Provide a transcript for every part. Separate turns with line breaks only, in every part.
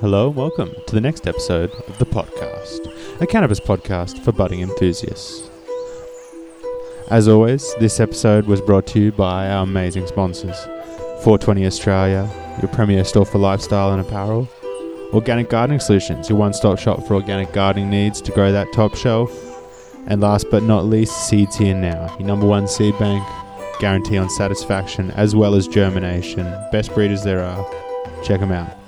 Hello welcome to the next episode of The Podcast, a cannabis podcast for budding enthusiasts. As always, this episode was brought to you by our amazing sponsors 420 Australia, your premier store for lifestyle and apparel, Organic Gardening Solutions, your one stop shop for organic gardening needs to grow that top shelf, and last but not least, Seeds Here Now, your number one seed bank, guarantee on satisfaction as well as germination. Best breeders there are. Check them out.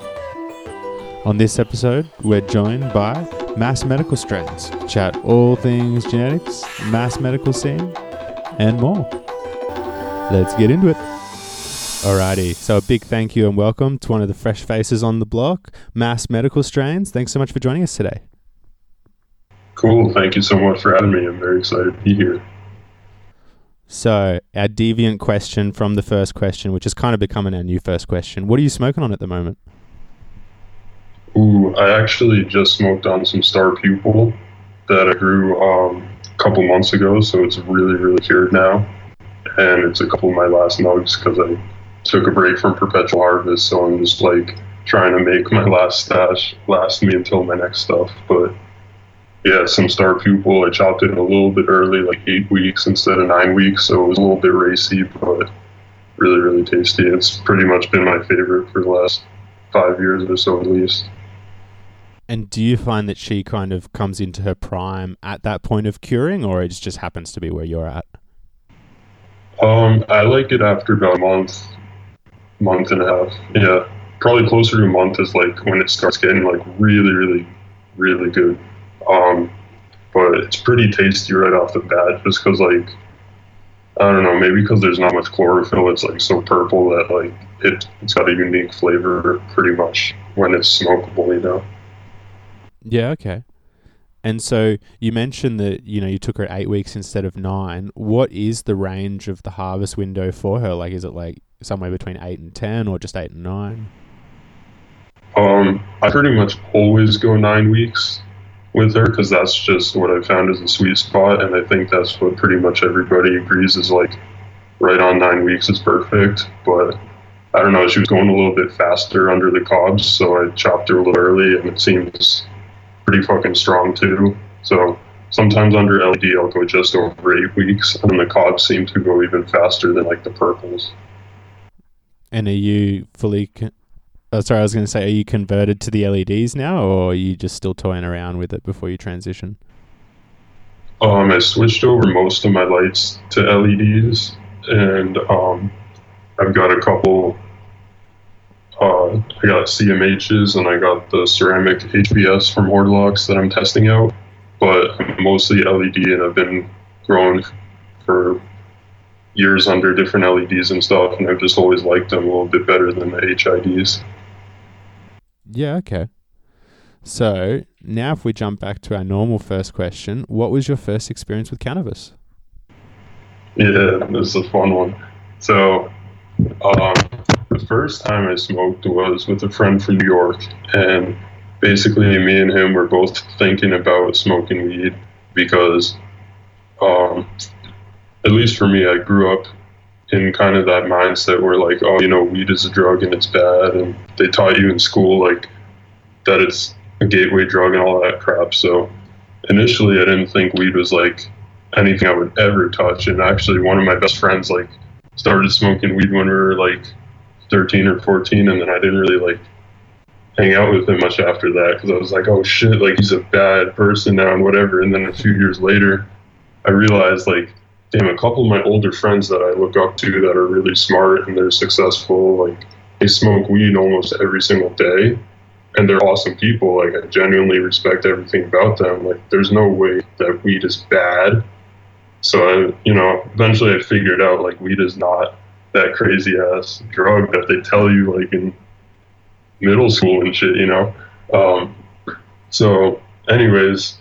On this episode, we're joined by Mass Medical Strains, chat all things genetics, mass medical scene, and more. Let's get into it. Alrighty, so a big thank you and welcome to one of the fresh faces on the block, Mass Medical Strains. Thanks so much for joining us today.
Cool. Thank you so much for having me. I'm very excited to be here.
So, our deviant question from the first question, which is kind of becoming our new first question. What are you smoking on at the moment?
Ooh, I actually just smoked on some Star Pupil that I grew um, a couple months ago, so it's really, really cured now. And it's a couple of my last nugs because I took a break from Perpetual Harvest, so I'm just like trying to make my last stash last me until my next stuff. But yeah, some Star Pupil, I chopped it a little bit early, like eight weeks instead of nine weeks, so it was a little bit racy, but really, really tasty. It's pretty much been my favorite for the last five years or so at least.
And do you find that she kind of comes into her prime at that point of curing, or it just happens to be where you're at?
Um, I like it after about a month, month and a half. Yeah, probably closer to a month is like when it starts getting like really, really, really good. Um, but it's pretty tasty right off the bat, just because like I don't know, maybe because there's not much chlorophyll, it's like so purple that like it it's got a unique flavor pretty much when it's smokable, you know.
Yeah, okay. And so you mentioned that you know you took her eight weeks instead of nine. What is the range of the harvest window for her? Like, is it like somewhere between eight and ten, or just eight and nine?
Um, I pretty much always go nine weeks with her because that's just what I found is a sweet spot, and I think that's what pretty much everybody agrees is like right on nine weeks is perfect. But I don't know, she was going a little bit faster under the cobs, so I chopped her a little early, and it seems pretty fucking strong too. So sometimes under LED I'll go just over eight weeks, and the cobs seem to go even faster than like the purples.
And are you fully? Con- oh, sorry, I was going to say, are you converted to the LEDs now, or are you just still toying around with it before you transition?
Um, I switched over most of my lights to LEDs, and um, I've got a couple uh, I got CMHs and I got the ceramic HPS from Hortilux that I'm testing out, but I'm mostly LED and I've been growing for years under different LEDs and stuff, and I've just always liked them a little bit better than the HIDs.
Yeah, okay. So now, if we jump back to our normal first question, what was your first experience with cannabis?
Yeah, this is a fun one. So, um, the first time I smoked was with a friend from New York, and basically, me and him were both thinking about smoking weed because, um, at least for me, I grew up in kind of that mindset where, like, oh, you know, weed is a drug and it's bad, and they taught you in school, like, that it's a gateway drug and all that crap. So, initially, I didn't think weed was like anything I would ever touch, and actually, one of my best friends, like, started smoking weed when we were like 13 or 14 and then i didn't really like hang out with him much after that because i was like oh shit like he's a bad person now and whatever and then a few years later i realized like damn a couple of my older friends that i look up to that are really smart and they're successful like they smoke weed almost every single day and they're awesome people like i genuinely respect everything about them like there's no way that weed is bad so I, you know, eventually I figured out like weed is not that crazy ass drug that they tell you like in middle school and shit, you know. Um, so, anyways,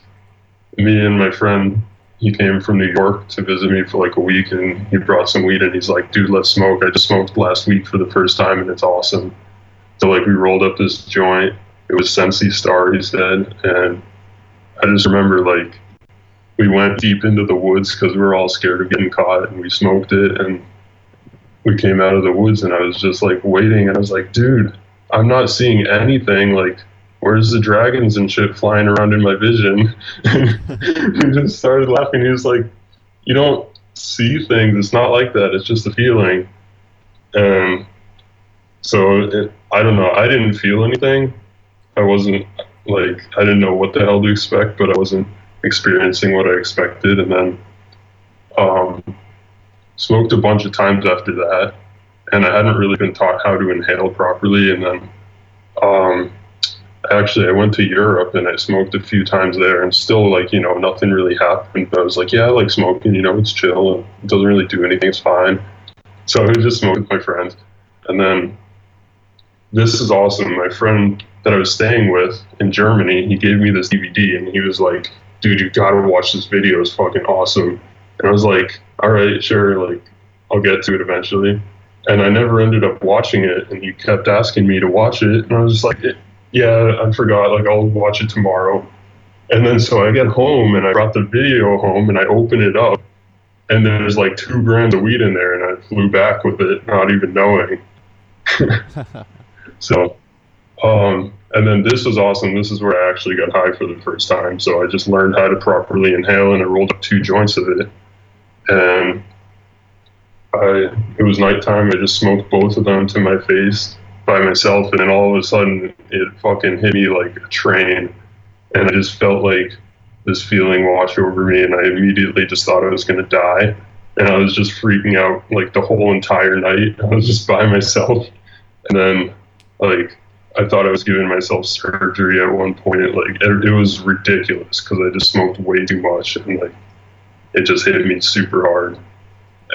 me and my friend, he came from New York to visit me for like a week, and he brought some weed, and he's like, "Dude, let's smoke." I just smoked last week for the first time, and it's awesome. So like we rolled up this joint. It was Sensi Star, he said, and I just remember like we went deep into the woods because we were all scared of getting caught, and we smoked it, and we came out of the woods and I was just like waiting and I was like, dude, I'm not seeing anything. Like where's the dragons and shit flying around in my vision? And He just started laughing. He was like, you don't see things. It's not like that. It's just a feeling. And so it, I don't know. I didn't feel anything. I wasn't like I didn't know what the hell to expect, but I wasn't experiencing what I expected. And then um, smoked a bunch of times after that, and I hadn't really been taught how to inhale properly. And then um, actually I went to Europe and I smoked a few times there and still like, you know, nothing really happened. But I was like, yeah, I like smoking, you know, it's chill and it doesn't really do anything, it's fine. So I just smoked with my friends. And then this is awesome. My friend that I was staying with in Germany, he gave me this DVD and he was like, dude, you gotta watch this video, it's fucking awesome. And I was like, all right, sure, like I'll get to it eventually. And I never ended up watching it, and he kept asking me to watch it, and I was just like, yeah, I forgot. Like, I'll watch it tomorrow. And then so I get home and I brought the video home and I open it up and there's like two grams of weed in there and I flew back with it, not even knowing. so, um, and then this was awesome. This is where I actually got high for the first time. So I just learned how to properly inhale and I rolled up two joints of it. And I, it was nighttime. I just smoked both of them to my face by myself, and then all of a sudden it fucking hit me like a train, and I just felt like this feeling wash over me, and I immediately just thought I was gonna die, and I was just freaking out like the whole entire night. I was just by myself, and then like I thought I was giving myself surgery at one point. Like it, it was ridiculous because I just smoked way too much, and like it just hit me super hard,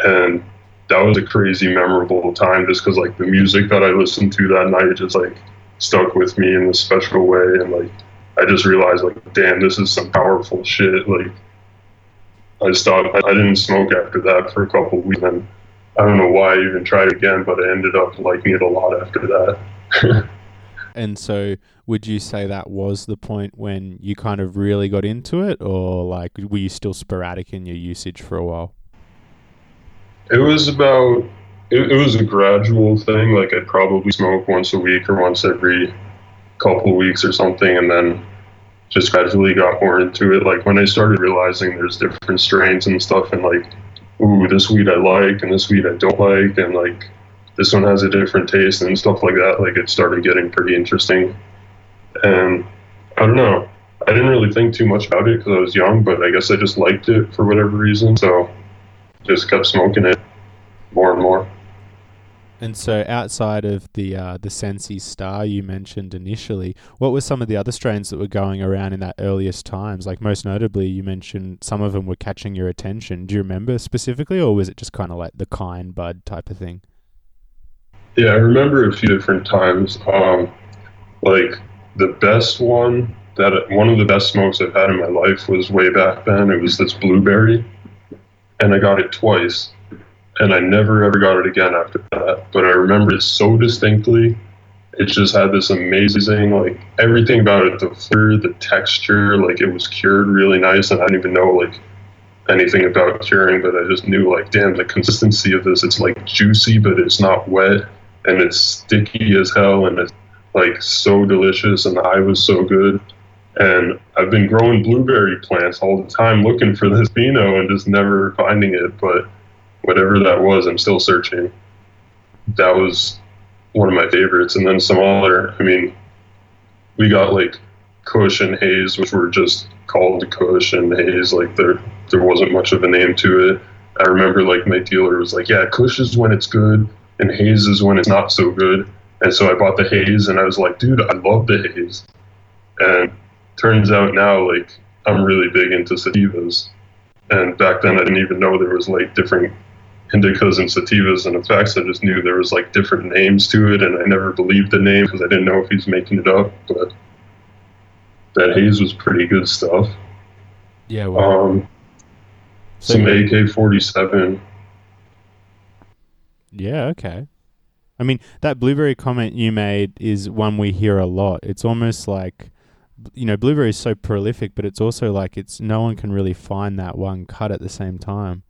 and that was a crazy memorable time just because like the music that I listened to that night just like stuck with me in a special way and like I just realized like damn this is some powerful shit like I stopped I didn't smoke after that for a couple weeks and I don't know why I even tried again but I ended up liking it a lot after that
and so would you say that was the point when you kind of really got into it or like were you still sporadic in your usage for a while
it was about it, it was a gradual thing. Like I'd probably smoke once a week or once every couple weeks or something, and then just gradually got more into it. Like when I started realizing there's different strains and stuff, and like, ooh, this weed I like, and this weed I don't like, and like this one has a different taste and stuff like that. Like it started getting pretty interesting, and I don't know. I didn't really think too much about it because I was young, but I guess I just liked it for whatever reason. So just kept smoking it more and more.
And so, outside of the uh, the Sensi Star you mentioned initially, what were some of the other strains that were going around in that earliest times? Like most notably, you mentioned some of them were catching your attention. Do you remember specifically, or was it just kind of like the kind bud type of thing?
Yeah, I remember a few different times. Um, like the best one that one of the best smokes I've had in my life was way back then. It was this blueberry and I got it twice, and I never ever got it again after that. But I remember it so distinctly. It just had this amazing, like everything about it, the flavor, the texture, like it was cured really nice, and I didn't even know like anything about curing, but I just knew like, damn, the consistency of this, it's like juicy, but it's not wet, and it's sticky as hell, and it's like so delicious, and the high was so good. And I've been growing blueberry plants all the time looking for this pheno and just never finding it. But whatever that was, I'm still searching. That was one of my favorites. And then some other, I mean, we got like Kush and Haze, which were just called Kush and Haze. Like there, there wasn't much of a name to it. I remember like my dealer was like, yeah, Kush is when it's good and Haze is when it's not so good. And so I bought the Haze and I was like, dude, I love the Haze. And turns out now like I'm really big into sativas, and back then I didn't even know there was like different indicas and sativas and effects. I just knew there was like different names to it, and I never believed the name because I didn't know if he's making it up. But that haze was pretty good stuff.
Yeah. Well,
um, so some AK forty seven.
Yeah. Okay. I mean, that blueberry comment you made is one we hear a lot. It's almost like you know, blueberry is so prolific, but it's also like it's no one can really find that one cut at the same time.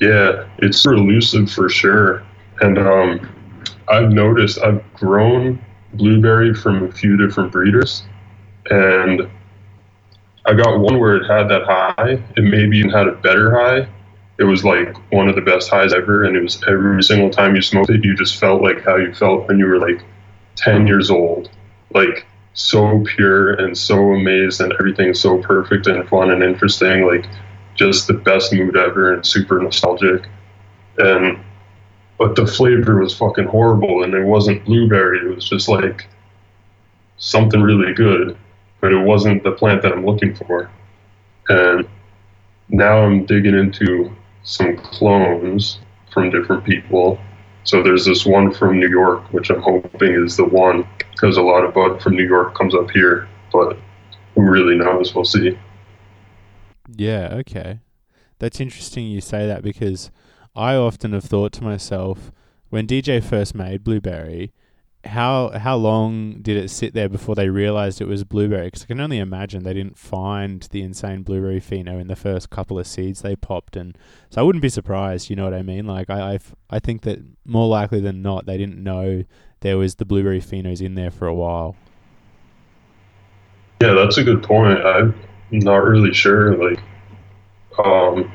Yeah, it's elusive for sure. And um, I've noticed I've grown blueberry from a few different breeders, and I got one where it had that high. It maybe even had a better high. It was like one of the best highs ever, and it was every single time you smoked it, you just felt like how you felt when you were like 10 years old. Like so pure and so amazed, and everything's so perfect and fun and interesting. Like just the best mood ever and super nostalgic. And but the flavor was fucking horrible, and it wasn't blueberry. It was just like something really good, but it wasn't the plant that I'm looking for. And now I'm digging into some clones from different people. So there's this one from New York, which I'm hoping is the one, because a lot of bud from New York comes up here. But who really knows? We'll see.
Yeah, okay. That's interesting you say that because I often have thought to myself, when DJ first made Blueberry, how how long did it sit there before they realized it was blueberry? Because I can only imagine they didn't find the insane blueberry pheno in the first couple of seeds they popped, and so I wouldn't be surprised. You know what I mean? Like I I've, I think that more likely than not they didn't know there was the blueberry phenos in there for a while.
Yeah, that's a good point. I'm not really sure. Like, um,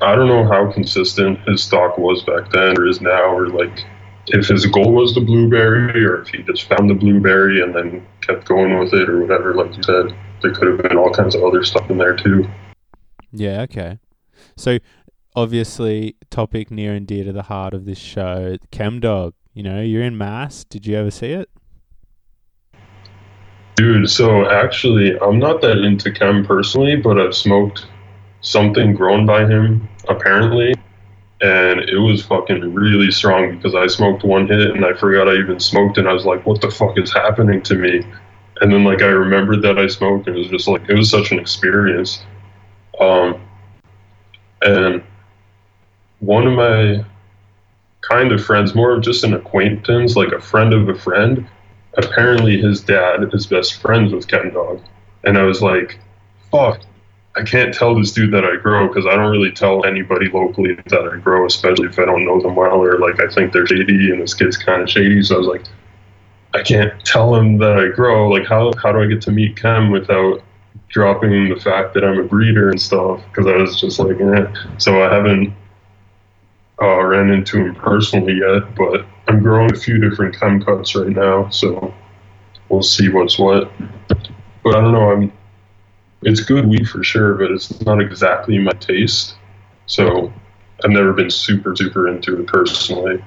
I don't know how consistent his stock was back then or is now, or like if his goal was the blueberry or if he just found the blueberry and then kept going with it or whatever. Like you said, there could have been all kinds of other stuff in there too.
Yeah, okay. So obviously, topic near and dear to the heart of this show, Chemdog. You know, you're in Mass. Did you ever see it?
Dude, so actually, I'm not that into chem personally, but I've smoked something grown by him apparently, and it was fucking really strong because I smoked one hit and I forgot I even smoked, and I was like, "What the fuck is happening to me?" And then like I remembered that I smoked, and it was just like it was such an experience. Um, and one of my kind of friends, more of just an acquaintance, like a friend of a friend. Apparently, his dad is best friends with Chemdog. and I was like, "Fuck, I can't tell this dude that I grow because I don't really tell anybody locally that I grow, especially if I don't know them well or like I think they're shady and this kid's kind of shady. So I was like, I can't tell him that I grow. Like, how how do I get to meet Chem without dropping the fact that I'm a breeder and stuff? Because I was just like, eh. So I haven't uh, ran into him personally yet, but I'm growing a few different chem cuts right now, so we'll see what's what. But I don't know. I'm it's good weed for sure, but it's not exactly my taste. So I've never been super super into it personally.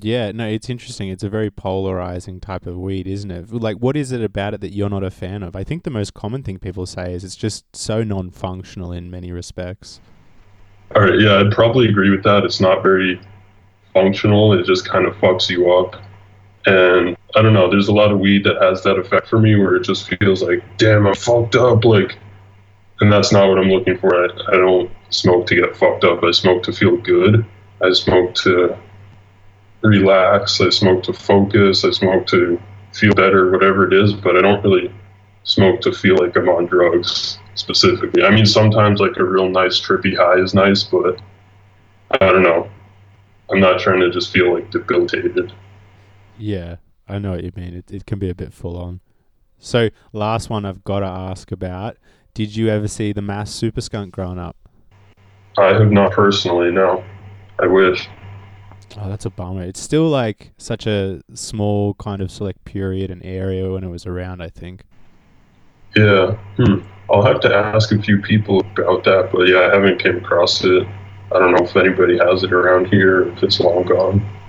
Yeah, no, it's interesting. It's a very polarizing type of weed, isn't it? Like, what is it about it that you're not a fan of? I think the most common thing people say is it's just so non-functional in many respects.
All right, yeah, I'd probably agree with that. It's not very functional. It just kind of fucks you up. And I don't know, there's a lot of weed that has that effect for me where it just feels like, damn, I'm fucked up. Like, and that's not what I'm looking for. I, I don't smoke to get fucked up. I smoke to feel good. I smoke to relax. I smoke to focus. I smoke to feel better, whatever it is. But I don't really smoke to feel like I'm on drugs specifically. I mean, sometimes like a real nice trippy high is nice, but I don't know. I'm not trying to just feel like debilitated.
Yeah, I know what you mean. It it can be a bit full on. So, last one I've got to ask about. Did you ever see the mass super skunk growing up?
I have not personally, no. I wish.
Oh, that's a bummer. It's still like such a small kind of select period and area when it was around, I think.
Yeah. Hmm. I'll have to ask a few people about that, but yeah, I haven't came across it. I don't know if anybody has it around here, if it's long gone.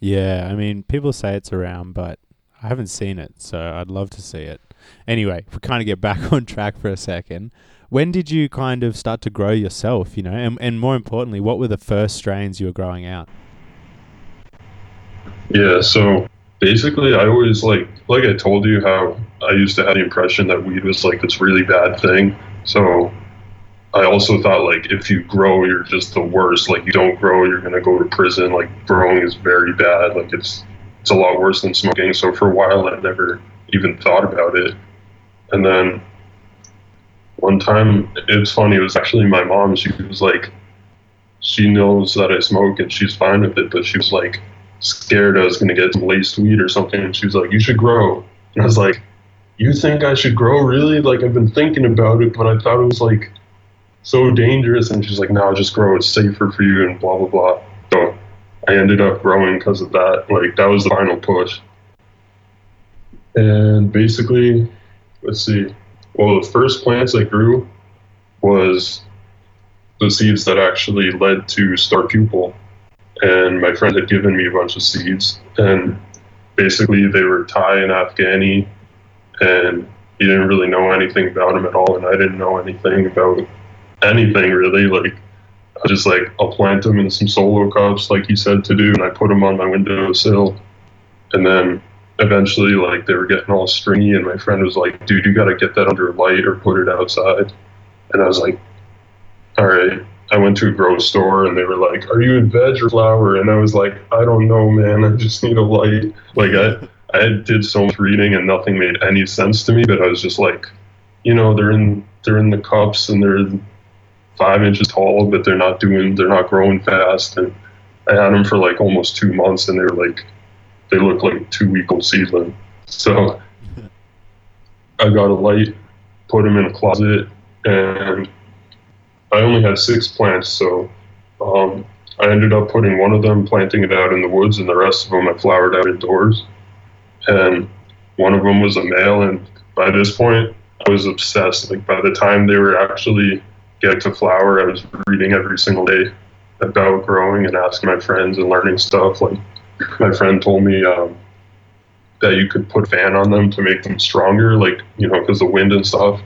Yeah, I mean, people say it's around, but I haven't seen it, so I'd love to see it. Anyway, we kind of get back on track for a second, when did you kind of start to grow yourself, you know? And, and more importantly, what were the first strains you were growing out?
Yeah, so basically, I always like, like I told you, how I used to have the impression that weed was like this really bad thing. So I also thought like if you grow, you're just the worst. Like you don't grow, you're gonna go to prison. Like growing is very bad. Like it's it's a lot worse than smoking. So for a while, I never even thought about it. And then one time, it's funny. It was actually my mom. She was like, she knows that I smoke and she's fine with it, but she was like, scared I was to get some laced weed or something. And she was like, You should grow. And I was like, You think I should grow? Really? Like, I've been thinking about it, but I thought it was like so dangerous. And she's like, No, just grow. It's safer for you, and blah, blah, blah. So I ended up growing because of that. Like, that was the final push. And basically, let's see. Well, the first plants I grew was the seeds that actually led to Star Pupil. And my friend had given me a bunch of seeds. And basically, they were Thai and Afghani. And he didn't really know anything about them at all. And I didn't know anything about anything really. Like, I just like, I'll plant them in some solo cups, like he said to do. And I put them on my windowsill. And then eventually like they were getting all stringy and my friend was like dude you got to get that under light or put it outside and i was like all right i went to a grow store and they were like are you in veg or flower and i was like i don't know man i just need a light like i i did so much reading and nothing made any sense to me but i was just like you know they're in they're in the cups and they're five inches tall but they're not doing they're not growing fast and i had them for like almost two months and they were like they look like two week old seedling. So I got a light, put them in a closet, and I only had six plants. So um, I ended up putting one of them, planting it out in the woods, and the rest of them I flowered out indoors. And one of them was a male, and by this point, I was obsessed. Like by the time they were actually getting to flower, I was reading every single day about growing and asking my friends and learning stuff. Like my friend told me um, that you could put fan on them to make them stronger, like you know, because the wind and stuff.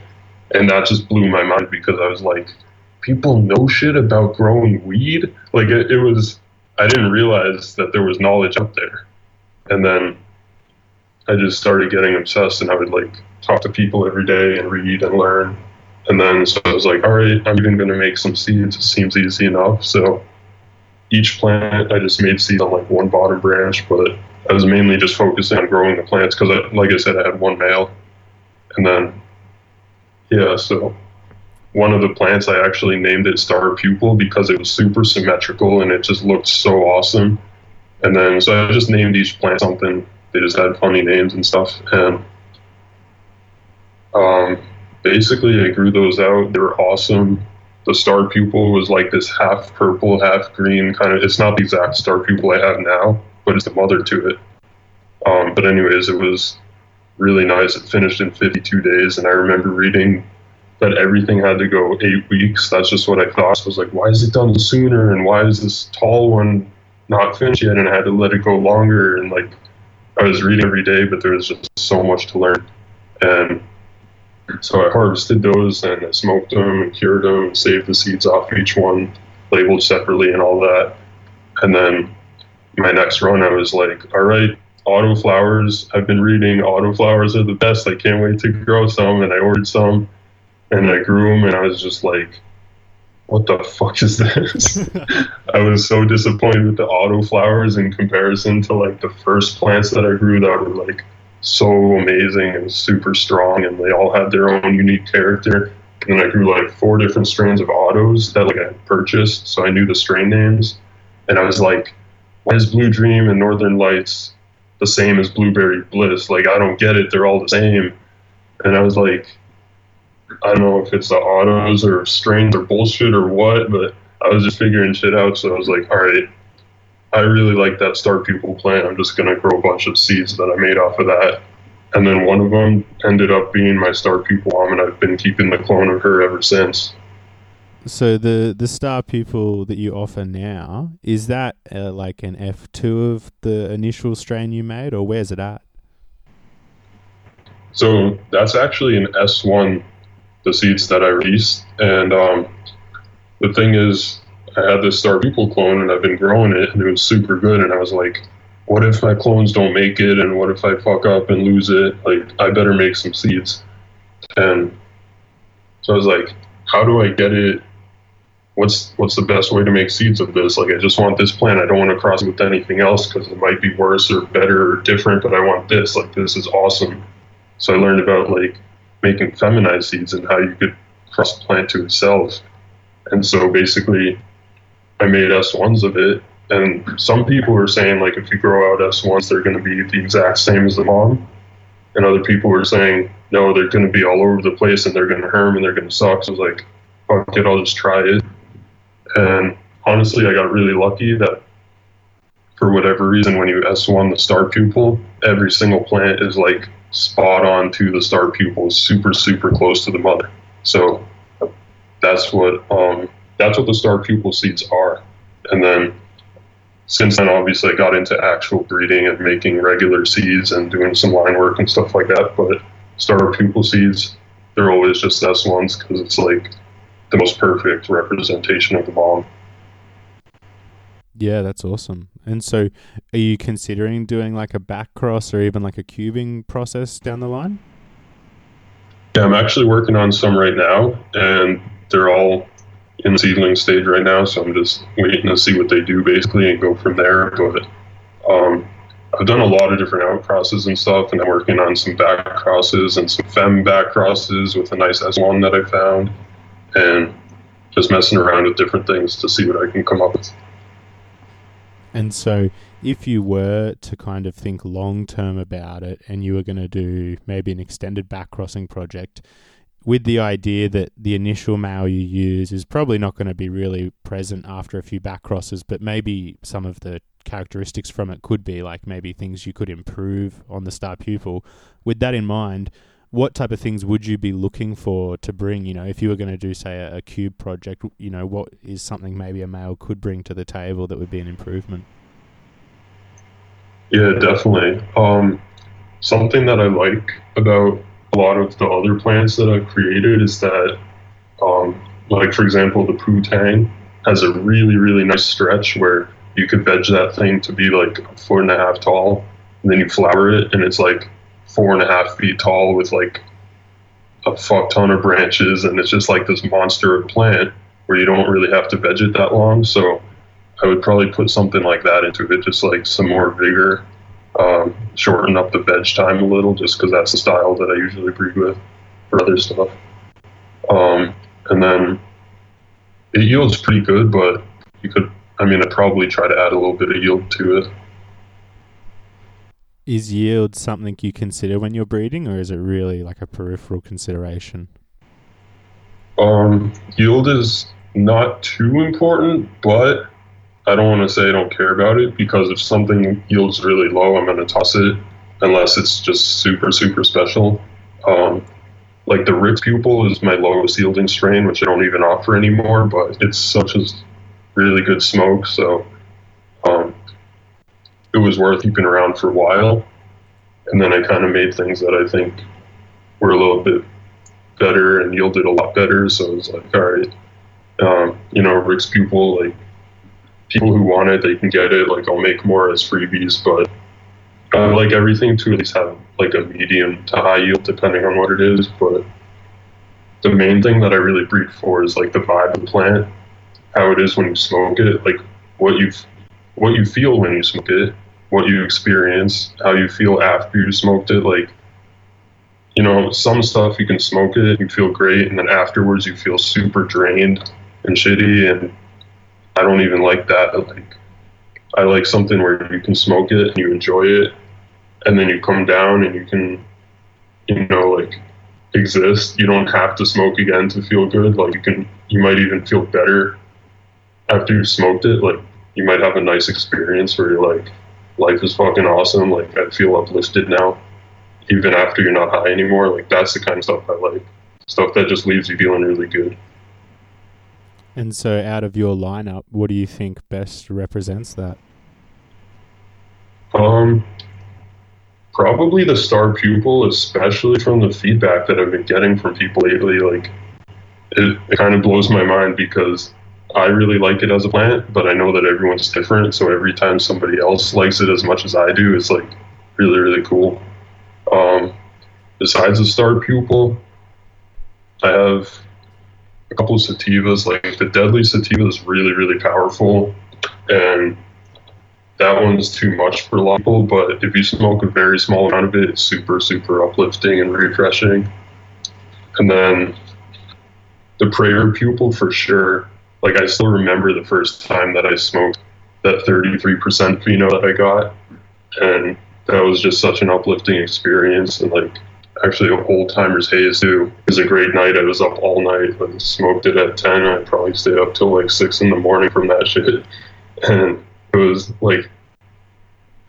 And that just blew my mind because I was like, people know shit about growing weed. Like it, it was, I didn't realize that there was knowledge out there. And then I just started getting obsessed, and I would like talk to people every day and read and learn. And then so I was like, all right, I'm even going to make some seeds. It seems easy enough. So each plant I just made seeds on like one bottom branch, but I was mainly just focusing on growing the plants because, like I said, I had one male, and then yeah, so one of the plants I actually named it Star Pupil because it was super symmetrical and it just looked so awesome. And then so I just named each plant something. They just had funny names and stuff, and um, basically I grew those out. They were awesome the star pupil was like this half purple, half green kind of. It's not the exact star pupil I have now, but it's the mother to it. Um, but anyways, it was really nice. It finished in 52 days, and I remember reading that everything had to go eight weeks. That's just what I thought. So I was like, why is it done sooner? And why is this tall one not finished yet? And I had to let it go longer. And like, I was reading every day, but there was just so much to learn. And so I harvested those and I smoked them and cured them and saved the seeds off each one, labeled separately and all that. And then my next run, I was like, all right, auto flowers. I've been reading auto flowers are the best. I can't wait to grow some. And I ordered some and I grew them and I was just like, what the fuck is this? I was so disappointed with the auto flowers in comparison to like the first plants that I grew that were like so amazing and super strong, and they all had their own unique character. And then I grew like four different strains of autos that like I purchased, so I knew the strain names. And I was like, why is Blue Dream and Northern Lights the same as Blueberry Bliss? Like I don't get it. They're all the same. And I was like, I don't know if it's the autos or strains or bullshit or what, but I was just figuring shit out. So I was like, all right, I really like that star pupil plant. I'm just gonna grow a bunch of seeds that I made off of that. And then one of them ended up being my star pupil mom, and I've been keeping the clone of her ever since.
So the the star pupil that you offer now is that uh, like an F two of the initial strain you made, or where's it at?
So that's actually an S one, the seeds that I released, and um, the thing is, I had this Star Pupil clone and I've been growing it and it was super good. And I was like, what if my clones don't make it? And what if I fuck up and lose it? Like, I better make some seeds. And so I was like, how do I get it? What's what's the best way to make seeds of this? Like, I just want this plant. I don't want to cross it with anything else because it might be worse or better or different. But I want this. Like, this is awesome. So I learned about like making feminized seeds and how you could cross plant to itself. And so basically, I made S1s of it And some people were saying like if you grow out S1s, they're going to be the exact same as the mom. And other people were saying no, they're going to be all over the place and they're going to herm and they're going to suck. So I was like, fuck it, I'll just try it. And honestly, I got really lucky that for whatever reason, when you S1 the star pupil, every single plant is like spot on to the star pupil, super, super close to the mother. So that's what um, that's what the star pupil seeds are. And then since then, obviously, I got into actual breeding and making regular seeds and doing some line work and stuff like that. But star pupil seeds, they're always just S1s because it's like the most perfect representation of the mom.
Yeah, that's awesome. And so, are you considering doing like a back cross or even like a cubing process down the line?
Yeah, I'm actually working on some right now, and they're all in the seedling stage right now. So I'm just waiting to see what they do basically and go from there. But um, I've done a lot of different out crosses and stuff, and I'm working on some back crosses and some fem back crosses with a nice S1 that I found, and just messing around with different things to see what I can come up with.
And so, if you were to kind of think long term about it and you were going to do maybe an extended back crossing project, with the idea that the initial male you use is probably not going to be really present after a few back crosses, but maybe some of the characteristics from it could be like maybe things you could improve on the star pupil. With that in mind, what type of things would you be looking for to bring? You know, if you were going to do, say, a, a cube project, you know, what is something maybe a male could bring to the table that would be an improvement?
Yeah, definitely. Um, something that I like about a lot of the other plants that I've created is that, um, like for example, the Putang has a really really nice stretch where you could veg that thing to be like a foot and a half tall, and then you flower it, and it's like four and a half feet tall with like a fuck ton of branches, and it's just like this monster of plant where you don't really have to veg it that long. So I would probably put something like that into it, just like some more vigor um, shorten up the veg time a little just because that's the style that I usually breed with for other stuff. Um, and then it yields pretty good, but you could, I mean, I'd probably try to add a little bit of yield to it.
Is yield something you consider when you're breeding, or is it really like a peripheral consideration?
Um, yield is not too important, but I don't want to say I don't care about it because if something yields really low, I'm going to toss it unless it's just super, super special. Um, like the Rick's Pupil is my lowest yielding strain, which I don't even offer anymore, but it's such a really good smoke. So um, it was worth keeping around for a while. And then I kind of made things that I think were a little bit better and yielded a lot better. So it was like, all right, um, you know, Rick's Pupil, like people who want it, they can get it. Like I'll make more as freebies, but I like everything to at least have like a medium to high yield, depending on what it is. But the main thing that I really breed for is like the vibe of the plant, how it is when you smoke it, like what you what you feel when you smoke it, what you experience, how you feel after you smoked it. Like you know, some stuff you can smoke it, you feel great, and then afterwards you feel super drained and shitty and I don't even like that. Like, I like something where you can smoke it and you enjoy it, and then you come down and you can, you know, like exist. You don't have to smoke again to feel good. Like you can, you might even feel better after you've smoked it. Like you might have a nice experience where you're like, life is fucking awesome. Like I feel uplifted now, even after you're not high anymore. Like that's the kind of stuff I like. Stuff that just leaves you feeling really good.
And so, out of your lineup, what do you think best represents that?
Um, probably the star pupil, especially from the feedback that I've been getting from people lately. Like, it, it kind of blows my mind because I really like it as a plant, but I know that everyone's different. So every time somebody else likes it as much as I do, it's like really, really cool. Um, besides the star pupil, I have a couple of sativas. Like the deadly sativa is really, really powerful, and that one's too much for a lot of people. But if you smoke a very small amount of it, it's super, super uplifting and refreshing. And then the prayer pupil for sure. Like I still remember the first time that I smoked that 33% pheno that I got. And that was just such an uplifting experience. And like, actually, a old timers haze too. It was a great night. I was up all night, and smoked it at 10. I probably stayed up till like 6 in the morning from that shit. And it was like,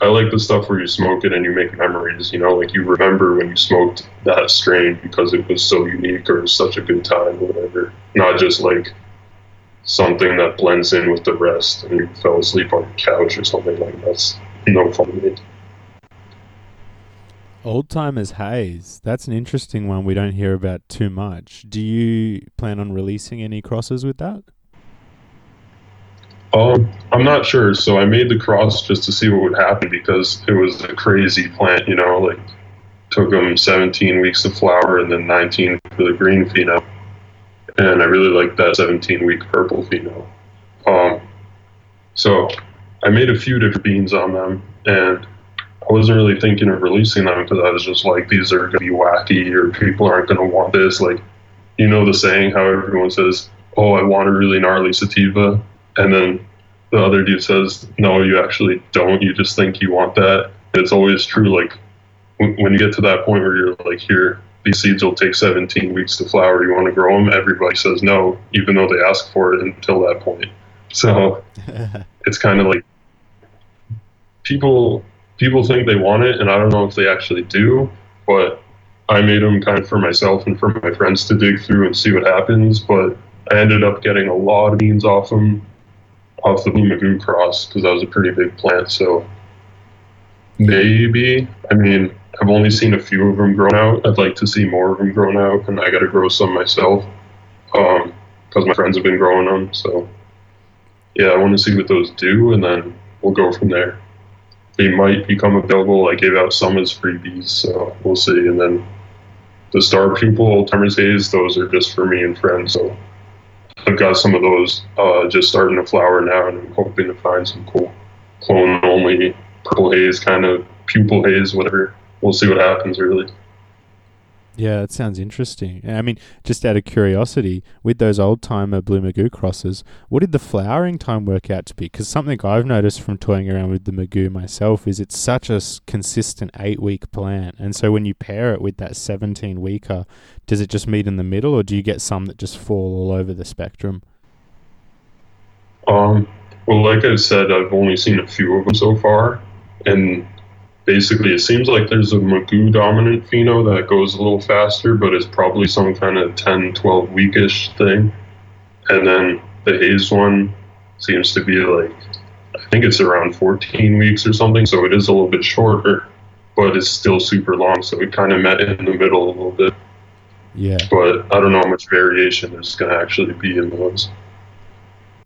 I like the stuff where you smoke it and you make memories, you know, like you remember when you smoked that strain because it was so unique or such a good time or whatever. Not just like something that blends in with the rest and you fell asleep on the couch or something like that's no fun to me.
Old timers haze. That's an interesting one we don't hear about too much. Do you plan on releasing any crosses with that?
Um, I'm not sure. So I made the cross just to see what would happen because it was a crazy plant, you know, like took them 17 weeks to flower and then 19 for the green pheno. And I really liked that 17 week purple pheno. Um, so I made a few different beans on them and I wasn't really thinking of releasing them because I was just like, these are going to be wacky or people aren't going to want this. Like, you know, the saying how everyone says, oh, I want a really gnarly sativa and then the other dude says, "No, you actually don't. You just think you want that." It's always true. Like when you get to that point where you're like, "Here, these seeds will take 17 weeks to flower. You want to grow them?" Everybody says no, even though they ask for it until that point. So it's kind of like people people think they want it, and I don't know if they actually do, but I made them kind of for myself and for my friends to dig through and see what happens. But I ended up getting a lot of beans off them off the Blue Magoo cross because that was a pretty big plant. So maybe, I mean, I've only seen a few of them grown out. I'd like to see more of them grown out, and I got to grow some myself because um, my friends have been growing them. So yeah, I want to see what those do, and then we'll go from there. They might become available. I gave out some as freebies, so we'll see. And then the Star Pupil, Timers Haze, those are just for me and friends. So I've got some of those uh, just starting to flower now, and I'm hoping to find some cool clone only purple haze kind of pupil haze, whatever. We'll see what happens, really.
Yeah, that sounds interesting. I mean, just out of curiosity, with those old timer Blue Magoo crosses, what did the flowering time work out to be? Because something I've noticed from toying around with the Magoo myself is it's such a consistent eight week plant. And so when you pair it with that 17 weeker, does it just meet in the middle or do you get some that just fall all over the spectrum?
Um, well, like I said, I've only seen a few of them so far. And basically it seems like there's a Magoo dominant pheno that goes a little faster, but it's probably some kind of 10, 12 weekish thing. And then the Haze one seems to be like, I think it's around 14 weeks or something, so it is a little bit shorter, but it's still super long, so it kind of met in the middle a little bit.
Yeah.
But I don't know how much variation there's going to actually be in those.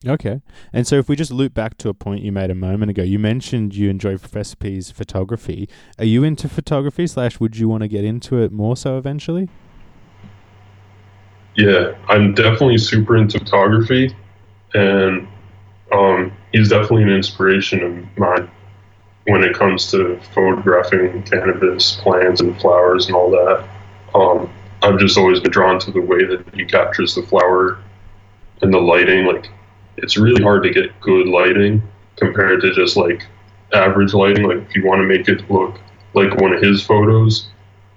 Okay. And so if we just loop back to a point you made a moment ago, you mentioned you enjoy Professor P's photography. Are you into photography slash would you want to get into it more so eventually?
Yeah, I'm definitely super into photography and um, he's definitely an inspiration of mine when it comes to photographing cannabis plants and flowers and all that. Um, I've just always been drawn to the way that he captures the flower and the lighting. Like it's really hard to get good lighting compared to just like average lighting. Like if you want to make it look like one of his photos,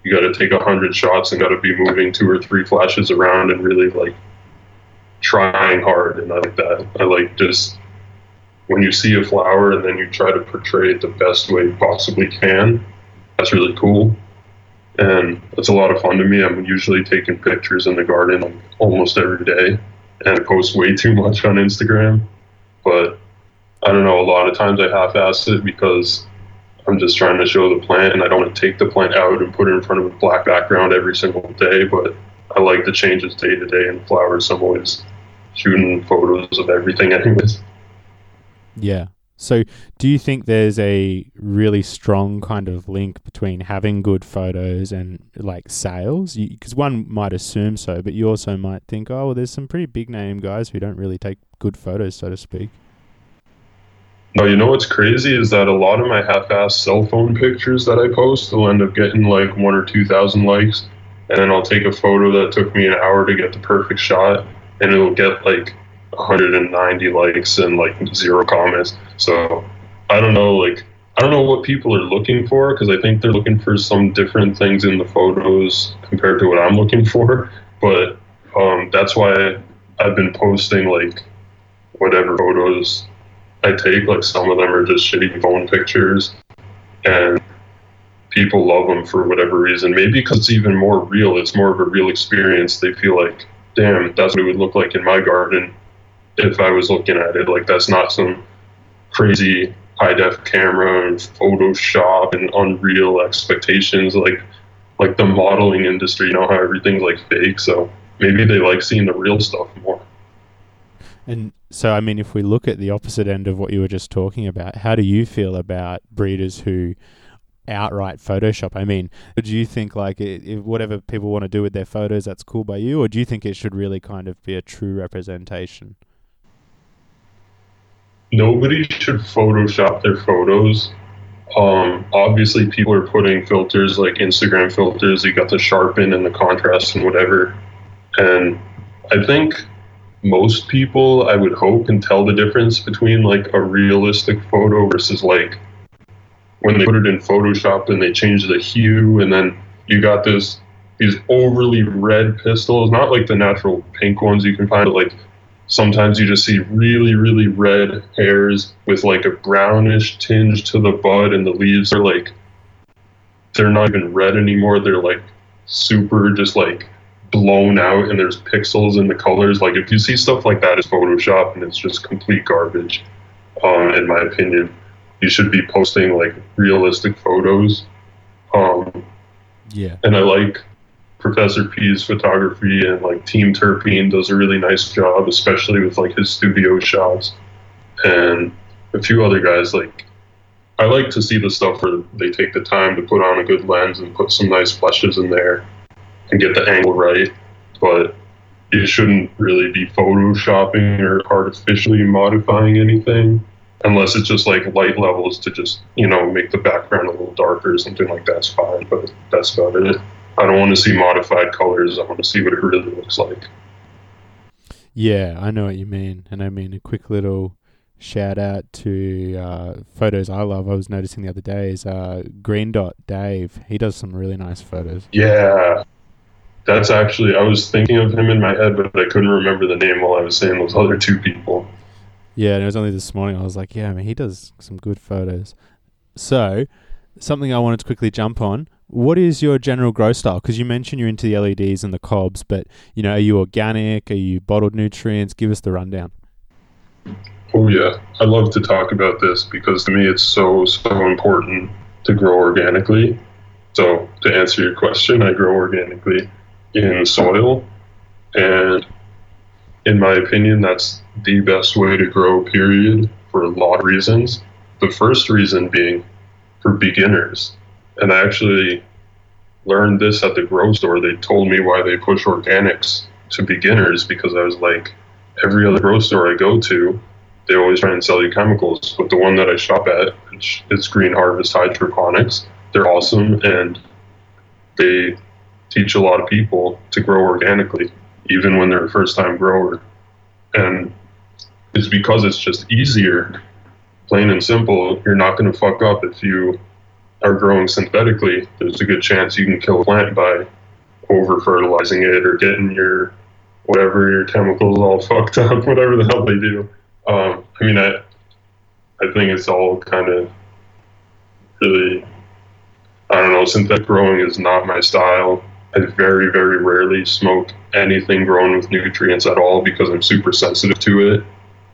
you got to take a hundred shots and got to be moving two or three flashes around and really like trying hard. And I like that. I like just when you see a flower and then you try to portray it the best way you possibly can. That's really cool. And it's a lot of fun to me. I'm usually taking pictures in the garden like almost every day and I post way too much on Instagram. But I don't know, a lot of times I half ass it because I'm just trying to show the plant and I don't want to take the plant out and put it in front of a black background every single day. But I like the changes day to day in flowers. So I'm always shooting photos of everything, anyways.
Yeah. So, do you think there's a really strong kind of link between having good photos and like sales? Because one might assume so, but you also might think, oh, well, there's some pretty big name guys who don't really take good photos, so to speak.
No, you know what's crazy is that a lot of my half-assed cell phone pictures that I post will end up getting like one or two thousand likes, and then I'll take a photo that took me an hour to get the perfect shot, and it'll get like 190 likes and like zero comments. So I don't know, like I don't know what people are looking for because I think they're looking for some different things in the photos compared to what I'm looking for. But um, that's why I've been posting like whatever photos I take. Like some of them are just shitty phone pictures, and people love them for whatever reason. Maybe because it's even more real. It's more of a real experience. They feel like, damn, that's what it would look like in my garden if I was looking at it. Like that's not some crazy high def camera and Photoshop and unreal expectations like like the modeling industry, you know how everything's like fake, so maybe they like seeing the real stuff more.
And so I mean if we look at the opposite end of what you were just talking about, how do you feel about breeders who outright Photoshop? I mean, do you think like if whatever people want to do with their photos, that's cool by you, or do you think it should really kind of be a true representation?
Nobody should Photoshop their photos. Um, obviously, people are putting filters like Instagram filters. You got the sharpen and the contrast and whatever. And I think most people, I would hope, can tell the difference between like a realistic photo versus like when they put it in Photoshop and they change the hue, and then you got this these overly red pistils, not like the natural pink ones you can find, but like Sometimes you just see really, really red hairs with like a brownish tinge to the bud, and the leaves are like, they're not even red anymore. They're like super just like blown out, and there's pixels in the colors. Like, if you see stuff like that, it's Photoshop, and it's just complete garbage, um, in my opinion. You should be posting like realistic photos. Um,
yeah.
And I like Professor P's photography and like Team Terpene does a really nice job, especially with like his studio shots. And a few other guys like I like to see the stuff where they take the time to put on a good lens and put some nice flashes in there and get the angle right. But it shouldn't really be photoshopping or artificially modifying anything unless it's just like light levels to just, you know, make the background a little darker or something like that's fine, but that's about it. I don't want to see modified colors. I want to see what it really looks like.
Yeah, I know what you mean. And I mean, a quick little shout out to uh, photos I love. I was noticing the other day is uh, Green Dot Dave. He does some really nice photos.
Yeah. That's actually, I was thinking of him in my head, but I couldn't remember the name while I was saying those other two people.
Yeah, and it was only this morning I was like, yeah, I mean, he does some good photos. So, something I wanted to quickly jump on what is your general grow style? Because you mentioned you're into the LEDs and the cobs, but you know, are you organic? Are you bottled nutrients? Give us the rundown.
Oh yeah, I love to talk about this because to me it's so so important to grow organically. So to answer your question, I grow organically in soil, and in my opinion, that's the best way to grow. Period, for a lot of reasons. The first reason being for beginners and I actually learned this at the grow store. They told me why they push organics to beginners because I was like, every other grow store I go to, they always try and sell you chemicals. But the one that I shop at, which is Green Harvest Hydroponics, they're awesome and they teach a lot of people to grow organically, even when they're a first time grower. And it's because it's just easier, plain and simple. You're not going to fuck up if you are growing synthetically, there's a good chance you can kill a plant by over fertilizing it or getting your whatever your chemicals all fucked up, whatever the hell they do. Um, I mean, I I think it's all kind of really I don't know. Synthetic growing is not my style. I very very rarely smoke anything grown with nutrients at all because I'm super sensitive to it,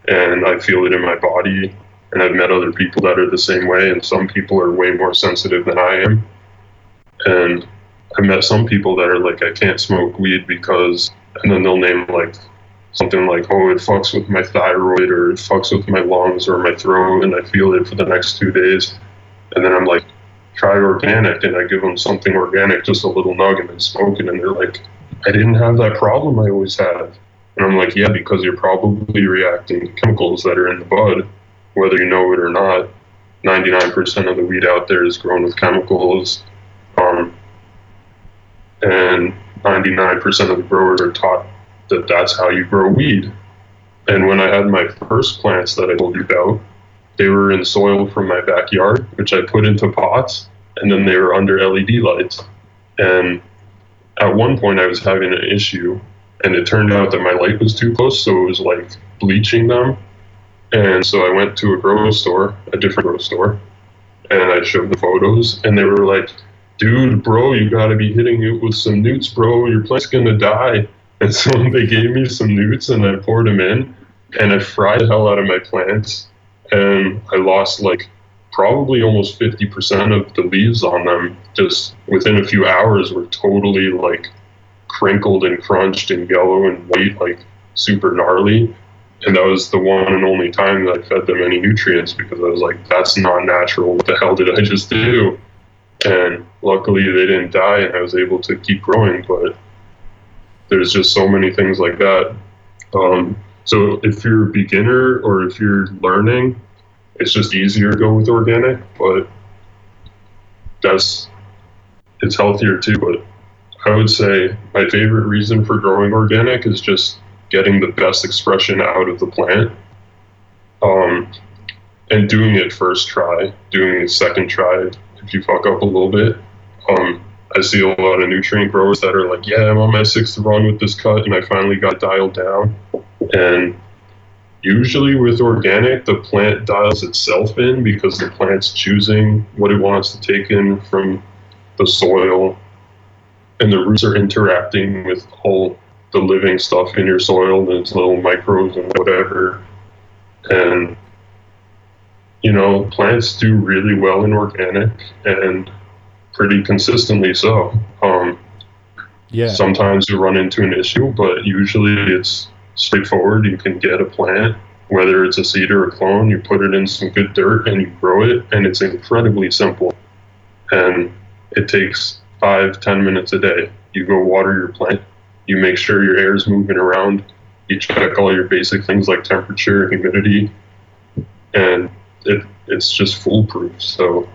and I feel it in my body and I've met other people that are the same way, and some people are way more sensitive than I am. And I've met some people that are like, I can't smoke weed because, and then they'll name like something like, oh, it fucks with my thyroid or it fucks with my lungs or my throat, and I feel it for the next two days. And then I'm like, try organic, and I give them something organic, just a little nug, and then smoke it, and they're like, I didn't have that problem I always had. And I'm like, yeah, because you're probably reacting to chemicals that are in the bud whether you know it or not, 99% of the weed out there is grown with chemicals. Um, and 99% of the growers are taught that that's how you grow weed. And when I had my first plants that I told you about, they were in soil from my backyard, which I put into pots, and then they were under LED lights. And at one point, I was having an issue, and it turned out that my light was too close, so it was like bleaching them. And so I went to a grow store, a different grow store, and I showed the photos, and they were like, dude, bro, you got to be hitting it with some newts, bro. Your plant's going to die. And so they gave me some newts, and I poured them in, and I fried the hell out of my plants. And I lost like probably almost 50% of the leaves on them just within a few hours were totally like crinkled and crunched and yellow and white, like super gnarly. And that was the one and only time that I fed them any nutrients because I was like, that's not natural. What the hell did I just do? And luckily they didn't die and I was able to keep growing. But there's just so many things like that. Um, so if you're a beginner or if you're learning, it's just easier to go with organic, but that's it's healthier too. But I would say my favorite reason for growing organic is just getting the best expression out of the plant. Um, and doing it first try, doing it second try if you fuck up a little bit. Um, I see a lot of nutrient growers that are like, yeah, I'm on my sixth run with this cut, and I finally got dialed down. And usually with organic, the plant dials itself in because the plant's choosing what it wants to take in from the soil, and the roots are interacting with all the living stuff in your soil, those little microbes and whatever. And you know, plants do really well in organic and pretty consistently so. Um,
Yeah.
Sometimes you run into an issue, but usually it's straightforward. You can get a plant, whether it's a seed or a clone, you put it in some good dirt and you grow it, and it's incredibly simple. And it takes five, ten minutes a day. You go water your plant, you make sure your air is moving around, you check all your basic things like temperature, humidity, and it, it's just foolproof. So,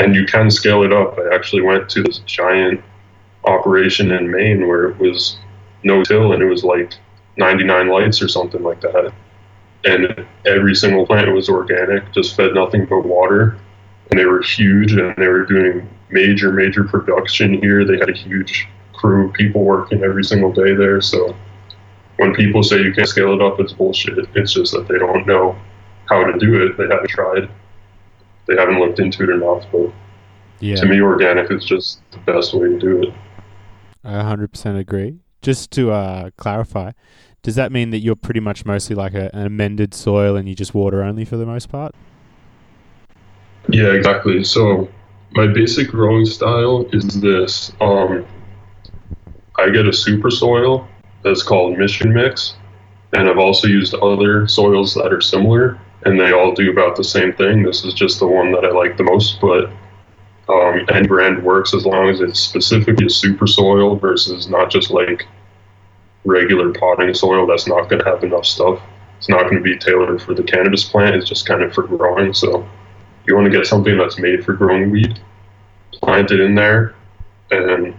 and you can scale it up. I actually went to this giant operation in Maine where it was no till and it was like 99 lights or something like that. And every single plant was organic, just fed nothing but water. And they were huge and they were doing major, major production here. They had a huge crew people working every single day there. So when people say you can't scale it up, it's bullshit. It's just that they don't know how to do it. They haven't tried. They haven't looked into it enough. But
yeah.
to me, organic is just the best way to do it.
I 100% agree. Just to uh, clarify, does that mean that you're pretty much mostly like a, an amended soil and you just water only for the most part?
Yeah, exactly. So my basic growing style is this. Um, I get a super soil that's called Mission Mix, and I've also used other soils that are similar, and they all do about the same thing. This is just the one that I like the most, but um, any brand works as long as it's specifically a super soil versus not just like regular potting soil that's not going to have enough stuff. It's not going to be tailored for the cannabis plant. It's just kind of for growing. So you want to get something that's made for growing weed, plant it in there, and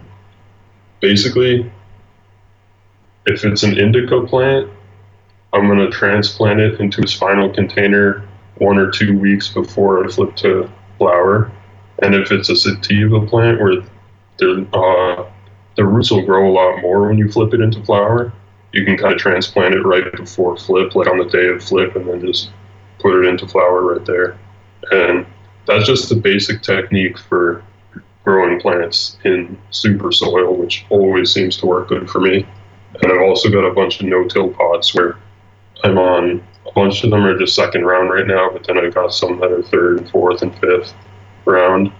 basically, if it's an indica plant, I'm going to transplant it into its final container one or two weeks before I flip to flower. And if it's a sativa plant where uh, the roots will grow a lot more when you flip it into flower, you can kind of transplant it right before flip, like on the day of flip, and then just put it into flower right there. And that's just the basic technique for growing plants in super soil, which always seems to work good for me. And I've also got a bunch of no-till pots where I'm on. A bunch of them are just second round right now, but then I've got some that are third and fourth and fifth round,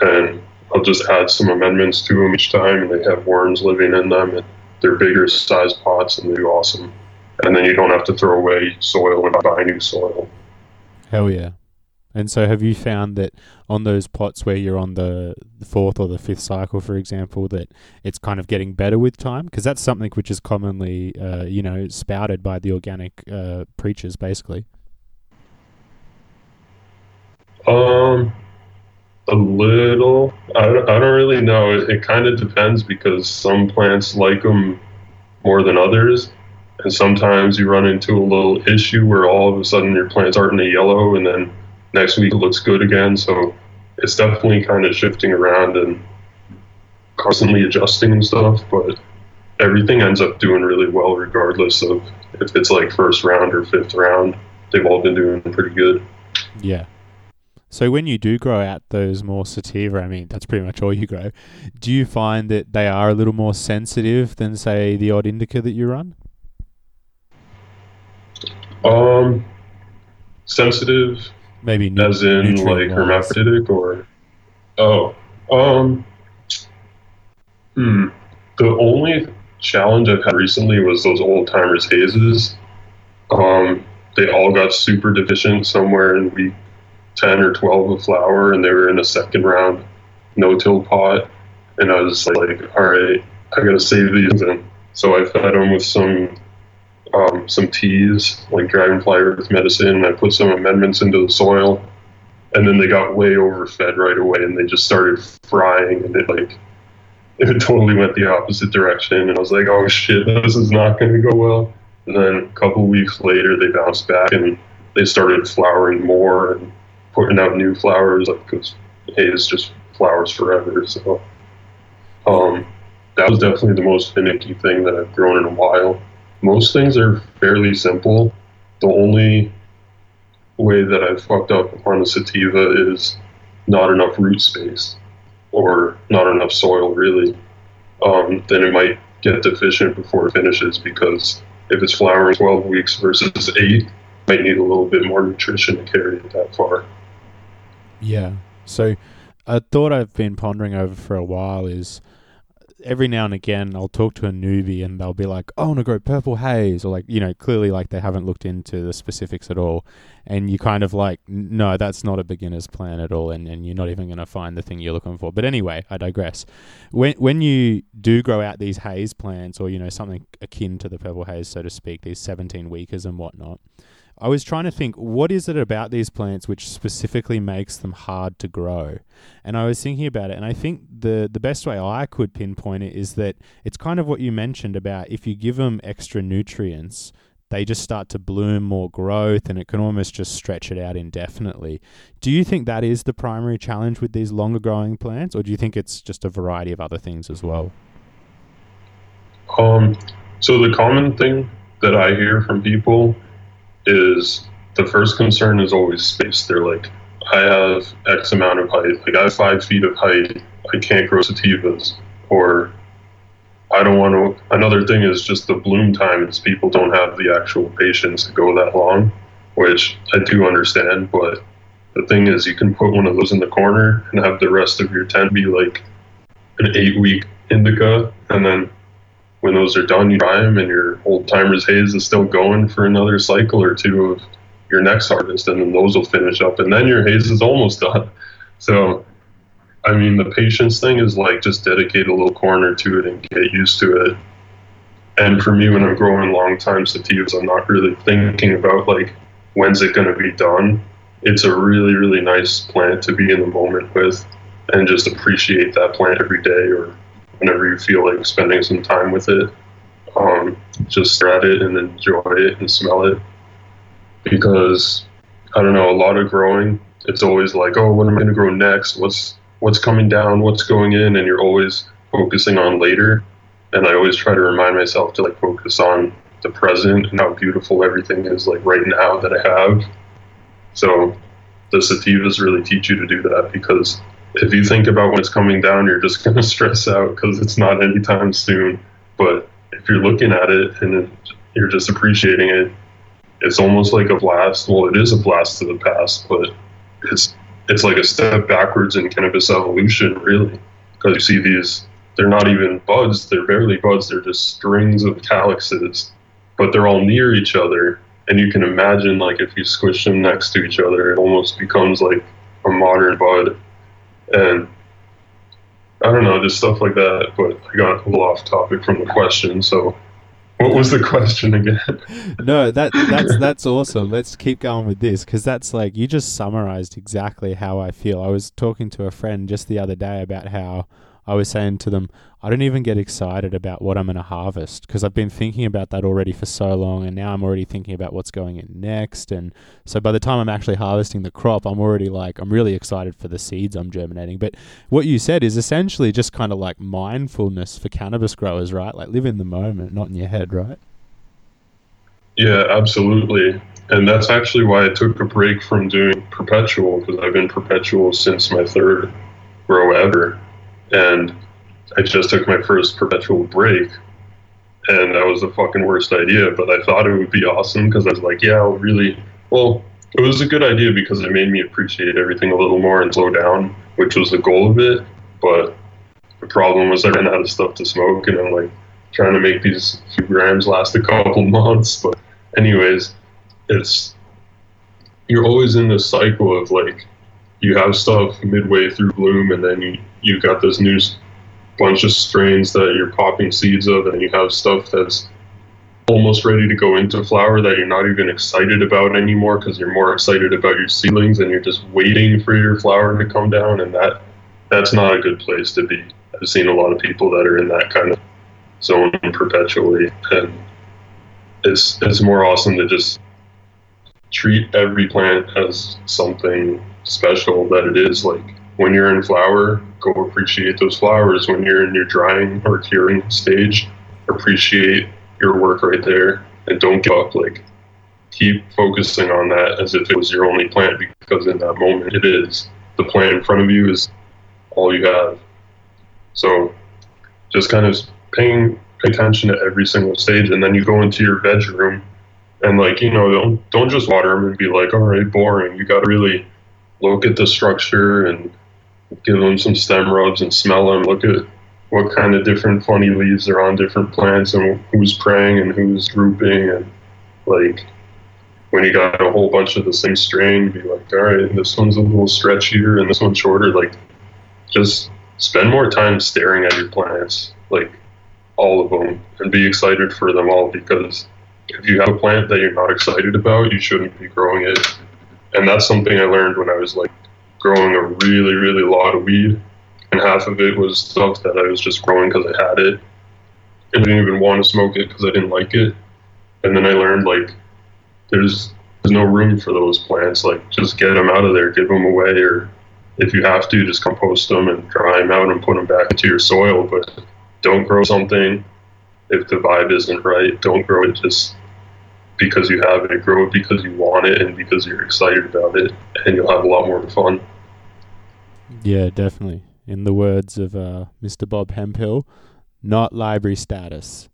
and I'll just add some amendments to them each time, and they have worms living in them, and they're bigger size pots, and they do awesome. And then you don't have to throw away soil and buy new soil.
Hell yeah. And so, have you found that on those pots where you're on the fourth or the fifth cycle, for example, that it's kind of getting better with time? Because that's something which is commonly, uh, you know, spouted by the organic uh, preachers, basically.
Um, a little. I don't, I don't really know. It, it kind of depends because some plants like them more than others, And sometimes you run into a little issue where all of a sudden your plant's starting to yellow, and then next week it looks good again. So it's definitely kind of shifting around and constantly adjusting and stuff. But everything ends up doing really well, regardless of if it's like first round or fifth round. They've all been doing pretty good.
Yeah. So when you do grow out those more sativa, I mean that's pretty much all you grow. Do you find that they are a little more sensitive than say the odd indica that you run?
Um, sensitive,
maybe nu-
as in like hermaphroditic, or oh, um, hmm. The only challenge I've had recently was those old timers hazes. Um, they all got super deficient somewhere in week 10 or 12 of flower and they were in a second round no till pot and i was like all right i gotta save these and so i fed them with some um, some teas like dragonfly earth medicine i put some amendments into the soil and then they got way overfed right away and they just started frying and it like it totally went the opposite direction and i was like oh shit this is not going to go well and then a couple weeks later they bounced back and they started flowering more and putting out new flowers like because haze just flowers forever. So um, that was definitely the most finicky thing that I've grown in a while. Most things are fairly simple. The only way that I fucked up on the sativa is not enough root space or not enough soil really. Um, then it might get deficient before it finishes because if it's flowering 12 weeks versus 8, might need a little bit more nutrition to carry it that far.
Yeah. So a thought I've been pondering over for a while is every now and again I'll talk to a newbie and they'll be like, "Oh, I want to grow purple haze," or like you know, clearly like they haven't looked into the specifics at all, and you kind of like, no, that's not a beginner's plan at all, and, and you're not even going to find the thing you're looking for. But anyway, I digress. When when you do grow out these haze plants, or you know something akin to the purple haze, so to speak, these 17 weekers and whatnot I was trying to think what is it about these plants which specifically makes them hard to grow? And I was thinking about it and I think the the best way I could pinpoint it is that it's kind of what you mentioned about if you give them extra nutrients, they just start to bloom more growth and it can almost just stretch it out indefinitely. Do you think that is the primary challenge with these longer growing plants or do you think it's just a variety of other things as well?
Um so the common thing that I hear from people is the first concern is always space. They're like, I have X amount of height. Like I have five feet of height. I can't grow sativas. Or I don't want to. Another thing is just the bloom time is people don't have the actual patience to go that long, which I do understand. But the thing is, you can put one of those in the corner and have the rest of your tent be like an eight week indica, and then when those are done, you dry them, and your old timers haze is still going for another cycle or two of your next harvest, and then those will finish up, and then your haze is almost done. So, I mean, the patience thing is like just dedicate a little corner to it and get used to it. And for me, when I'm growing long time sativas, I'm not really thinking about like when's it going to be done. It's a really, really nice plant to be in the moment with and just appreciate that plant every day or whenever you feel like spending some time with it. Um, just stare at it and enjoy it and smell it. Because I don't know, a lot of growing, it's always like, oh, what am I going to grow next? What's what's coming down? What's going in? And you're always focusing on later. And I always try to remind myself to like focus on the present and how beautiful everything is like right now that I have. So the sativas really teach you to do that because if you think about when it's coming down, you're just going to stress out because it's not anytime soon. But if you're looking at it and you're just appreciating it, it's almost like a blast. Well, it is a blast to the past, but it's it's like a step backwards in cannabis evolution, really, because you see these. They're not even buds. They're barely buds. They're just strings of calyxes, but they're all near each other. And you can imagine, like, if you squish them next to each other, it almost becomes like a modern bud and I don't know, just stuff like that. But I got a little off topic from the question. So, what was the question again?
no, that that's that's awesome. Let's keep going with this because that's like you just summarized exactly how I feel. I was talking to a friend just the other day about how I was saying to them, I don't even get excited about what I'm going to harvest because I've been thinking about that already for so long, and now I'm already thinking about what's going in next. And so by the time I'm actually harvesting the crop, I'm already like, I'm really excited for the seeds I'm germinating. But what you said is essentially just kind of like mindfulness for cannabis growers, right? Like live in the moment, not in your head, right?
Yeah, absolutely. And that's actually why I took a break from doing perpetual because I've been perpetual since my third grow ever. And I just took my first perpetual break, and that was the fucking worst idea. But I thought it would be awesome because I was like, yeah, I'll really. Well, it was a good idea because it made me appreciate everything a little more and slow down, which was the goal of it. But the problem was I ran out of stuff to smoke, and I'm like trying to make these few grams last a couple months. But anyways, it's you're always in this cycle of like you have stuff midway through bloom, and then you you got this new bunch of strains that you're popping seeds of, and you have stuff that's almost ready to go into flower that you're not even excited about anymore because you're more excited about your seedlings and you're just waiting for your flower to come down, and that that's not a good place to be. I've seen a lot of people that are in that kind of zone perpetually, and it's it's more awesome to just treat every plant as something special that it is like when you're in flower, go appreciate those flowers. When you're in your drying or curing stage, appreciate your work right there and don't give up. Like, keep focusing on that as if it was your only plant because in that moment it is. The plant in front of you is all you have. So, just kind of paying attention to every single stage, and then you go into your bedroom and like you know don't don't just water them and be like all right boring. You got to really look at the structure and give them some stem rubs and smell them. Look at what kind of different funny leaves are on different plants and who's praying and who's drooping and like when you got a whole bunch of the same strain, be like, all right, this one's a little stretchier and this one's shorter. Like, just spend more time staring at your plants, like all of them, and be excited for them all. Because if you have a plant that you're not excited about, you shouldn't be growing it. And that's something I learned when I was like growing a really, really lot of weed, and half of it was stuff that I was just growing because I had it, and I didn't even want to smoke it because I didn't like it. And then I learned like there's there's no room for those plants. Like just get them out of there, give them away, or if you have to, just compost them and dry them out and put them back into your soil. But don't grow something if the vibe isn't right. Don't grow it just because you have it. Grow it because you want it and because you're excited about it, and you'll have a lot more fun.
Yeah, definitely. In the words of uh, Mr. Bob Hemphill, not library status.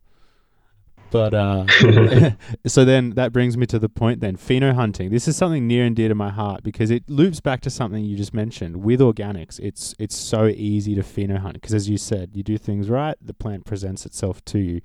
But uh, so then that brings me to the point then pheno hunting. This is something near and dear to my heart because it loops back to something you just mentioned with organics. It's it's so easy to pheno hunt because as you said, you do things right, the plant presents itself to you.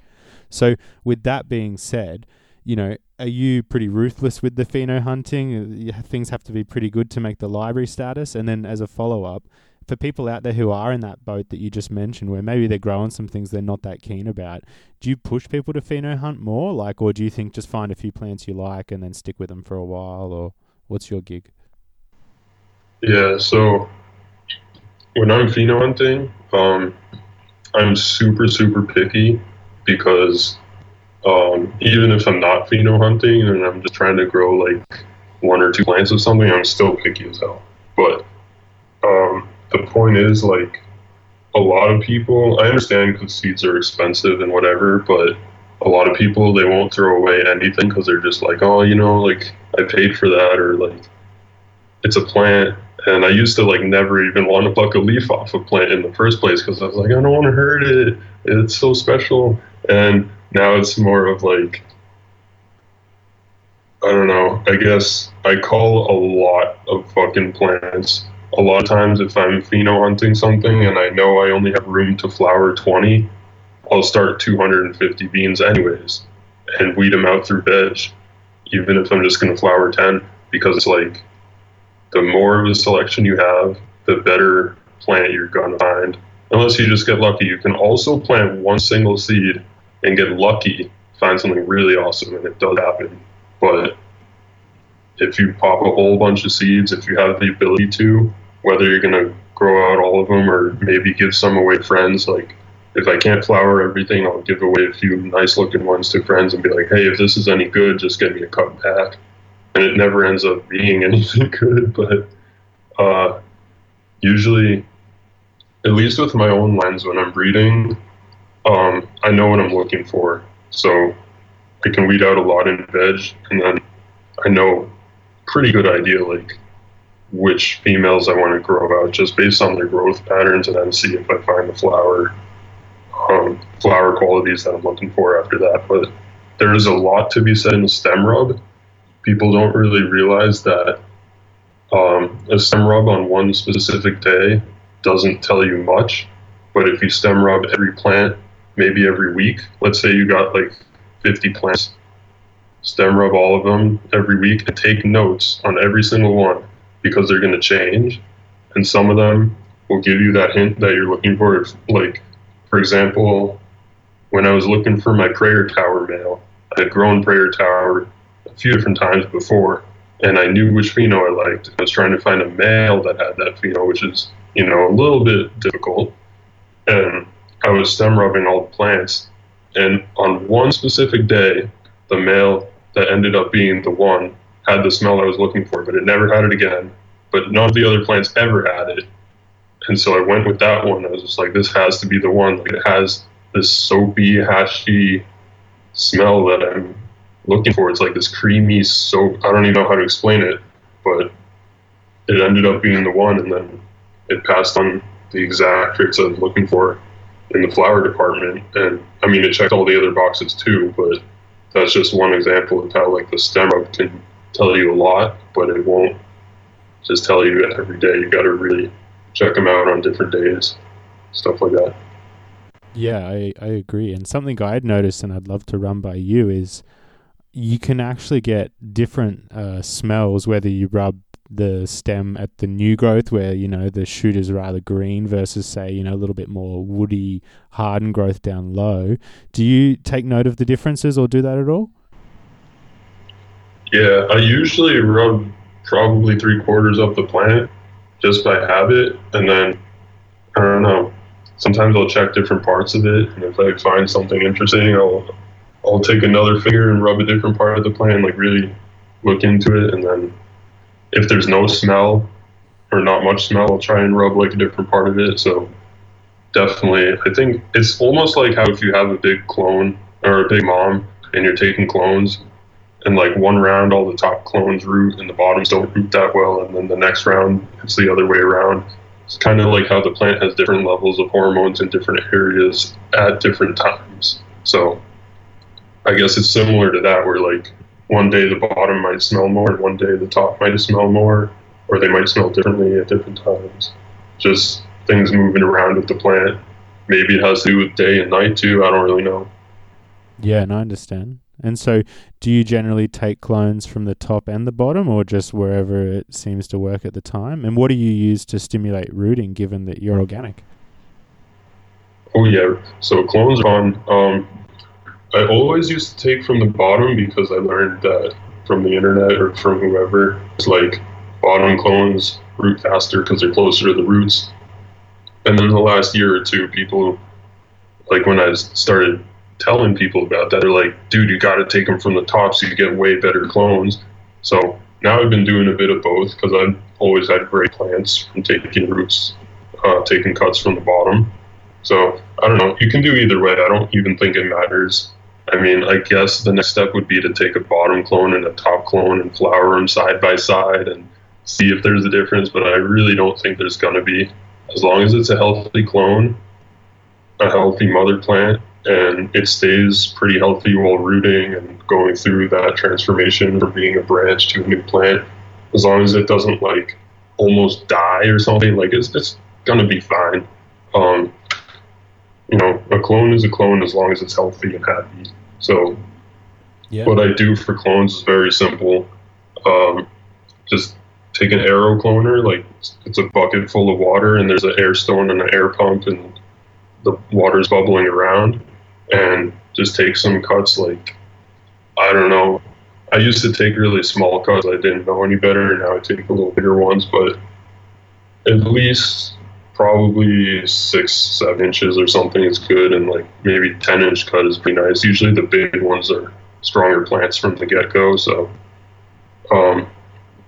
So with that being said, you know, are you pretty ruthless with the pheno hunting? Uh, things have to be pretty good to make the library status. And then as a follow up, for people out there who are in that boat that you just mentioned, where maybe they're growing some things they're not that keen about, do you push people to pheno hunt more, like, or do you think just find a few plants you like and then stick with them for a while, or what's your gig?
Yeah, so when I'm pheno hunting, um, I'm super super picky because um, even if I'm not pheno hunting and I'm just trying to grow like one or two plants of something, I'm still picky as hell. But um, the point is, like, a lot of people, I understand because seeds are expensive and whatever, but a lot of people, they won't throw away anything because they're just like, oh, you know, like, I paid for that, or like, it's a plant. And I used to like never even want to pluck a leaf off a plant in the first place because I was like, I don't want to hurt it. It's so special. And now it's more of like, I don't know. I guess I call a lot of fucking plants a lot of times if I'm pheno hunting something and I know I only have room to flower 20, I'll start 250 beans anyways and weed them out through veg, even if I'm just going to flower 10, because it's like the more of a selection you have, the better plant you're going to find. Unless you just get lucky. You can also plant one single seed and get lucky, find something really awesome, and it does happen. But if you pop a whole bunch of seeds, if you have the ability to, whether you're gonna grow out all of them or maybe give some away to friends. Like if I can't flower everything, I'll give away a few nice looking ones to friends and be like, hey, if this is any good, just get me a cut back. And it never ends up being anything good, but uh, usually, at least with my own lens when I'm breeding, um, I know what I'm looking for. So I can weed out a lot in veg, and then I know pretty good idea like which females I want to grow out just based on their growth patterns, and then see if I find the flower um, flower qualities that I'm looking for after that. But there is a lot to be said in the stem rub. People don't really realize that um, a stem rub on one specific day doesn't tell you much. But if you stem rub every plant, maybe every week, let's say you got like 50 plants, stem rub all of them every week and take notes on every single one because they're going to change. And some of them will give you that hint that you're looking for. Like, for example, when I was looking for my prayer tower male, I had grown prayer tower a few different times before, and I knew which pheno I liked. I was trying to find a male that had that pheno, which is, you know, a little bit difficult. And I was stem rubbing all the plants. And on one specific day, the male that ended up being the one had the smell I was looking for, but it never had it again. But none of the other plants ever had it. And so I went with that one. I was just like, this has to be the one. Like it has this soapy, hashy smell that I'm looking for. It's like this creamy soap. I don't even know how to explain it, but it ended up being the one. And then it passed on the exact traits I was looking for in the flower department. And I mean, it checked all the other boxes too, but that's just one example of how like the stem can tell you a lot, but it won't just tell you every day. You got to really check them out on different days, stuff like that.
Yeah, I, I agree. And something I'd noticed and I'd love to run by you is you can actually get different uh, smells whether you rub the stem at the new growth where you know the shoot is rather green versus say you know a little bit more woody hardened growth down low. Do you take note of the differences or do that at all?
Yeah i usually rub probably three quarters of the plant just by habit and then i don't know sometimes i'll check different parts of it and if i find something interesting i'll i'll take another finger and rub a different part of the plant like really look into it and then if there's no smell or not much smell, I'll try and rub like a different part of it. So definitely, I think it's almost like how if you have a big clone or a big mom and you're taking clones and like one round all the top clones root and the bottoms don't root that well and then the next round it's the other way around it's kind of like how the plant has different levels of hormones in different areas at different times so i guess it's similar to that where like one day the bottom might smell more, and one day the top might smell more, or they might smell differently at different times. Just things moving around with the plant. Maybe it has to do with day and night too. I don't really know.
Yeah, and I understand. And so, do you generally take clones from the top and the bottom, or just wherever it seems to work at the time? And what do you use to stimulate rooting, given that you're organic?
Oh yeah, so clones are on um, I always used to take from the bottom because I learned that from the internet or from whoever. It's like bottom clones root faster because they're closer to the roots. And then the last year or two, people, like when I started telling people about that, they're like, dude, you got to take them from the top so you get way better clones. So now I've been doing a bit of both because I've always had great plants from taking roots, uh, taking cuts from the bottom. So I don't know. You can do either way. I don't even think it matters. I mean, I guess the next step would be to take a bottom clone and a top clone and flower them side by side and see if there's a difference. But I really don't think there's going to be. As long as it's a healthy clone, a healthy mother plant, and it stays pretty healthy while rooting and going through that transformation from being a branch to a new plant, as long as it doesn't like almost die or something, like it's, it's going to be fine. Um, you know, a clone is a clone as long as it's healthy and happy. So, yeah. what I do for clones is very simple. Um, just take an aero cloner, like it's a bucket full of water, and there's an air stone and an air pump, and the water's bubbling around, and just take some cuts. Like, I don't know. I used to take really small cuts. I didn't know any better. And now I take a little bigger ones, but at least probably six, seven inches or something is good, and like maybe 10 inch cut is pretty nice. Usually the big ones are stronger plants from the get go, so um,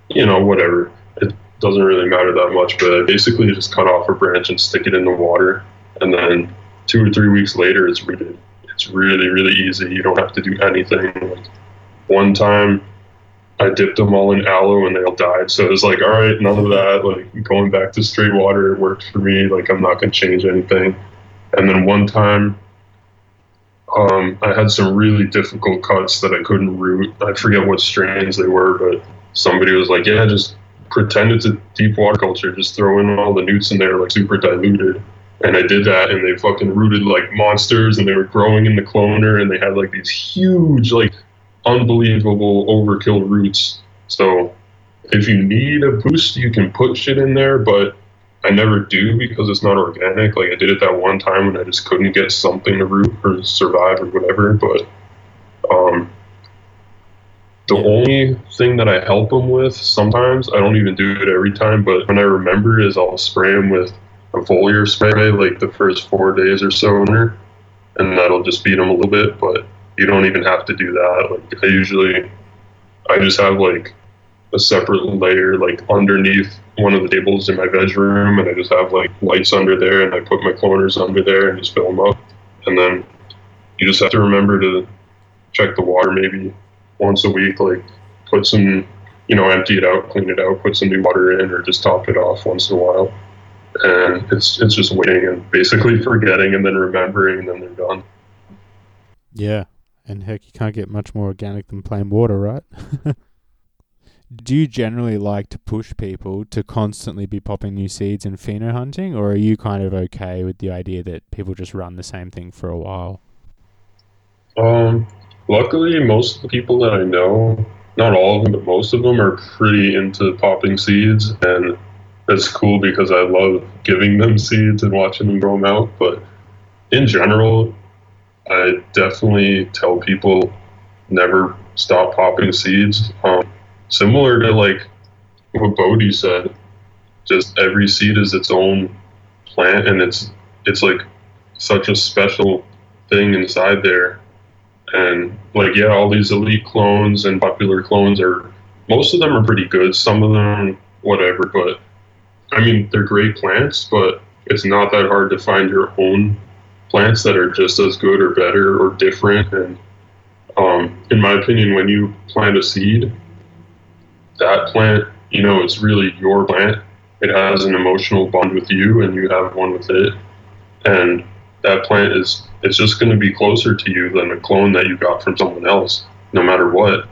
you know, whatever. It doesn't really matter that much, but I basically just cut off a branch and stick it in the water, and then two or three weeks later, it's rooted. It's really, really easy. You don't have to do anything. Like one time, I dipped them all in aloe and they all died. So it was like, all right, none of that. Like going back to straight water it worked for me. Like I'm not gonna change anything. And then one time, um, I had some really difficult cuts that I couldn't root. I forget what strains they were, but somebody was like, yeah, just pretend it's a deep water culture. Just throw in all the newts in there, like super diluted. And I did that, and they fucking rooted like monsters, and they were growing in the cloner, and they had like these huge, like unbelievable overkill roots. So if you need a boost, you can put shit in there, but I never do because it's not organic. Like I did it that one time when I just couldn't get something to root or survive or whatever. But um, the only thing that I help them with sometimes, I don't even do it every time, but when I remember is I'll spray them with a foliar spray like the first four days or so, and that'll just beat them a little bit. But you don't even have to do that. Like I usually, I just have like a separate layer like underneath one of the tables in my veg room, and I just have like lights under there, and I put my cloners under there and just fill them up. And then you just have to remember to check the water maybe once a week, like put some, you know, empty it out, clean it out, put some new water in, or just top it off once in a while. And it's it's just waiting and basically forgetting, and then remembering, and then they're done.
Yeah, and heck, you can't get much more organic than plain water, right? do you generally like to push people to constantly be popping new seeds and pheno hunting, or are you kind of okay with the idea that people just run the same thing for a while?
Um, luckily, most of the people that I know, not all of them, but most of them are pretty into popping seeds, and it's cool because I love giving them seeds and watching them grow them out. But in general, I definitely tell people never stop popping seeds. Um, similar to like what Bodhi said, just every seed is its own plant, and it's it's like such a special thing inside there. And like yeah, all these elite clones and popular clones are most of them are pretty good. Some of them whatever, but I mean they're great plants, but it's not that hard to find your own plants that are just as good or better or different. And um, in my opinion, when you plant a seed, that plant, you know, it's really your plant. It has an emotional bond with you, and you have one with it. And that plant is it's just going to be closer to you than a clone that you got from someone else, no matter what.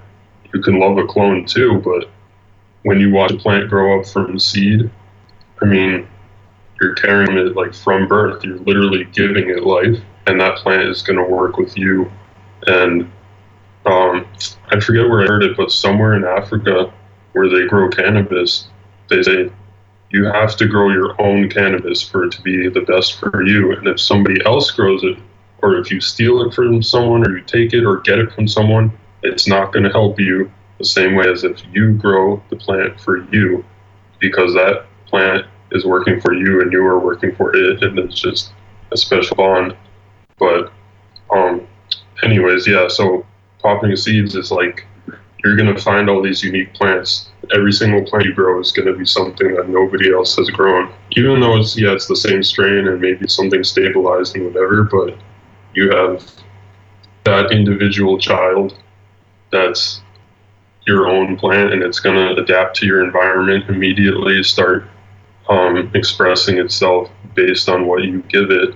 You can love a clone too, but when you watch a plant grow up from seed, I mean, you're carrying it like from birth. You're literally giving it life, and that plant is going to work with you. And um, I forget where I heard it, but somewhere in Africa, where they grow cannabis, they say you have to grow your own cannabis for it to be the best for you. And if somebody else grows it, or if you steal it from someone, or you take it or get it from someone, it's not going to help you the same way as if you grow the plant for you, because that plant is working for you and you are working for it, and it's just a special bond. But, um, anyways, yeah. So popping seeds is like you're to find all these unique plants. Every single plant you grow is to be something that nobody else has grown. Even though it's yeah, it's the same strain and maybe something stabilized and whatever, but you have that individual child that's your own plant and it's going to adapt to your environment immediately, start um, expressing itself based on what you give it,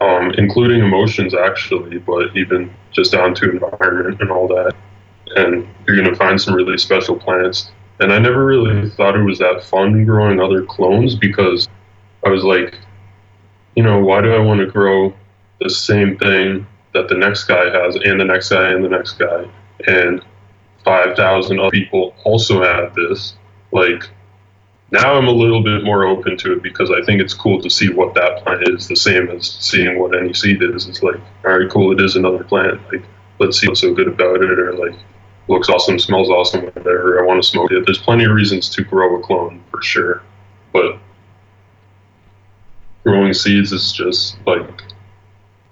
um, including emotions actually, but even just down to environment and all that and you're going to find some really special plants. And I never really thought it was that fun growing other clones because I was like, you know, why do I want to grow the same thing that the next guy has and the next guy and the next guy and 5,000 other people also have this? Like, now I'm a little bit more open to it because I think it's cool to see what that plant is, the same as seeing what any seed is. It's like, all right, cool, it is another plant. Like, let's see what's so good about it, or like, looks awesome, smells awesome, whatever. I want to smoke it. There's plenty of reasons to grow a clone for sure, but growing seeds is just like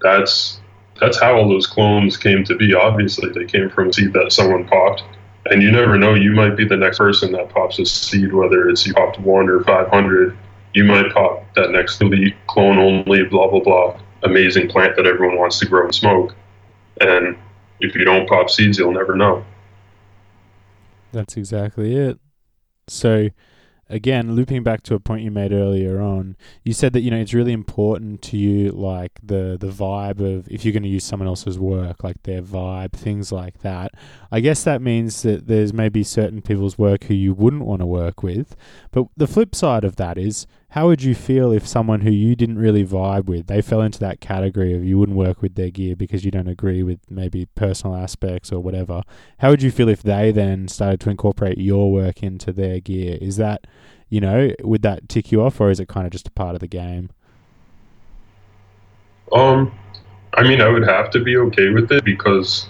that's that's how all those clones came to be. Obviously, they came from a seed that someone popped, and you never know. You might be the next person that pops a seed, whether it's you popped one or five hundred. You might pop that next elite clone only, blah blah blah, amazing plant that everyone wants to grow and smoke. And if you don't pop seeds, you'll never know.
That's exactly it. So again, looping back to a point you made earlier on, you said that you know it's really important to you, like the the vibe of if you're going to use someone else's work, like their vibe, things like that. I guess that means that there's maybe certain people's work who you wouldn't want to work with, but the flip side of that is how would you feel if someone who you didn't really vibe with, they fell into that category of you wouldn't work with their gear because you don't agree with maybe personal aspects or whatever? How would you feel if they then started to incorporate your work into their gear? Is that, you know, would that tick you off or is it kind of just a part of the game?
Um, I mean, I would have to be okay with it because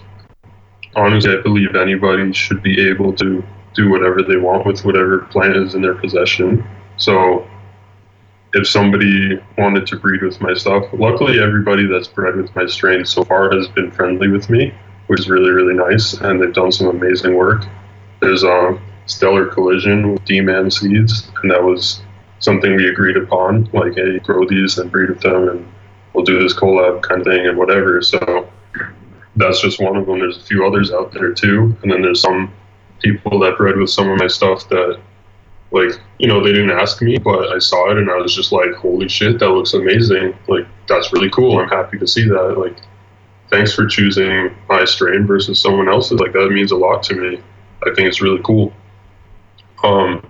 honestly, I believe anybody should be able to do whatever they want with whatever plant is in their possession. So if somebody wanted to breed with my stuff. Luckily, everybody that's bred with my strain so far has been friendly with me, which is really, really nice, and they've done some amazing work. There's a stellar collision with D-Man seeds, and that was something we agreed upon, like, hey, grow these and breed with them, and we'll do this collab kind of thing and whatever. So that's just one of them. There's a few others out there too, and then there's some people that bred with some of my stuff that like you know they didn't ask me but i saw it and i was just like holy shit that looks amazing. Like that's really cool. I'm happy to see that. Like thanks for choosing my strain versus someone else's. Like that means a lot to me. I think it's really cool. Um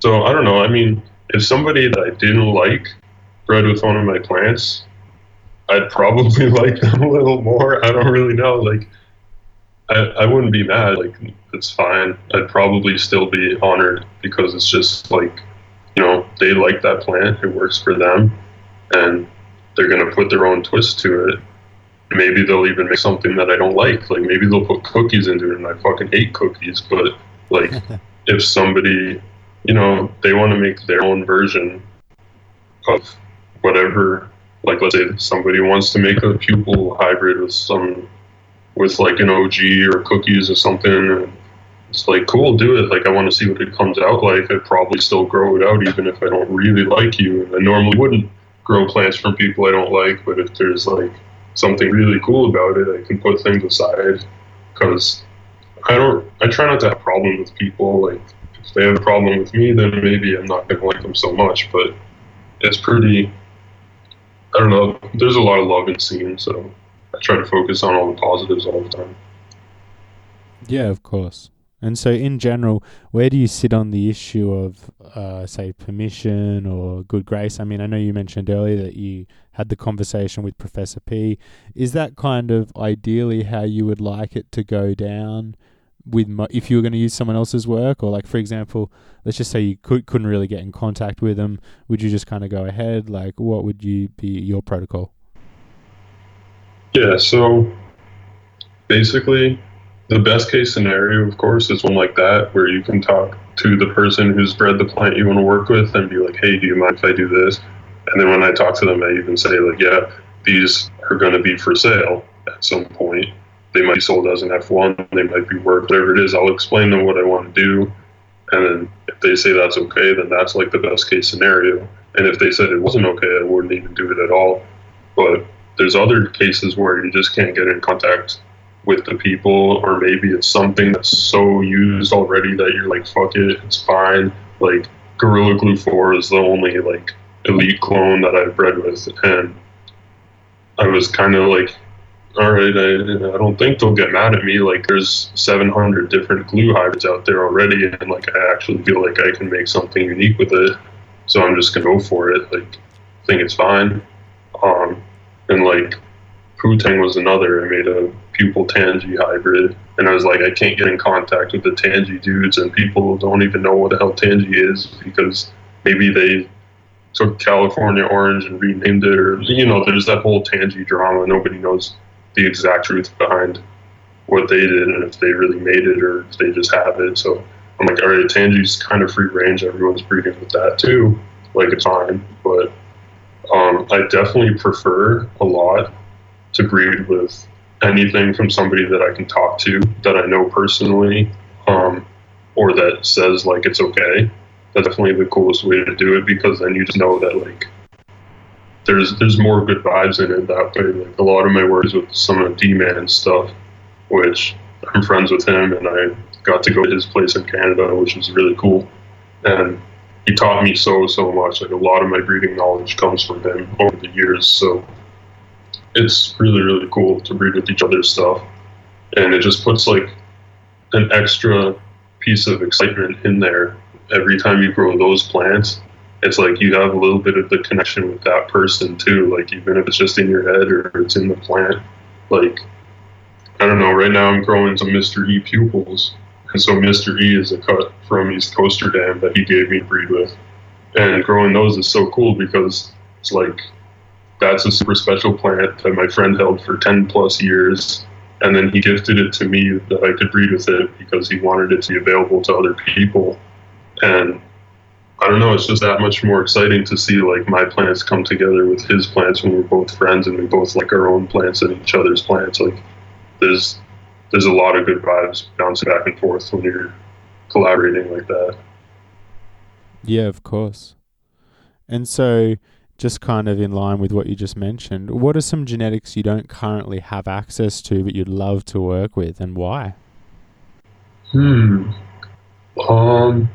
so i don't know. I mean if somebody that i didn't like bred with one of my plants i'd probably like them a little more. I don't really know. Like I, I wouldn't be mad. Like it's fine. I'd probably still be honored because it's just like, you know, they like that plant. It works for them, and they're gonna put their own twist to it. Maybe they'll even make something that I don't like. Like maybe they'll put cookies into it, and I fucking hate cookies. But like, if somebody, you know, they want to make their own version of whatever. Like let's say somebody wants to make a pupil hybrid with some with like an OG or cookies or something. It's like cool, do it. Like I want to see what it comes out like. I'd probably still grow it out even if I don't really like you. I normally wouldn't grow plants from people I don't like, but if there's like something really cool about it, I can put things aside because I don't. I try not to have a problem with people. Like if they have a problem with me, then maybe I'm not gonna like them so much. But it's pretty. I don't know. There's a lot of love in scene, so I try to focus on all the positives all the time.
Yeah, of course. And so, in general, where do you sit on the issue of, uh, say, permission or good grace? I mean, I know you mentioned earlier that you had the conversation with Professor P. Is that kind of ideally how you would like it to go down? With mo- if you were going to use someone else's work, or like for example, let's just say you could couldn't really get in contact with them, would you just kind of go ahead? Like, what would you be your protocol?
Yeah, so basically, the best case scenario, of course, is one like that where you can talk to the person who's bred the plant you want to work with and be like, hey, do you mind if I do this? And then when I talk to them, I even say, like, yeah, these are going to be for sale at some point. They might be sold as an F1, they might be worth whatever it is. I'll explain them what I want to do. And then if they say that's okay, then that's like the best case scenario. And if they said it wasn't okay, I wouldn't even do it at all. But there's other cases where you just can't get in contact with the people, or maybe it's something that's so used already that you're like, fuck it, it's fine. Like Gorilla Glue 4 is the only like elite clone that I've bred with, and I was kind of like, all right, I, I don't think they'll get mad at me. Like, there's 700 different glue hybrids out there already, and like, I actually feel like I can make something unique with it. So I'm just gonna go for it. Like, think it's fine. Um, and like Putang was another. I made a pupil Tangie hybrid, and I was like, I can't get in contact with the Tangie dudes, and people don't even know what the hell Tangie is because maybe they took California Orange and renamed it, or you know, there's that whole Tangie drama. Nobody knows the exact truth behind what they did and if they really made it or if they just have it. So I'm like, all right, Tangie's kind of free range. Everyone's breeding with that too. Like it's fine, but Um, I definitely prefer a lot to breed with anything from somebody that I can talk to that I know personally, um, or that says like it's okay. That's definitely the coolest way to do it because then you just know that like there's there's more good vibes in it that way. Like a lot of my work is with some of the D man stuff, which I'm friends with him, and I got to go to his place in Canada, which is really cool. And he taught me so so much. Like a lot of my breeding knowledge comes from him over the years. So it's really really cool to breed with each other's stuff, and it just puts like an extra piece of excitement in there every time you grow those plants. It's like you have a little bit of the connection with that person too. Like even if it's just in your head or it's in the plant, like I don't know. Right now I'm growing some Mr. E pupils, and so Mr. E is a cut from East Coaster Dam that he gave me to breed with. And growing those is so cool because it's like that's a super special plant that my friend held for 10 plus years. And then he gifted it to me that I could breed with it because he wanted it to be available to other people. And I don't know, it's just that much more exciting to see like my plants come together with his plants when we're both friends and we both like our own plants and each other's plants. Like there's there's a lot of good vibes bouncing back and forth when you're collaborating like that.
Yeah, of course. And so just kind of in line with what you just mentioned, what are some genetics you don't currently have access to but you'd love to work with and why?
Hmm. Um,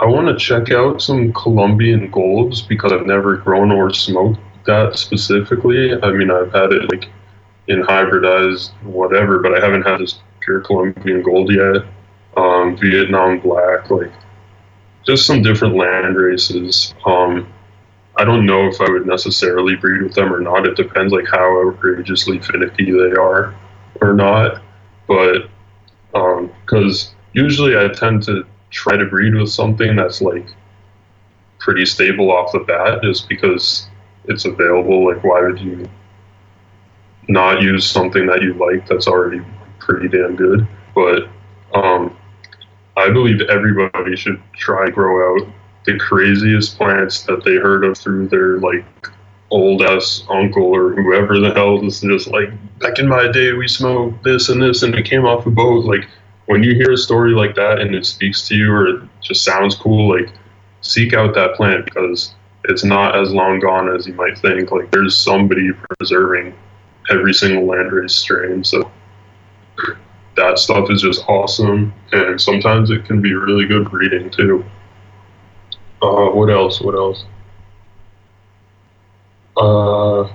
I want to check out some Colombian golds because I've never grown or smoked that specifically. I mean, I've had it like in hybridized whatever, but I haven't had this pure Colombian gold yet. Um, Vietnam black, like just some different land races. Um, I don't know if I would necessarily breed with them or not. It depends like how outrageously finicky they are or not. But because um, usually I tend to try to breed with something that's like pretty stable off the bat, just because it's available. Like, why would you not use something that you like that's already pretty damn good? But um, I believe everybody should try grow out the craziest plants that they heard of through their like old ass uncle or whoever the hell is just like back in my day we smoked this and this and it came off a boat. Like when you hear a story like that and it speaks to you or it just sounds cool like seek out that plant because it's not as long gone as you might think. Like there's somebody preserving every single landrace strain so that stuff is just awesome. And sometimes it can be really good breeding too uh, what else? What else? Uh,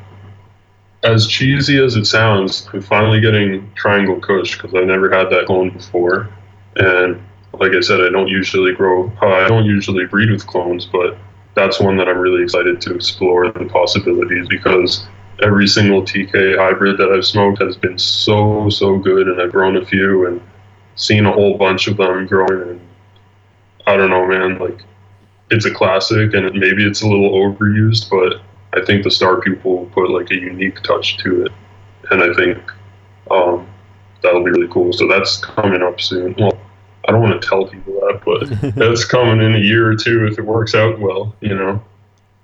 as cheesy as it sounds, I'm finally getting Triangle Kush because I've never had that clone before. And like I said, I don't usually grow, uh, I don't usually breed with clones, but that's one that I'm really excited to explore the possibilities because every single TK hybrid that I've smoked has been so, so good. And I've grown a few and seen a whole bunch of them growing. And I don't know, man, like it's a classic and maybe it's a little overused, but I think the Star Pupil put like a unique touch to it, and I think um, that'll be really cool. So that's coming up soon. Well, I don't want to tell people that, but that's coming in a year or two if it works out well, you know.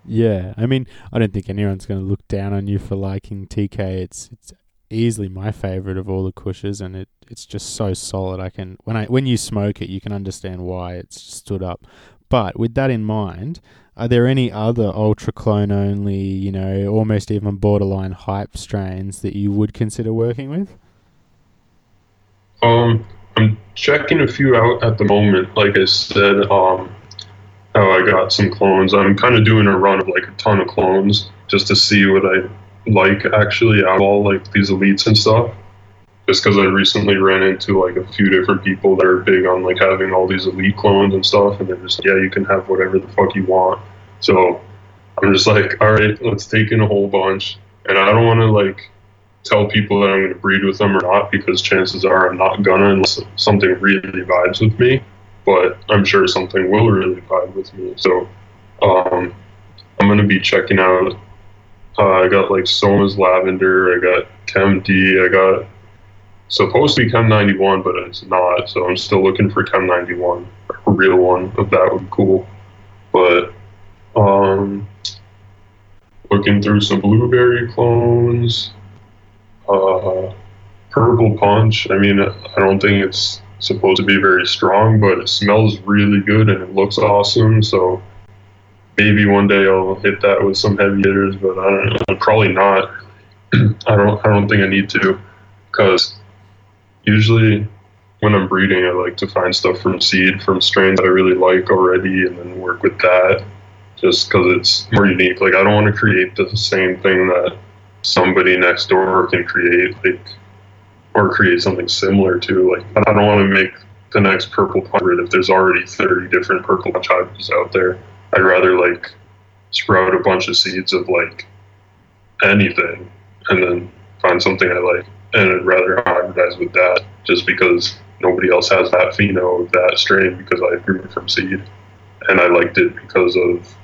Yeah, I mean, I don't think anyone's going to look down on you for liking TK. It's it's easily my favorite of all the Kushes, and it it's just so solid. I can when I when you smoke it, you can understand why it's stood up. But with that in mind, are there any other ultra clone only, you know, almost even borderline hype strains that you would consider working with?
Um, I'm checking a few out at the moment. Like I said, um, how I got some clones. I'm kind of doing a run of like a ton of clones just to see what I like actually out of all like these elites and stuff just because I recently ran into like a few different people that are big on like having all these elite clones and stuff, and they're just yeah, you can have whatever the fuck you want. So I'm just like, all right, let's take in a whole bunch, and I don't want to like tell people that I'm going to breed with them or not because chances are I'm not gonna unless something really vibes with me. But I'm sure something will really vibe with me. So um, I'm going to be checking out. Uh, I got like Soma's Lavender. I got Chem D. I got supposed to be Chem 91, but it's not. So I'm still looking for Chem 91, a real one. If that would be cool. But um, looking through some blueberry clones. Uh, purple punch. I mean, I don't think it's supposed to be very strong, but it smells really good and it looks awesome. So maybe one day I'll hit that with some heavy hitters, but I don't know, probably not. I don't. I don't think I need to, because usually when I'm breeding, I like to find stuff from seed from strains that I really like already, and then work with that. Just because it's more unique. Like I don't want to create the same thing that somebody next door can create. Like or create something similar to. Like I don't want to make the next purple punch if there's already 30 different purple hybrids out there. I'd rather like sprout a bunch of seeds of like anything and then find something I like. And I'd rather hybridize with that just because nobody else has that pheno of that strain because I grew it from seed. And I liked it because of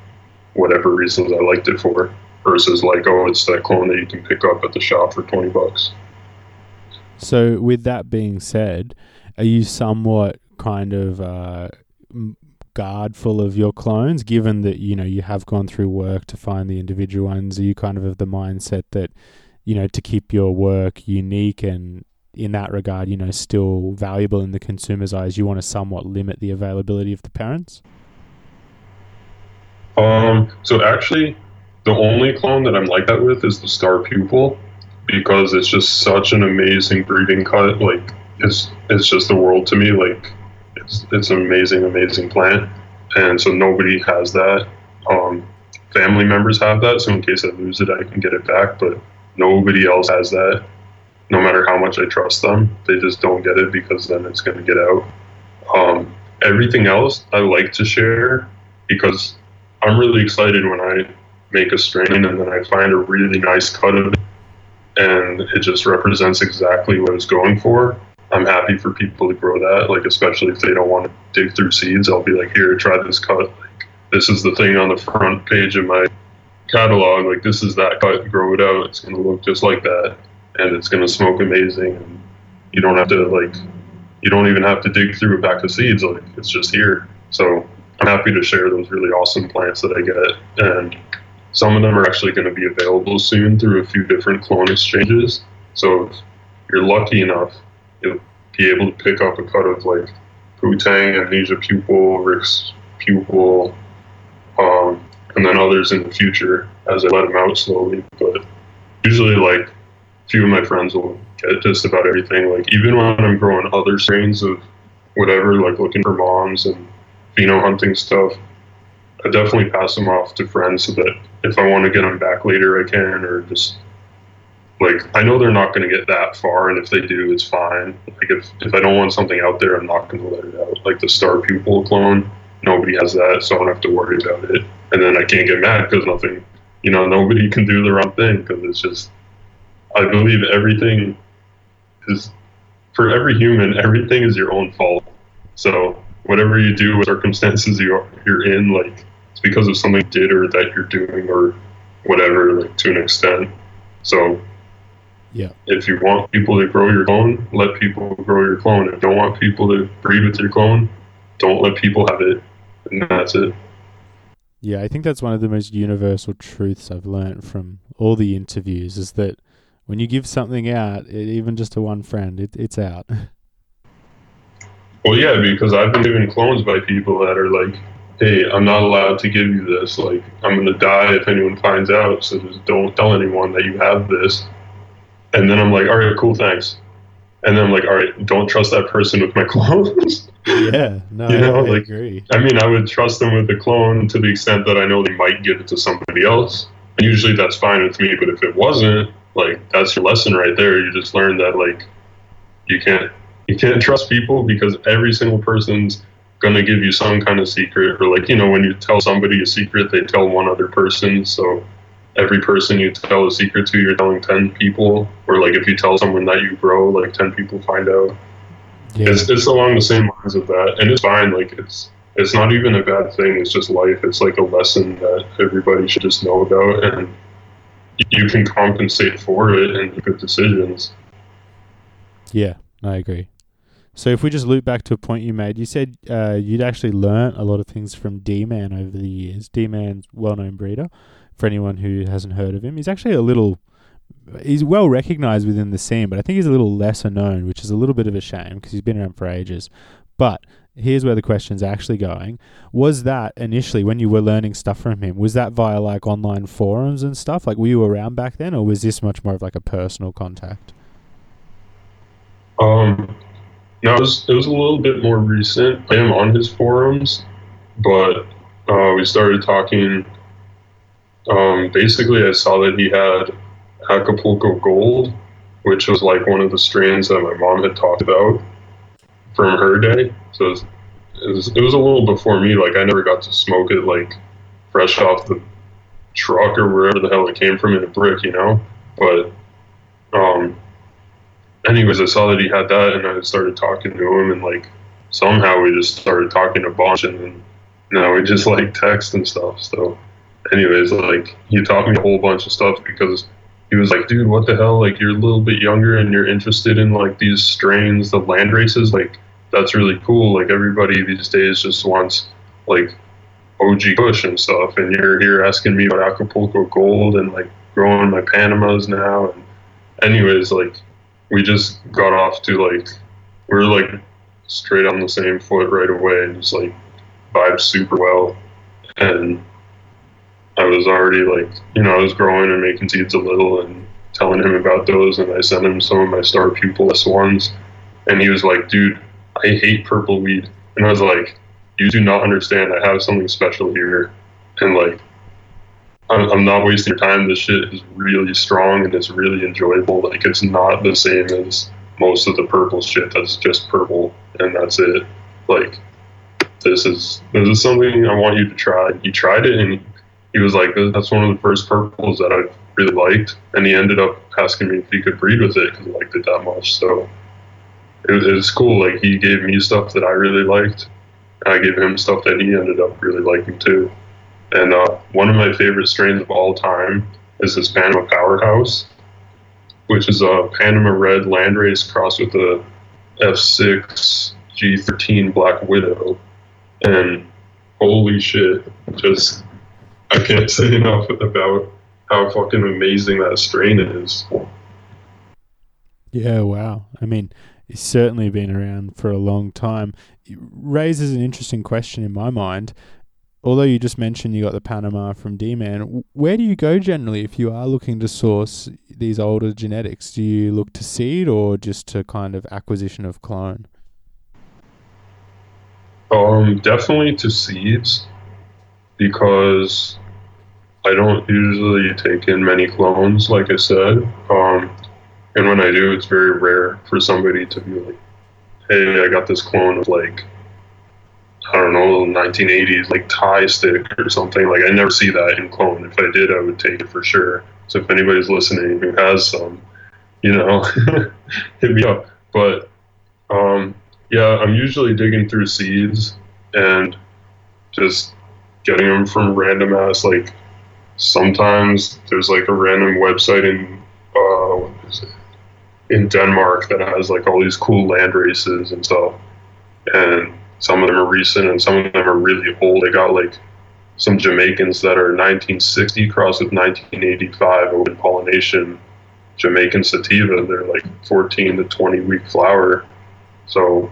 whatever reasons I liked it for versus like, oh, it's that clone that you can pick up at the shop for 20 bucks.
So, with that being said, are you somewhat kind of uh, guardful of your clones, given that you know you have gone through work to find the individual ones? Are you kind of of the mindset that you know to keep your work unique and in that regard, you know, still valuable in the consumer's eyes? You want to somewhat limit the availability of the parents.
Um. So actually, the only clone that I'm like that with is the star pupil because it's just such an amazing breeding cut. Like it's it's just the world to me. Like it's it's an amazing, amazing plant, and so nobody has that. Um, family members have that, so in case I lose it, I can get it back. But nobody else has that. No matter how much I trust them, they just don't get it because then it's going to get out. Um, everything else I like to share because I'm really excited when I make a strain and then I find a really nice cut of it and it just represents exactly what it's going for. I'm happy for people to grow that, like especially if they don't want to dig through seeds. I'll be like, here, try this cut. Like, this is the thing on the front page of my catalog. Like this is that cut. Grow it out. It's gonna look just like that, and it's gonna smoke amazing. And you don't have to like, you don't even have to dig through a pack of seeds. Like it's just here. So I'm happy to share those really awesome plants that I get, and some of them are actually going to be available soon through a few different clone exchanges. So if you're lucky enough, you'll be able to pick up a cut of like Putang, Amnesia Pupil, Rick's Pupil, um, and then others in the future as I let them out slowly. But usually, like, a few of my friends will get just about everything. Like, even when I'm growing other strains of whatever, like looking for moms and pheno hunting stuff, I definitely pass them off to friends so that if I want to get them back later, I can, or just like I know they're not going to get that far, and if they do, it's fine. Like if if I don't want something out there, I'm not going to let it out. Like the Star Pupil clone, nobody has that, so I don't have to worry about it. And then I can't get mad because nothing, you know, nobody can do the wrong thing because it's just. I believe everything is for every human. Everything is your own fault. So whatever you do, what circumstances you're you're in, like it's because of something did or that you're doing or whatever, like to an extent. So
yeah.
If you want people to grow your clone, let people grow your clone. If you don't want people to breed with your clone, don't let people have it. And that's it.
Yeah, I think that's one of the most universal truths I've learned from all the interviews is that when you give something out, it, even just to one friend, it, it's out.
Well, yeah, because I've been given clones by people that are like, hey, I'm not allowed to give you this. Like, I'm going to die if anyone finds out. So just don't tell anyone that you have this. And then I'm like, all right, cool, thanks. And then I'm like, all right, don't trust that person with my clones.
yeah, no, you know, I like, agree.
I mean, I would trust them with the clone to the extent that I know they might give it to somebody else. And usually that's fine with me. But if it wasn't, like, that's your lesson right there. You just learn that, like, you can't you can't trust people because every single person's going to give you some kind of secret or like you know when you tell somebody a secret they tell one other person so every person you tell a secret to you're telling 10 people. Or like if you tell someone that you grow like 10 people find out. Yeah. it's, it's along the same lines of that. And it's fine like it's it's not even a bad thing. It's just life. It's like a lesson that everybody should just know about. And you can compensate for it and good decisions.
Yeah i agree. So if we just loop back to a point you made, you said uh, you'd actually learnt a lot of things from D-Man over the years. D-Man's well-known breeder, for anyone who hasn't heard of him. He's actually a little. He's well recognized within the scene, but I think he's a little lesser known, which is a little bit of a shame because he's been around for ages. But here's where the question's actually going. Was that initially when you were learning stuff from him, was that via like online forums and stuff? Like were you around back then or was this much more of like a personal contact?
Um no, it was, it was a little bit more recent. I am on his forums, but uh, we started talking. Um, basically, I saw that he had Acapulco Gold, which was like one of the strains that my mom had talked about from her day. So it was, it was, it was a little before me. Like I never got to smoke it like fresh off the truck or wherever the hell it came from in a brick, you know. But um, anyways, I saw that he had that, and I started talking to him, and like somehow we just started talking a bunch, and then you know we just like text and stuff. So, anyways, like he taught me a whole bunch of stuff because he was like, dude, what the hell? Like you're a little bit younger and you're interested in like these strains, the land races, like that's really cool. Like everybody these days just wants like OG Kush and stuff, and you're here asking me about Acapulco Gold and like growing my Panamas now. And anyways, like we just got off to like we are like straight on the same foot right away and just like vibed super well. And I was already like, you know, I was growing and making seeds a little and telling him about those. And I sent him some of my star pupil S1s. And he was like, dude, I hate purple weed. And I was like, you do not understand. I have something special here. And like, I'm, I'm not wasting your time. This shit is really strong and it's really enjoyable. Like, it's not the same as most of the purple shit that's just purple and that's it. Like, this is this is something I want you to try. He tried it and he was like, that's one of the first purples that I really liked. And he ended up asking me if he could breed with it because he liked it that much. So it, it was cool. Like he gave me stuff that I really liked. And I gave him stuff that he ended up really liking too. And uh, one of my favorite strains of all time is this Panama Powerhouse, which is a Panama Red Landrace crossed with a F6 G13 Black Widow. And holy shit, just I can't say enough about how fucking amazing that strain is.
Yeah, wow. I mean, it's certainly been around for a long time. It raises an interesting question in my mind. Although you just mentioned you got the Panama from D Man, where do you go generally if you are looking to source these older genetics? Do you look to seed or just to kind of acquisition of clone?
Um, definitely to seeds because I don't usually take in many clones, like I said. Um, and when I do, it's very rare for somebody to be like, hey, I got this clone of like, I don't know, 1980s, like Thai stick or something. Like, I never see that in clone. If I did, I would take it for sure. So if anybody's listening who has some, you know, hit me up. But um, yeah, I'm usually digging through seeds and just getting them from random ass like sometimes there's like a random website in uh, in Denmark that has like all these cool land races and stuff. And some of them are recent and some of them are really old. They got like some Jamaicans that are 1960 crossed with 1985 open pollination Jamaican sativa. They're like 14 to 20 week flower. So,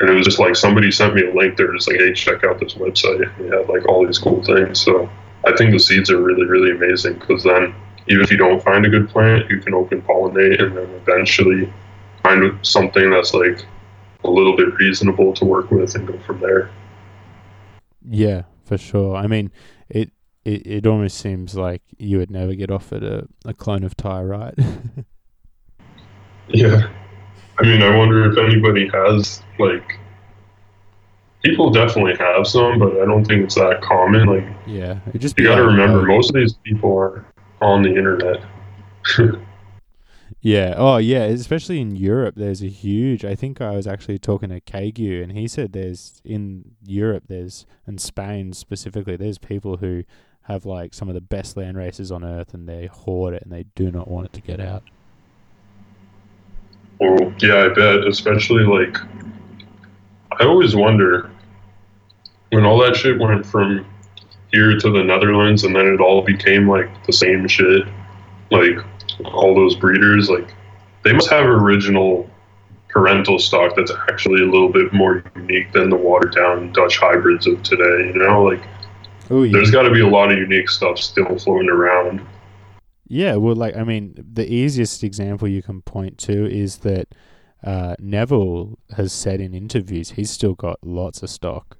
and it was just like somebody sent me a link. They're just like, hey, check out this website. They had like all these cool things. So I think the seeds are really, really amazing because then even if you don't find a good plant, you can open pollinate and then eventually find something that's like a little bit reasonable to work with and go from there.
Yeah, for sure. I mean, it it, it almost seems like you would never get offered a, a clone of Thai, right?
yeah. I mean, I wonder if anybody has like people definitely have some, but I don't think it's that common. Like,
yeah, it just
you got to remember, uh, most of these people are on the internet.
yeah. Oh, yeah. Especially in Europe, there's a huge. I think I was actually talking to Kagu, and he said there's in Europe, there's and Spain specifically, there's people who have like some of the best land races on earth, and they hoard it and they do not want it to get out.
Well, yeah, I bet. Especially like, I always wonder when all that shit went from here to the Netherlands, and then it all became like the same shit. Like all those breeders, like they must have original parental stock that's actually a little bit more unique than the watered down Dutch hybrids of today. You know, like
Oh, yeah.
there's got to be a lot of unique stuff still floating around.
Yeah, well, like I mean, the easiest example you can point to is that uh, Neville has said in interviews he's still got lots of stock.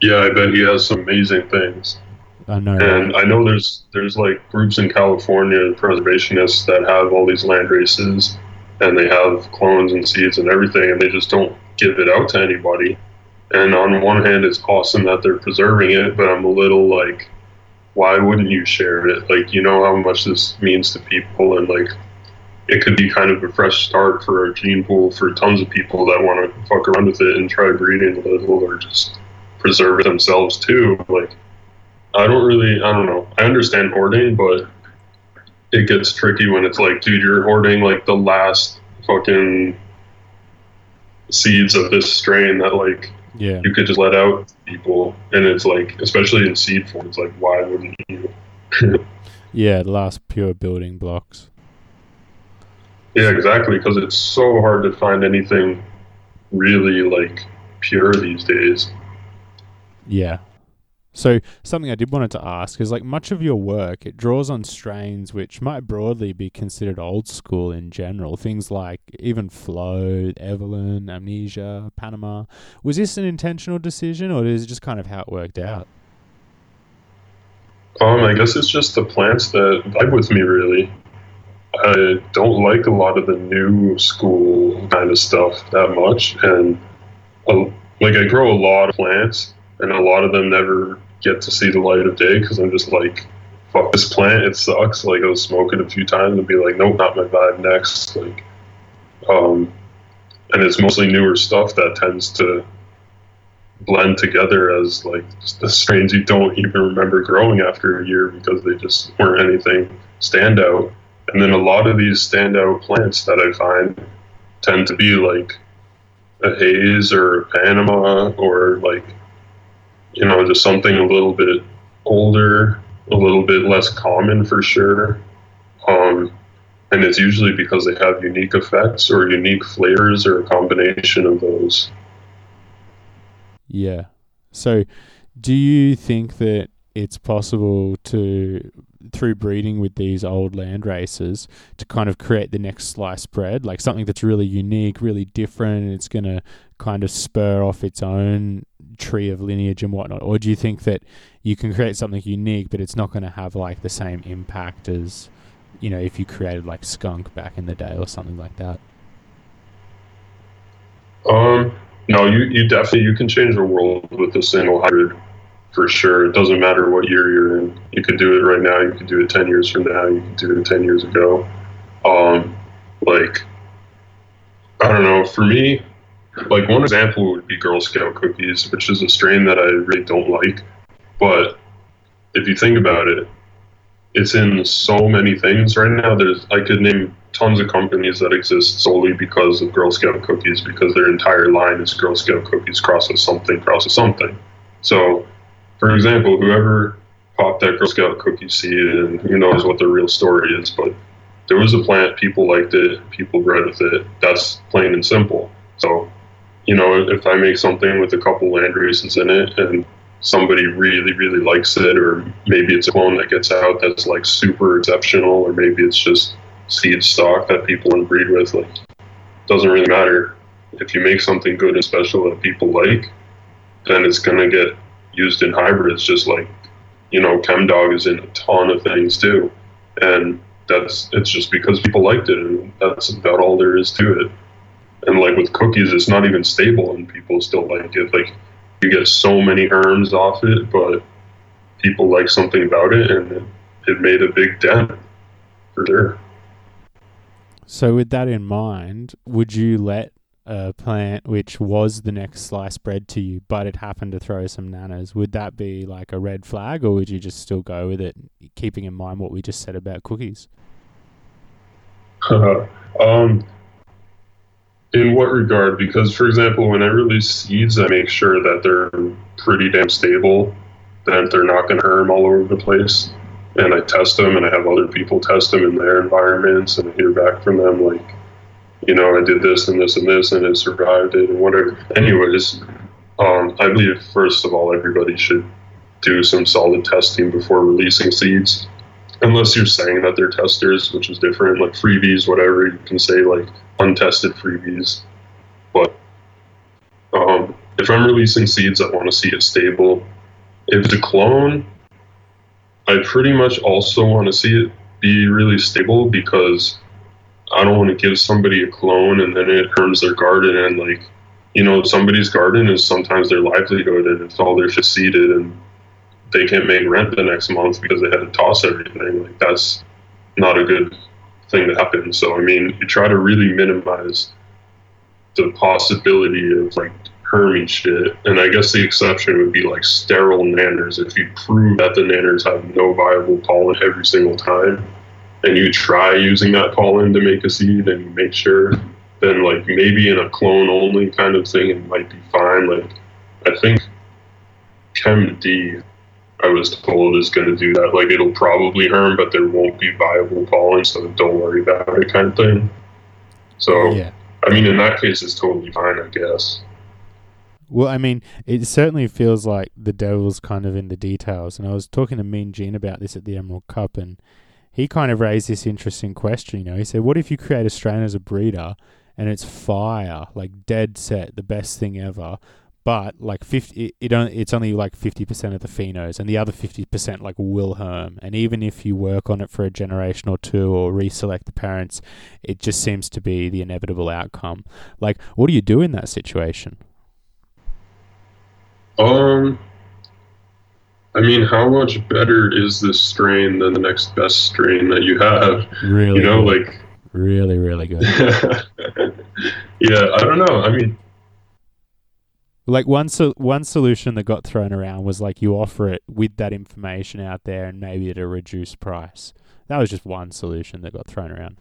Yeah, I bet he has some amazing things.
I know.
And
right?
I know there's there's like groups in California, preservationists that have all these land races, and they have clones and seeds and everything, and they just don't give it out to anybody. And on one hand, it's awesome that they're preserving it, but I'm a little like, why wouldn't you share it? Like, you know how much this means to people, and like, it could be kind of a fresh start for a gene pool for tons of people that want to fuck around with it and try breeding a little, or just preserve it themselves too. Like, I don't really, I don't know. I understand hoarding, but it gets tricky when it's like, dude, you're hoarding like the last fucking seeds of this strain that like
yeah,
you could just let out people, and it's like, especially in seed form, it's like, why wouldn't you?
yeah, the last pure building blocks.
Yeah, exactly, because it's so hard to find anything really like pure these days.
Yeah. So something I did wanted to ask is like much of your work it draws on strains which might broadly be considered old school in general. Things like even Flow, Evelyn, Amnesia, Panama. Was this an intentional decision or is it just kind of how it worked out?
Um, I guess it's just the plants that vibe with me really. I don't like a lot of the new school kind of stuff that much, and uh, like I grow a lot of plants, and a lot of them never get to see the light of day because I'm just like, fuck this plant, it sucks. Like I'll smoke it a few times and be like, nope, not my vibe. Next, like, um, and it's mostly newer stuff that tends to blend together as like the strains you don't even remember growing after a year because they just weren't anything standout. And then a lot of these standout plants that I find tend to be like a haze or a Panama or like you know just something a little bit older, a little bit less common for sure. Um, and it's usually because they have unique effects or unique flavors or a combination of those.
Yeah. So do you think that it's possible to through breeding with these old land races to kind of create the next sliced bread, like something that's really unique, really different, and it's going to kind of spur off its own tree of lineage and whatnot? Or do you think that you can create something unique, but it's not going to have like the same impact as, you know, if you created like skunk back in the day or something like that?
Um, no, you, you definitely you can change the world with a single hybrid for sure. It doesn't matter what year you're in. You could do it right now. You could do it ten years from now. You could do it ten years ago. Um, like I don't know. For me, like one example would be Girl Scout cookies, which is a strain that I really don't like. But if you think about it, it's in so many things right now. There's I could name tons of companies that exist solely because of Girl Scout cookies because their entire line is Girl Scout cookies crosses something crosses something. So, for example, whoever popped that Girl Scout cookie seed, and who knows what the real story is, but there was a plant, people liked it, people bred with it. That's plain and simple. So, you know, if I make something with a couple land races in it and somebody really, really likes it, or maybe it's a clone that gets out that's like super exceptional, or maybe it's just seed stock that people breed with, like, doesn't really matter. If you make something good and special that people like, then it's going to get used in hybrids, just like, you know, ChemDog is in a ton of things too. And that's, it's just because people liked it, and that's about all there is to it. And like with cookies, it's not even stable, and people still like it. Like, you get so many herms off it, but people like something about it, and it, it made a big dent for sure.
So, with that in mind, would you let a plant which was the next sliced bread to you, but it happened to throw some nanners, would that be like a red flag, or would you just still go with it, keeping in mind what we just said about cookies?
um, In what regard? Because, for example, when I release seeds, I make sure that they're pretty damn stable, that they're not going to herm all over the place. And I test them, and I have other people test them in their environments, and I hear back from them like, you know, I did this and this and this, and it survived it, and whatever. Anyways, um, I believe first of all, everybody should do some solid testing before releasing seeds, unless you're saying that they're testers, which is different. Like freebies, whatever you can say, like untested freebies. But um, if I'm releasing seeds, I want to see it stable. If it's a clone, I pretty much also want to see it be really stable because I don't want to give somebody a clone and then it harms their garden and like you know somebody's garden is sometimes their livelihood and it's all they're just seeded and they can't make rent the next month because they had to toss everything. Like that's not a good thing to happen. So I mean you try to really minimize the possibility of like herming shit. And I guess the exception would be like sterile nanners. If you prove that the nanners have no viable pollen every single time and you try using that pollen to make a seed and you make sure, then like maybe in a clone only kind of thing it might be fine. Like I think Chem D I was told is gonna do that. Like it'll probably herm, but there won't be viable pollen, so don't worry about it kind of thing. So
Yeah.
I mean in that case it's totally fine I guess.
Well, I mean, it certainly feels like the devil's kind of in the details. And I was talking to Mean Gene about this at the Emerald Cup, and he kind of raised this interesting question. You know, he said, "What if you create a strain as a breeder, and it's fire, like dead set, the best thing ever, but like fifty, it, it it's only like fifty percent of the phenos, and the other fifty percent like will herm. And even if you work on it for a generation or two, or reselect the parents, it just seems to be the inevitable outcome. Like, what do you do in that situation?"
Um I mean how much better is this strain than the next best strain that you have?
Really,
You know,
good.
like
really, really good.
yeah, I don't know. I mean,
Like one so, one solution that got thrown around was like you offer it with that information out there and maybe at a reduced price. That was just one solution that got thrown around.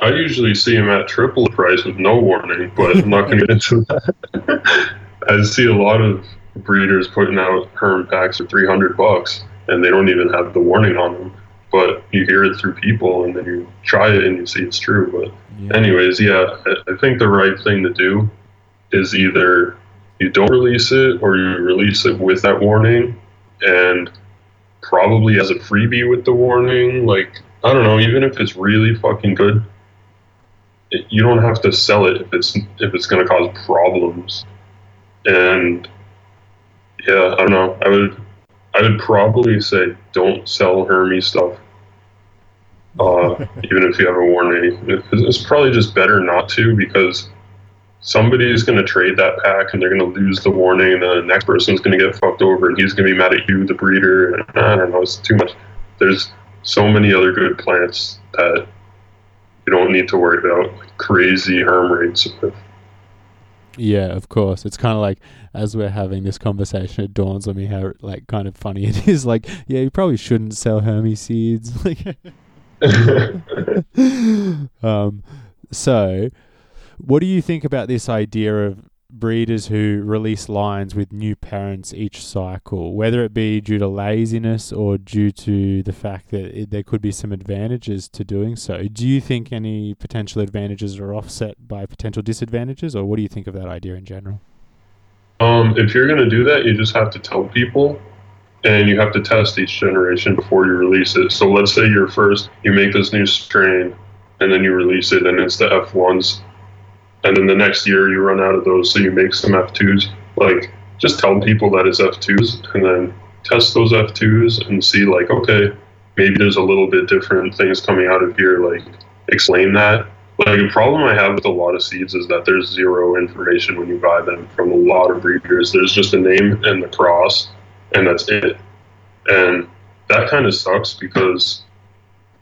I usually see them at triple the price with no warning, but I'm not going to get into that. I see a lot of breeders putting out herm packs for 300 bucks, and they don't even have the warning on them. But you hear it through people, and then you try it and you see it's true. But
Yeah.
anyways, yeah, I, think the right thing to do is either you don't release it or you release it with that warning and probably as a freebie with the warning. Like, I don't know, even if it's really fucking good, it, you don't have to sell it if it's if it's going to cause problems. And yeah, I don't know. I would I would probably say don't sell Hermes stuff uh, even if you have a warning. It's probably just better not to because somebody's going to trade that pack and they're going to lose the warning, and then the next person's going to get fucked over and he's going to be mad at you, the breeder. And I don't know, it's too much. There's so many other good plants that you don't need to worry about like crazy herm rates with.
Yeah, of course. It's kind of like as we're having this conversation, it dawns on me how like kind of funny it is. Like, yeah, you probably shouldn't sell Hermes seeds. Like, um, so, what do you think about this idea of breeders who release lines with new parents each cycle, whether it be due to laziness or due to the fact that it, there could be some advantages to doing so? Do you think any potential advantages are offset by potential disadvantages, or what do you think of that idea in general?
Um, if you're going to do that, you just have to tell people and you have to test each generation before you release it. So let's say you're first, you make this new strain and then you release it and it's the F1s. And then the next year you run out of those, so you make some F2s. Like, just tell people that it's F2s and then test those F2s and see, like, okay, maybe there's a little bit different things coming out of here. Like, explain that. Like, a problem I have with a lot of seeds is that there's zero information when you buy them from a lot of breeders. There's just a name and the cross, and that's it. And that kind of sucks because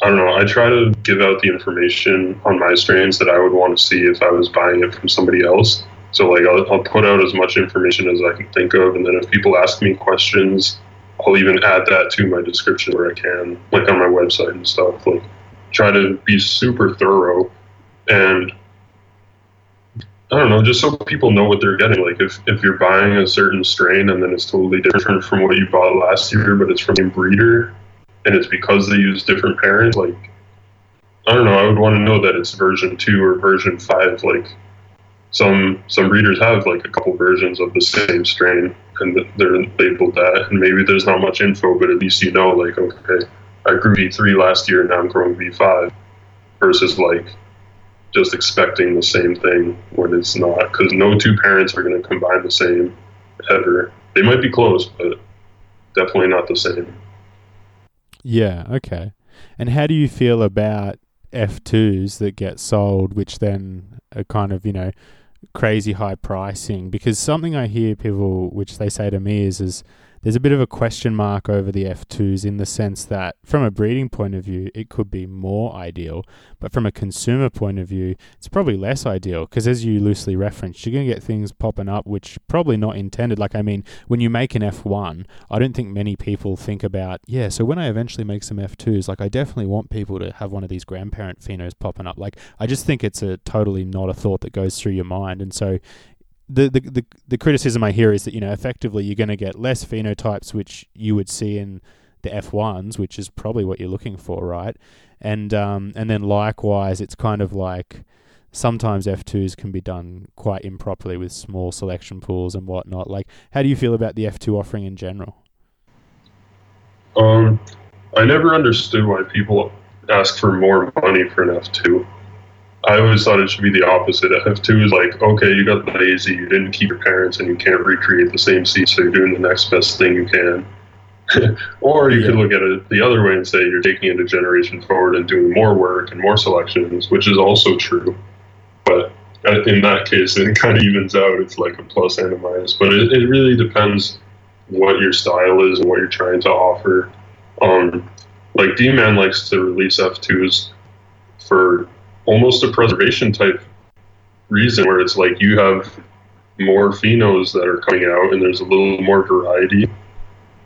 I don't know. I try to give out the information on my strains that I would want to see if I was buying it from somebody else. So like I'll, I'll put out as much information as I can think of, and then if people ask me questions, I'll even add that to my description where I can, like on my website and stuff. Like try to be super thorough, and I don't know, just so people know what they're getting. Like if, if you're buying a certain strain and then it's totally different from what you bought last year, but it's from the breeder and it's because they use different parents, like I don't know, I would want to know that it's version two or version five. Like some some breeders have like a couple versions of the same strain and they're labeled that and maybe there's not much info, but at least you know like okay, I grew V three last year, and now I'm growing V five versus like just expecting the same thing when it's not because no two parents are going to combine the same ever. They might be close but definitely not the same.
Yeah okay. And how do you feel about f2s that get sold which then are kind of you know crazy high pricing? Because something i hear people which they say to me is is there's a bit of a question mark over the F2s in the sense that, from a breeding point of view, it could be more ideal, but from a consumer point of view, it's probably less ideal because, as you loosely referenced, you're going to get things popping up which probably not intended. Like, I mean, when you make an F1, I don't think many people think about, yeah, so when I eventually make some F2s, like, I definitely want people to have one of these grandparent phenos popping up. Like, I just think it's a totally not a thought that goes through your mind. And so, the, the, the, the criticism I hear is that, you know, effectively you're going to get less phenotypes, which you would see in the F1s, which is probably what you're looking for, right? And, um, and then likewise, it's kind of like sometimes F2s can be done quite improperly with small selection pools and whatnot. Like, how do you feel about the F2 offering in general?
Um, I never understood why people ask for more money for an F2. I always thought it should be the opposite. F2 is like, okay, you got lazy, you didn't keep your parents, and you can't recreate the same seed, so you're doing the next best thing you can. or you yeah. could look at it the other way and say you're taking it a generation forward and doing more work and more selections, which is also true. But in that case, it kind of evens out. It's like a plus and a minus. But it, it really depends what your style is and what you're trying to offer. Um, like D-Man likes to release F2s for almost a preservation type reason where it's like you have more phenos that are coming out and there's a little more variety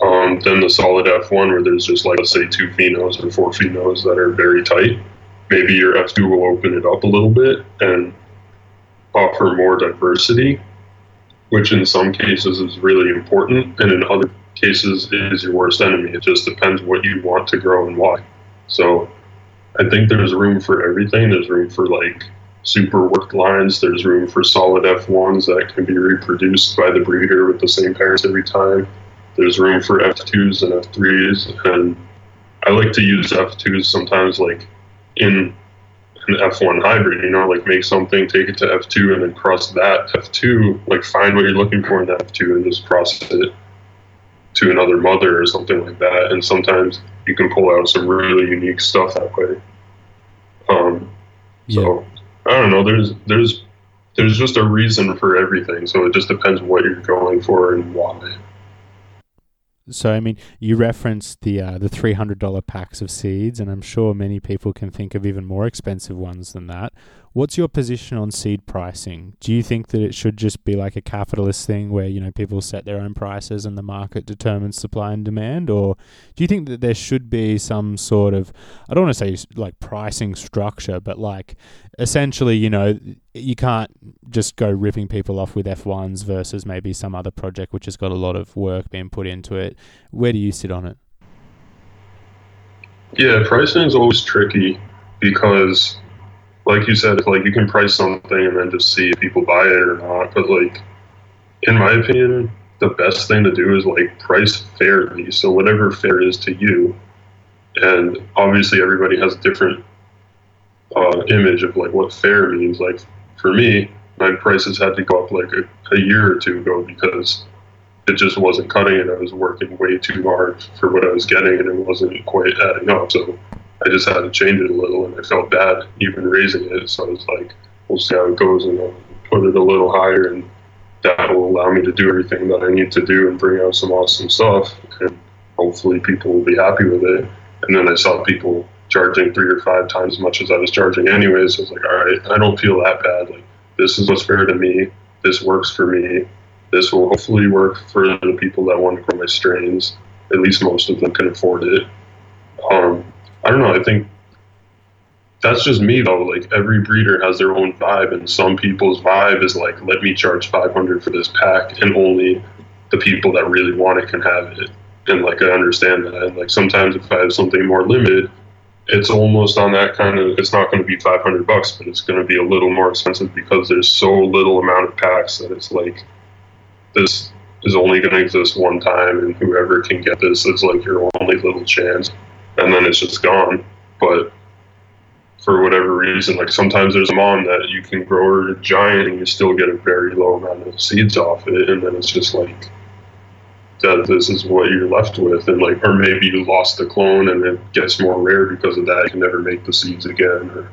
um, than the solid F1 where there's just like let's say two phenos or four phenos that are very tight. Maybe your F2 will open it up a little bit and offer more diversity, which in some cases is really important and in other cases is your worst enemy. It just depends what you want to grow and why. So I think there's room for everything. There's room for like super worked lines. There's room for solid F1s that can be reproduced by the breeder with the same parents every time. There's room for F2s and F3s. And I like to use F2s sometimes like in an F1 hybrid, you know, like make something, take it to F2 and then cross that F2, like find what you're looking for in F2 and just cross it to another mother or something like that. And sometimes you can pull out some really unique stuff that way. Um, yeah. So I don't know. There's there's there's just a reason for everything. So it just depends what you're going for and why.
So I mean, you referenced the uh, the three hundred dollar packs of seeds, and I'm sure many people can think of even more expensive ones than that. What's your position on seed pricing? Do you think that it should just be like a capitalist thing where, you know, people set their own prices and the market determines supply and demand? Or do you think that there should be some sort of, I don't want to say like pricing structure, but like essentially, you know, you can't just go ripping people off with F1s versus maybe some other project which has got a lot of work being put into it. Where do you sit on it?
Yeah, pricing is always tricky because like you said, like you can price something and then just see if people buy it or not. But like, in my opinion, the best thing to do is like price fairly. So whatever fair is to you, and obviously everybody has a different uh, image of like what fair means. Like for me, my prices had to go up like a, a year or two ago because it just wasn't cutting it. I was working way too hard for what I was getting, and it wasn't quite adding up. So I just had to change it a little, and I felt bad even raising it. So I was like, we'll see how it goes, and I'll put it a little higher, and that will allow me to do everything that I need to do and bring out some awesome stuff, and hopefully people will be happy with it. And then I saw people charging three or five times as much as I was charging anyways. So I was like, all right, I don't feel that bad. Like this is what's fair to me. This works for me. This will hopefully work for the people that want to grow my strains. At least most of them can afford it. Um, I don't know. I think that's just me though. Like every breeder has their own vibe, and some people's vibe is like, let me charge 500 for this pack, and only the people that really want it can have it. And like I understand that. And like sometimes if I have something more limited, it's almost on that kind of. It's not going to be 500 bucks, but it's going to be a little more expensive because there's so little amount of packs that it's like this is only going to exist one time, and whoever can get this is like your only little chance, and then it's just gone. But for whatever reason. Like sometimes there's a mom that you can grow her giant and you still get a very low amount of seeds off it, and then it's just like that. This is what you're left with, and like, or maybe you lost the clone and it gets more rare because of that. You can never make the seeds again, or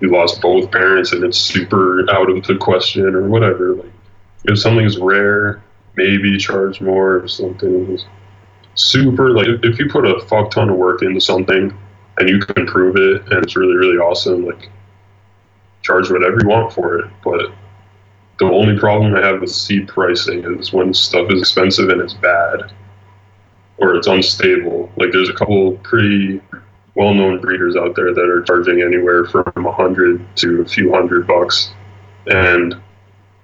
you lost both parents and it's super out of the question, or whatever. Like, if something's rare, maybe charge more. If something is super, like, if you put a fuck ton of work into something and you can prove it and it's really really awesome like charge whatever you want for it. But the only problem i have with seed pricing is when stuff is expensive and it's bad or it's unstable. Like there's a couple pretty well-known breeders out there that are charging anywhere from a hundred to a few hundred bucks. And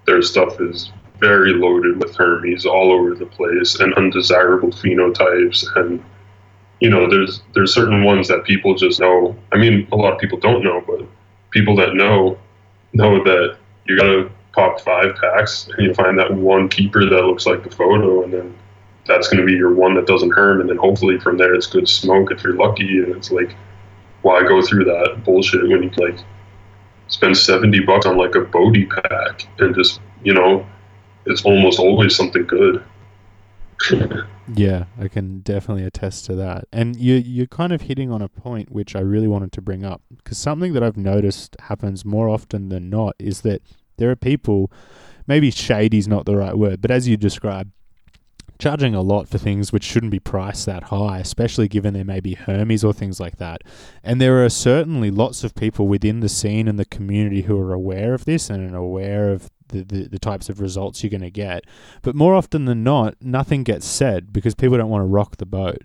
their stuff is very loaded with herms all over the place and undesirable phenotypes and you know, there's there's certain ones that people just know. I mean, a lot of people don't know, but people that know know that you got to pop five packs and you find that one keeper that looks like the photo, and then that's going to be your one that doesn't herm and then hopefully from there it's good smoke if you're lucky. And it's like, why go through that bullshit when you like spend seventy bucks on like a Bodhi pack and just you know, it's almost always something good.
Yeah, I can definitely attest to that. And you you're kind of hitting on a point which I really wanted to bring up because something that I've noticed happens more often than not is that there are people maybe shady is not the right word, but as you described charging a lot for things which shouldn't be priced that high, especially given there may be herms or things like that. And there are certainly lots of people within the scene and the community who are aware of this and are aware of the, the, the types of results you're going to get. But more often than not, nothing gets said because people don't want to rock the boat.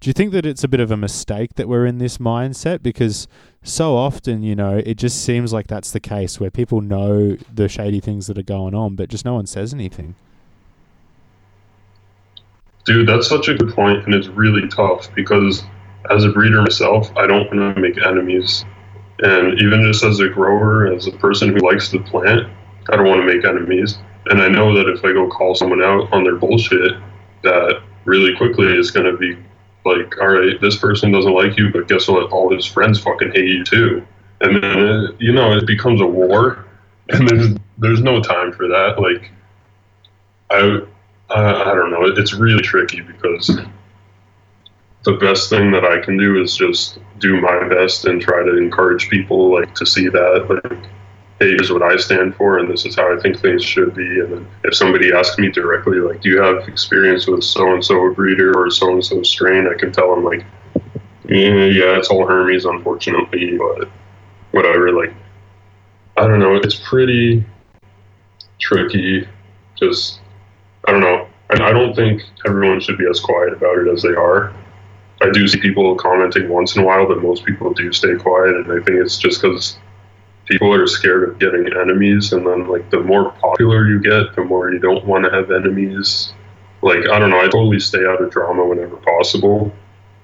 Do you think that it's a bit of a mistake that we're in this mindset? Because so often, you know, it just seems like that's the case where people know the shady things that are going on, but just no one says anything.
Dude, that's such a good point, and it's really tough because as a breeder myself, I don't want to make enemies. And even just as a grower, as a person who likes the plant, I don't want to make enemies. And I know that if I go call someone out on their bullshit, that really quickly is going to be like, all right, this person doesn't like you, but guess what? All his friends fucking hate you too. And then, uh, you know, it becomes a war. And there's, there's no time for that. Like, I, I, I don't know. It's really tricky because the best thing that I can do is just do my best and try to encourage people like to see that like hey, here's what I stand for, and this is how I think things should be. And then if somebody asks me directly, like, do you have experience with so and so breeder or so and so strain, I can tell them, like, yeah, yeah, it's all herms, unfortunately, but whatever. Like, I don't know. It's pretty tricky. Just, I don't know. And I don't think everyone should be as quiet about it as they are. I do see people commenting once in a while, but most people do stay quiet, and I think it's just because people are scared of getting enemies and then like the more popular you get the more you don't want to have enemies. Like i don't know i totally stay out of drama whenever possible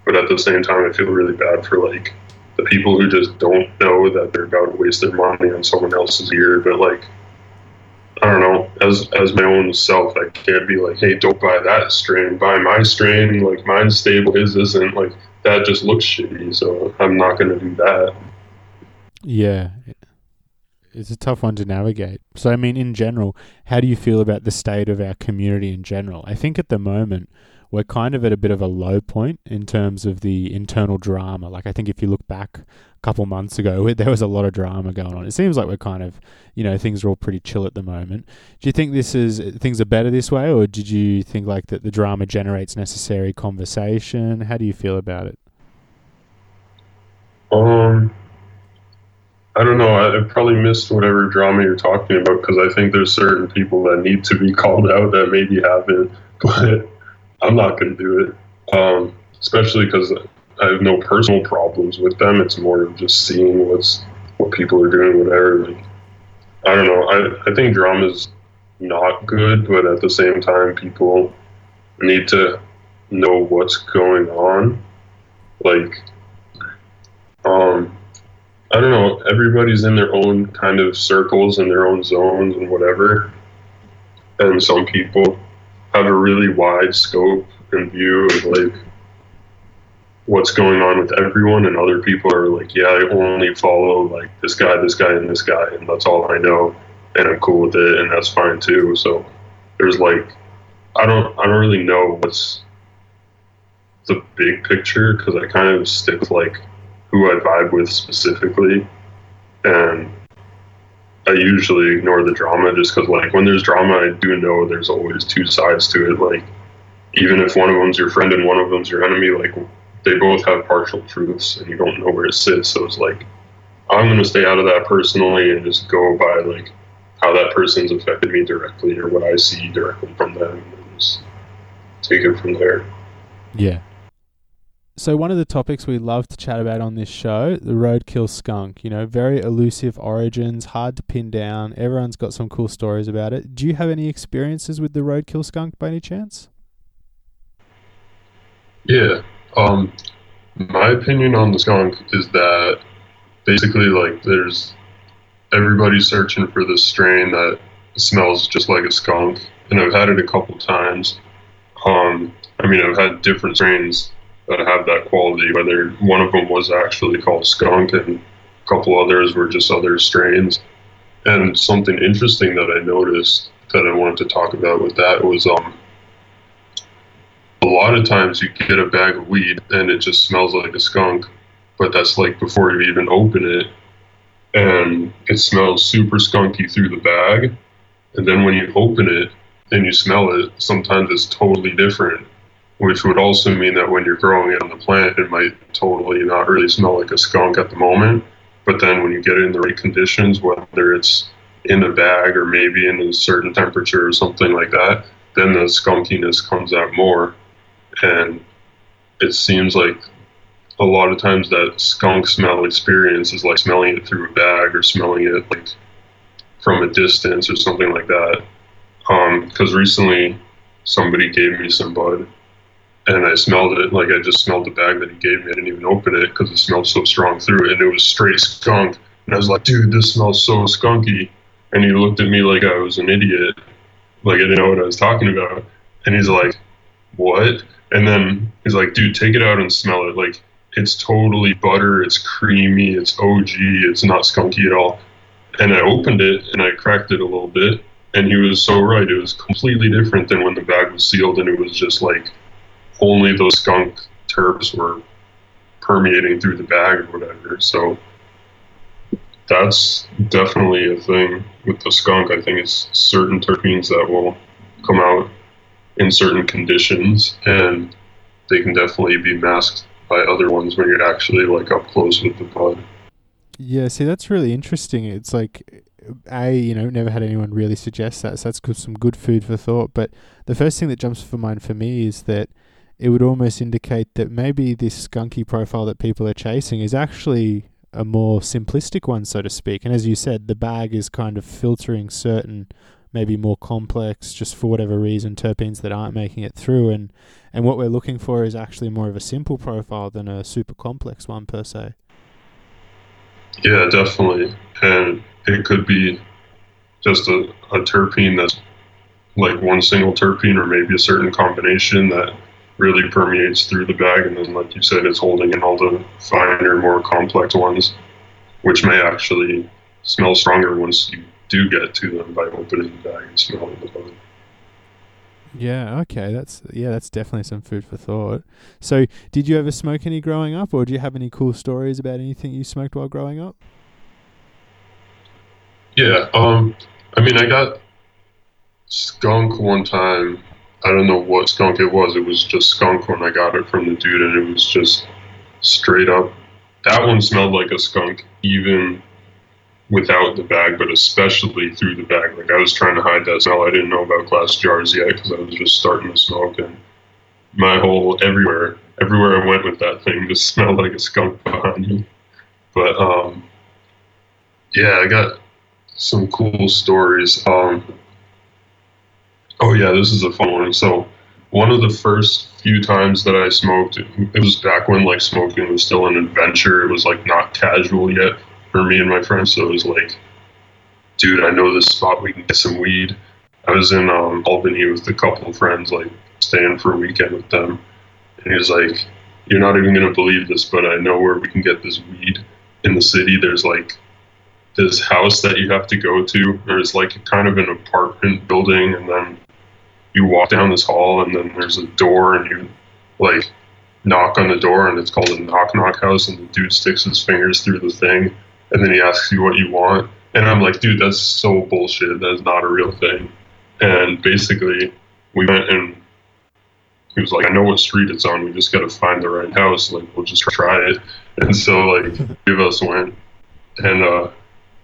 but at the same time i feel really bad for like the people who just don't know that they're about to waste their money on someone else's ear but like i don't know as as my own self i can't be like hey don't buy that strain buy my strain like mine's stable his isn't like that just looks shitty so i'm not going to do that.
Yeah it's a tough one to navigate. So, I mean, in general, how do you feel about the state of our community in general? I think at the moment we're kind of at a bit of a low point in terms of the internal drama. Like, I think if you look back a couple months ago, there was a lot of drama going on. It seems like we're kind of, you know, things are all pretty chill at the moment. Do you think this is things are better this way, or did you think like that the drama generates necessary conversation? How do you feel about it?
Um, I don't know. I, probably missed whatever drama you're talking about because I think there's certain people that need to be called out that maybe haven't, but I'm not going to do it. Um, especially because I have no personal problems with them. It's more of just seeing what's what people are doing, whatever. Like I don't know. I I think drama is not good, but at the same time, people need to know what's going on. Like, um, I don't know. Everybody's in their own kind of circles and their own zones and whatever. And some people have a really wide scope and view of like what's going on with everyone, and other people are like, yeah, I only follow like this guy, this guy, and this guy, and that's all I know, and I'm cool with it, and that's fine too. So there's like, I don't, I don't really know what's the big picture because I kind of stick like who I vibe with specifically, and I usually ignore the drama just because like when there's drama, I do know there's always two sides to it. Like even if one of them's your friend and one of them's your enemy, like they both have partial truths and you don't know where it sits. So it's like I'm gonna stay out of that personally and just go by like how that person's affected me directly or what I see directly from them and just take it from there.
Yeah. So one of the topics we love to chat about on this show, the roadkill skunk, you know, very elusive origins, hard to pin down. Everyone's got some cool stories about it. Do you have any experiences with the roadkill skunk by any chance?
Yeah. Um my opinion on the skunk is that basically like there's everybody's searching for this strain that smells just like a skunk and I've had it a couple times. Um I mean I've had different strains that have that quality. Whether one of them was actually called skunk, and a couple others were just other strains. And something interesting that I noticed that I wanted to talk about with that was um, a lot of times you get a bag of weed and it just smells like a skunk, but that's like before you even open it, and it smells super skunky through the bag. And then when you open it and you smell it, sometimes it's totally different which would also mean that when you're growing it on the plant, it might totally not really smell like a skunk at the moment. But then when you get it in the right conditions, whether it's in a bag or maybe in a certain temperature or something like that, then the skunkiness comes out more. And it seems like a lot of times that skunk smell experience is like smelling it through a bag or smelling it like from a distance or something like that. Because um, recently somebody gave me some bud and I smelled it. Like I just smelled the bag that he gave me. I didn't even open it because it smelled so strong through it, and it was straight skunk. And I was like, dude, this smells so skunky. And he looked at me like I was an idiot, like I didn't know what I was talking about. And he's like, what? And then he's like, dude, take it out and smell it. Like it's totally butter. It's creamy. It's OG. It's not skunky at all. And I opened it and I cracked it a little bit. And he was so right. It was completely different than when the bag was sealed and it was just like only those skunk terps were permeating through the bag or whatever. So that's definitely a thing with the skunk. I think it's certain terpenes that will come out in certain conditions, and they can definitely be masked by other ones when you're actually like up close with the bud.
Yeah, see, that's really interesting. It's like, a you know, never had anyone really suggest that, so that's some good food for thought. But the first thing that jumps to mind for me is that it would almost indicate that maybe this skunky profile that people are chasing is actually a more simplistic one, so to speak. And as you said, the bag is kind of filtering certain, maybe more complex, just for whatever reason, terpenes that aren't making it through. And, and what we're looking for is actually more of a simple profile than a super complex one, per se.
Yeah, definitely. And it could be just a, a terpene that's like one single terpene or maybe a certain combination that really permeates through the bag, and then, like you said, it's holding in all the finer, more complex ones, which may actually smell stronger once you do get to them by opening the bag and smelling the.
Yeah, okay, that's yeah, that's definitely some food for thought. So, did you ever smoke any growing up, or do you have any cool stories about anything you smoked while growing up?
Yeah, um, I mean, I got skunk one time I don't know what skunk it was. It was just skunk when I got it from the dude, and it was just straight up. That one smelled like a skunk, even without the bag, but especially through the bag. Like I was trying to hide that smell. I didn't know about glass jars yet because I was just starting to smoke, and my whole everywhere, everywhere I went with that thing just smelled like a skunk behind me. But um, yeah, I got some cool stories. Um, oh yeah, this is a fun one. So one of the first few times that I smoked, it was back when like smoking was still an adventure. It was like not casual yet for me and my friends. So it was like, dude, I know this spot we can get some weed. I was in um, Albany with a couple of friends, like staying for a weekend with them, and he was like, "You're not even gonna believe this, but I know where we can get this weed in the city. There's like this house that you have to go to. There's like kind of an apartment building, and then you walk down this hall, and then there's a door, and you like knock on the door, and it's called a knock knock house, and the dude sticks his fingers through the thing, and then he asks you what you want." And I'm like, dude, that's so bullshit. That's not a real thing. And basically, we went and he was like, I know what street it's on. We just got to find the right house. Like, we'll just try it. And so, like, three of us went. And uh,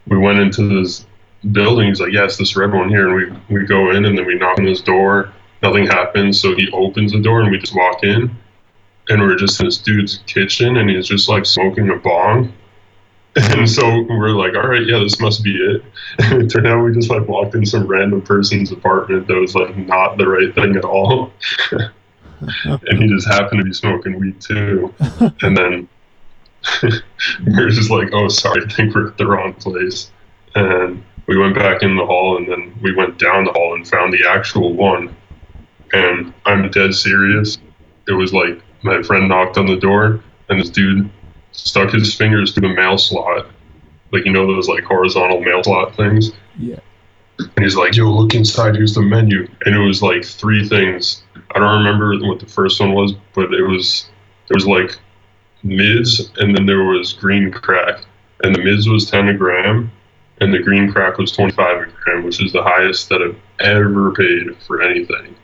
we went into this building. He's like, Yeah, it's this red one here. And we, we go in and then we knock on his door. Nothing happens. So he opens the door and we just walk in. And we're just in this dude's kitchen and he's just like smoking a bong. And so we're like, all right, yeah, this must be it. And it turned out we just like walked in some random person's apartment that was like not the right thing at all. and he just happened to be smoking weed too. And then we are just like, oh, sorry, I think we're at the wrong place. And we went back in the hall and then we went down the hall and found the actual one. And I'm dead serious. It was like my friend knocked on the door and this dude stuck his fingers through the mail slot, like you know those like horizontal mail slot things.
Yeah.
And he's like, "Yo, look inside. Here's the menu." And it was like three things. I don't remember what the first one was, but it was it was like mids, and then there was green crack, and the mids was ten a gram, and the green crack was twenty five a gram, which is the highest that I've ever paid for anything.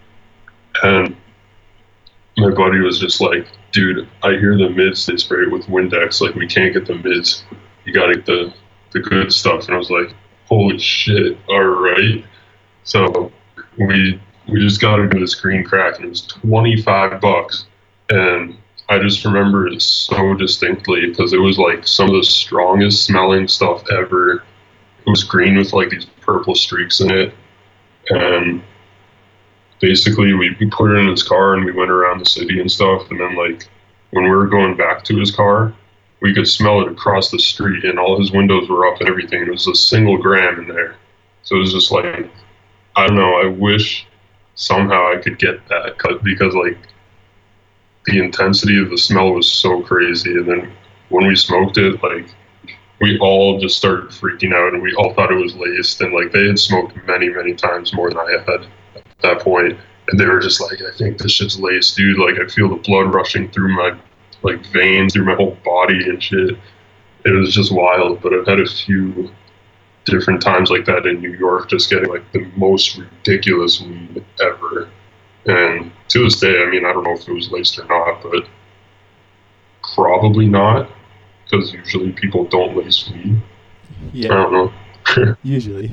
And my buddy was just like, dude, I hear the mids they spray it with Windex. Like, we can't get the mids. You got to get the, the good stuff. And I was like, holy shit, all right. So we we just got into this green crack, and it was 25 bucks. And I just remember it so distinctly because it was like some of the strongest smelling stuff ever. It was green with like these purple streaks in it. And basically we, we put it in his car and we went around the city and stuff. And then like when we were going back to his car we could smell it across the street and all his windows were up and everything. It was a single gram in there. So it was just like i don't know i wish somehow i could get that cut because like the intensity of the smell was so crazy. And then when we smoked it like we all just started freaking out and we all thought it was laced and like they had smoked many many times more than i had at that point, and they were just like, I think this shit's laced, dude. Like I feel the blood rushing through my like veins, through my whole body and shit. It was just wild. But I've had a few different times like that in New York, just getting like the most ridiculous weed ever. And to this day, I mean, I don't know if it was laced or not, but probably not, because usually people don't lace weed. Yeah. I don't know.
usually.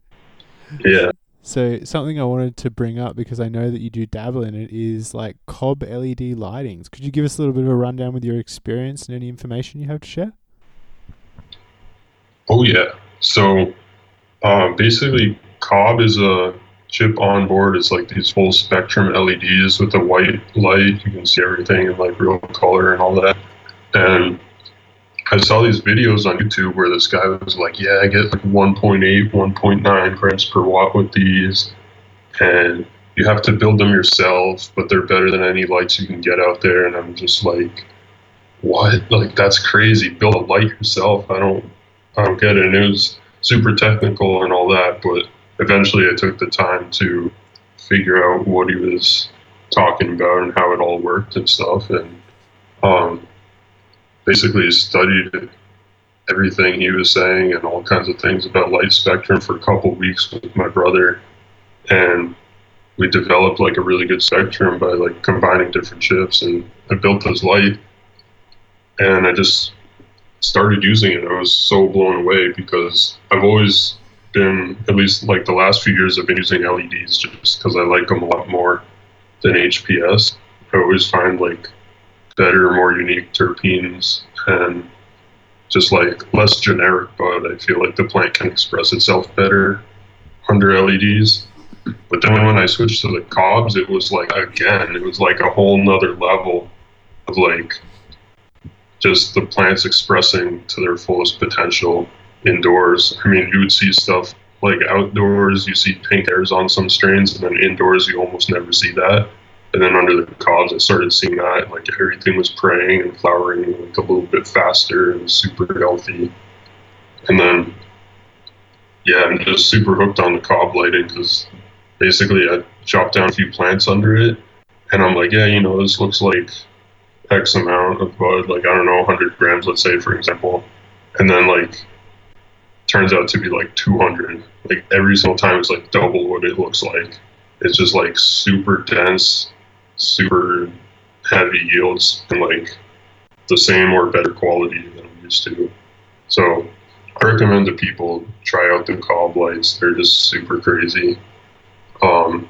yeah.
So something I wanted to bring up because I know that you do dabble in it is like COB LED lightings. Could you give us a little bit of a rundown with your experience and any information you have to share?
Oh yeah. So um, basically, COB is a chip on board. It's like these full spectrum LEDs with a white light. You can see everything in like real color and all that. And I saw these videos on YouTube where this guy was like, "Yeah, I get like 1.8, 1.9 grams per watt with these, and you have to build them yourself, but they're better than any lights you can get out there." And I'm just like, "What? Like that's crazy! Build a light yourself? I don't, I don't get it." And it was super technical and all that, but eventually I took the time to figure out what he was talking about and how it all worked and stuff, and um, basically studied everything he was saying and all kinds of things about light spectrum for a couple weeks with my brother and we developed like a really good spectrum by like combining different chips and I built this light and I just started using it. I was so blown away because I've always been at least like the last few years I've been using LEDs just because I like them a lot more than HPS. I always find like better, more unique terpenes and just like less generic bud. I feel like the plant can express itself better under LEDs. But then when I switched to the cobs, it was like again, it was like a whole nother level of like just the plants expressing to their fullest potential indoors. I mean, you would see stuff like outdoors, you see pink hairs on some strains, and then indoors, you almost never see that. And then under the cobs, I started seeing that like everything was praying and flowering like a little bit faster and super healthy. And then, yeah, I'm just super hooked on the cob lighting because basically I chopped down a few plants under it, and I'm like, yeah, you know, this looks like X amount of bud, like I don't know, 100 grams, let's say, for example, and then like turns out to be like 200. Like every single time, it's like double what it looks like. It's just like super dense, super heavy yields, and like the same or better quality than I'm used to. So I recommend to people try out the cob lights. They're just super crazy. Um,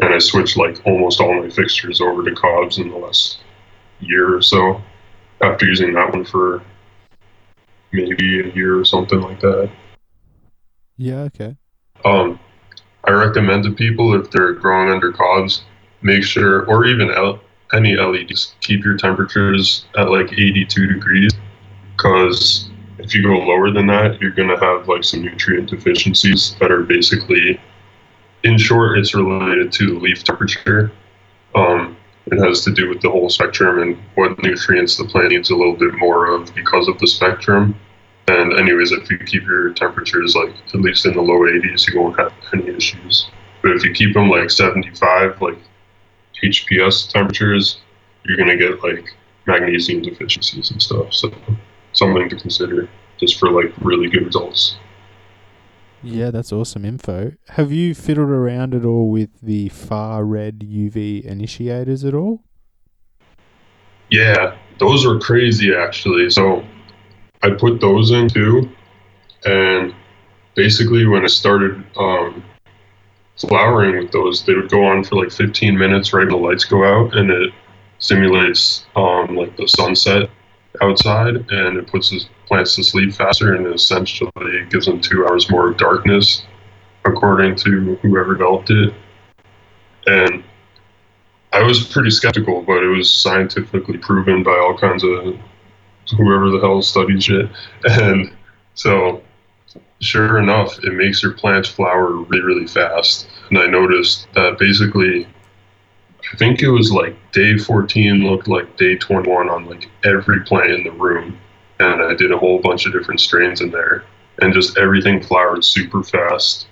and I switched like almost all my fixtures over to cobs in the last year or so after using that one for maybe a year or something like that.
Yeah, okay.
Um, I recommend to people if they're growing under cobs, make sure, or even L- any LEDs, keep your temperatures at like 82 degrees because if you go lower than that, you're going to have like some nutrient deficiencies that are basically, in short, it's related to the leaf temperature. Um, it has to do with the whole spectrum and what nutrients the plant needs a little bit more of because of the spectrum. And anyways, if you keep your temperatures like at least in the low 80s, you won't have any issues. But if you keep them like 75, like HPS temperatures, you're gonna get like magnesium deficiencies and stuff. So something to consider just for like really good results.
Yeah, that's awesome info. Have you fiddled around at all with the far red UV initiators at all?
Yeah, those were crazy actually. So I put those in too, and basically when I started um, flowering with those, they would go on for like 15 minutes right when the lights go out, and it simulates um, like the sunset outside, and it puts the plants to sleep faster, and essentially gives them two hours more of darkness, according to whoever developed it. And I was pretty skeptical, but it was scientifically proven by all kinds of whoever the hell studies it. And so, sure enough, it makes your plants flower really, really fast. And I noticed that basically, I think it was like day 14 looked like day 21 on like every plant in the room. And I did a whole bunch of different strains in there. And just everything flowered super fast.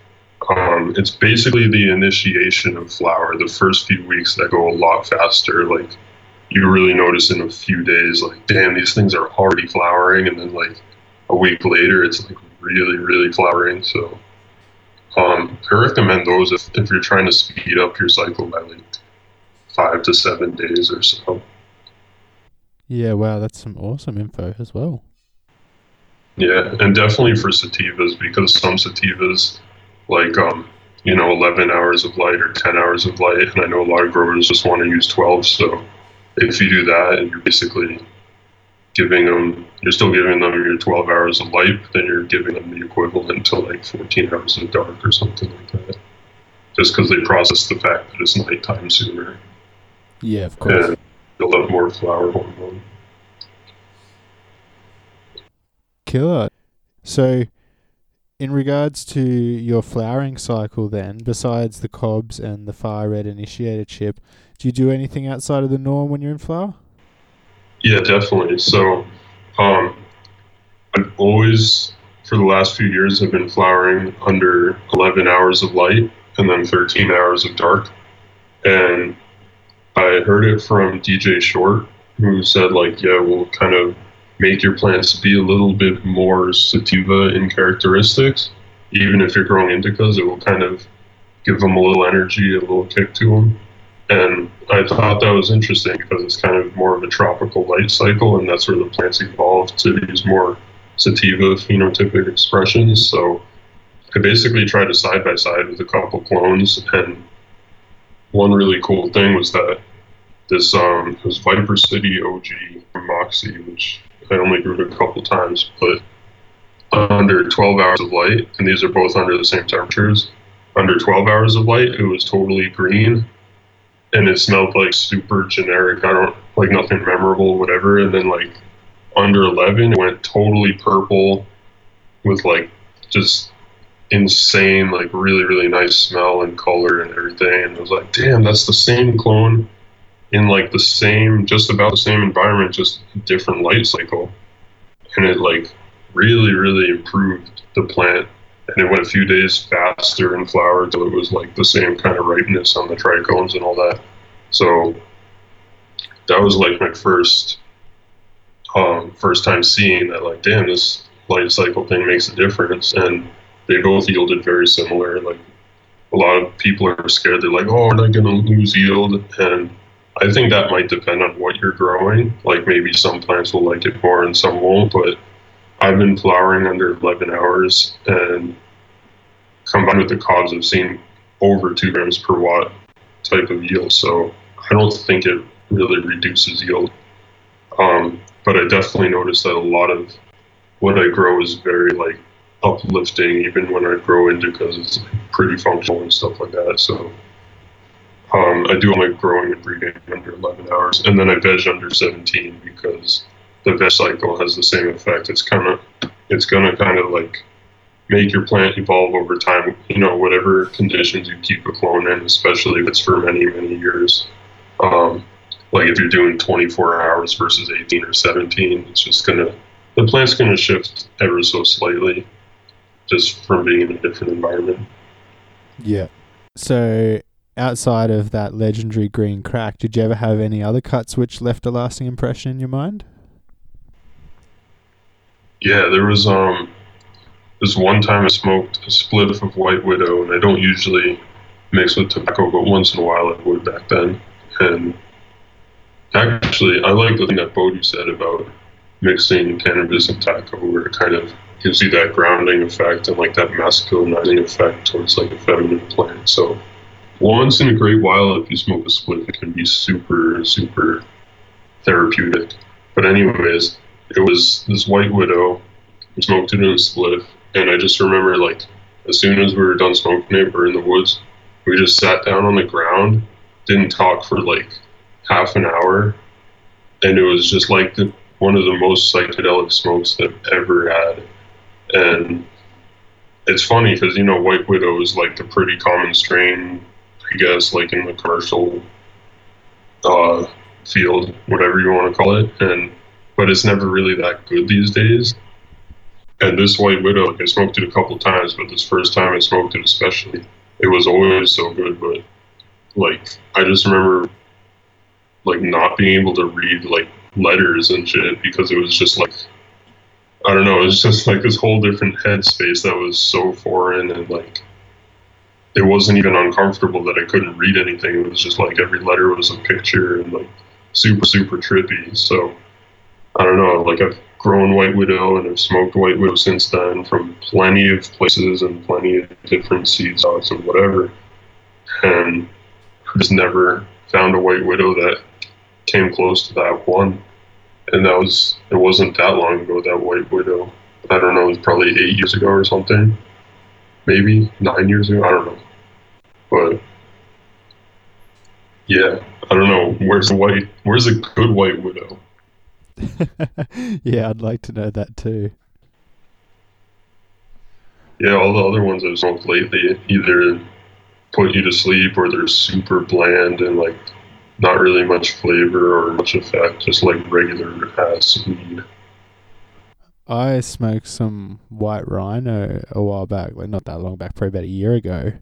Um, it's basically the initiation of flower, the first few weeks that go a lot faster. Like, you really notice in a few days, like, damn, these things are already flowering, and then like a week later, it's like really, really flowering. So, um, I recommend those if, if you're trying to speed up your cycle by like five to seven days or so.
Yeah, wow, that's some awesome info as well.
Yeah, and definitely for sativas because some sativas, like um, you know, 11 hours of light or 10 hours of light, and I know a lot of growers just want to use 12. So if you do that and you're basically giving them, you're still giving them your 12 hours of light, then you're giving them the equivalent to like 14 hours of dark or something like that. Just because they process the fact that it's nighttime sooner.
Yeah, of course.
And they'll have more flower hormone.
Killer. So, in regards to your flowering cycle, then, besides the cobs and the far red initiator chip, do you do anything outside of the norm when you're in flower?
Yeah, definitely. So, um, I've always, for the last few years, have been flowering under 11 hours of light and then 13 hours of dark. And I heard it from DJ Short, who said, like, yeah, we'll kind of make your plants be a little bit more sativa in characteristics. Even if you're growing indicas, it will kind of give them a little energy, a little kick to them. And I thought that was interesting because it's kind of more of a tropical light cycle, and that's where the plants evolved to use more sativa phenotypic expressions. So I basically tried to side by side with a couple clones, and one really cool thing was that this um was Viper City OG Moxie, which I only grew a couple times, but under 12 hours of light, and these are both under the same temperatures. Under 12 hours of light, it was totally green, and it smelled like super generic. I don't like nothing memorable, whatever. And then like under 11, it went totally purple, with like just insane, like really really nice smell and color and everything. And I was like, damn, that's the same clone in like the same, just about the same environment, just different light cycle, and it like really, really improved the plant. And it went a few days faster in flower until it was like the same kind of ripeness on the trichomes and all that. So that was like my first um, first time seeing that like damn this life cycle thing makes a difference. And they both yielded very similar. Like a lot of people are scared. They're like oh am I going to lose yield. And I think that might depend on what you're growing. Like maybe some plants will like it more and some won't but I've been flowering under 11 hours, and combined with the cobs, I've seen over two grams per watt type of yield. So I don't think it really reduces yield. Um, but I definitely noticed that a lot of what I grow is very like uplifting, even when I grow indica, it's like, pretty functional and stuff like that. So um, I do my growing and breeding under 11 hours, and then I veg under 17 because the veg cycle has the same effect. It's kind of it's going to kind of like make your plant evolve over time. You know, whatever conditions you keep a clone in, especially if it's for many many years. Um, like if you're doing 24 hours versus 18 or 17, it's just gonna the plant's gonna shift ever so slightly, just from being in a different environment.
Yeah. So outside of that legendary green crack, did you ever have any other cuts which left a lasting impression in your mind?
Yeah, there was um this one time I smoked a spliff of White Widow, and I don't usually mix with tobacco, but once in a while I would back then. And actually, I like the thing that Bodhi said about mixing cannabis and tobacco, where it kind of gives you that grounding effect and like that masculinizing effect towards like a feminine plant. So once in a great while, if you smoke a spliff, it can be super, super therapeutic. But anyways, it was this White Widow. Smoked it in a spliff, and I just remember like as soon as we were done smoking it, we are in the woods. We just sat down on the ground, didn't talk for like half an hour, and it was just like the, one of the most psychedelic smokes that I've ever had. And it's funny because you know White Widow is like the pretty common strain, I guess, like in the commercial uh, field, whatever you want to call it, and but it's never really that good these days. And this White Widow, like I smoked it a couple times, but this first time I smoked it especially, it was always so good. But like I just remember like not being able to read like letters and shit because it was just like I don't know, it was just like this whole different headspace that was so foreign and like it wasn't even uncomfortable that I couldn't read anything. It was just like every letter was a picture and like super super trippy. So I don't know, like I've grown White Widow and I've smoked White Widow since then from plenty of places and plenty of different seed stocks and whatever. And just never found a White Widow that came close to that one. And that was, it wasn't that long ago, that White Widow. I don't know, it was probably eight years ago or something. Maybe nine years ago, I don't know. But yeah, I don't know. Where's the white, where's a good White Widow?
yeah, I'd like to know that too.
Yeah, all the other ones I've smoked lately either put you to sleep or they're super bland and like not really much flavor or much effect, just like regular ass weed.
I smoked some white rhino a while back, like not that long back, probably about a year ago,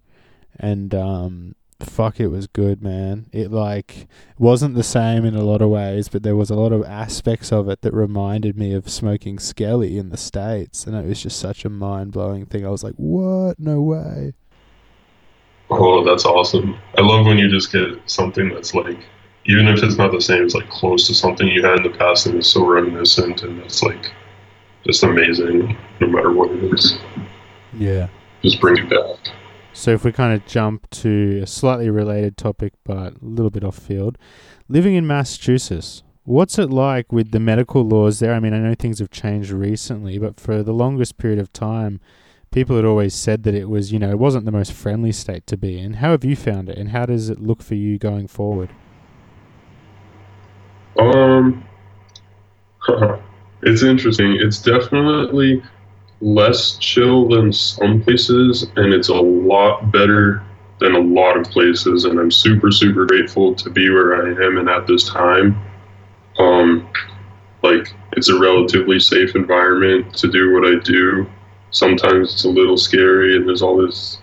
and um, fuck it was good man. It like wasn't the same in a lot of ways but there was a lot of aspects of it that reminded me of smoking skelly in the states and it was just such a mind-blowing thing. I was like what? No way.
Oh that's awesome. I love when you just get something that's like even if it's not the same it's like close to something you had in the past and it's so reminiscent and it's like just amazing no matter what it is.
Yeah.
Just bring it back
So if we kind of jump to a slightly related topic, but a little bit off field, living in Massachusetts, what's it like with the medical laws there? I mean, I know things have changed recently, but for the longest period of time, people had always said that it was, you know, it wasn't the most friendly state to be in. How have you found it, and how does it look for you going forward?
Um, it's interesting. It's definitely less chill than some places, and it's a lot better than a lot of places. And I'm super, super grateful to be where I am and at this time. Um, like it's a relatively safe environment to do what I do. Sometimes it's a little scary, and there's all this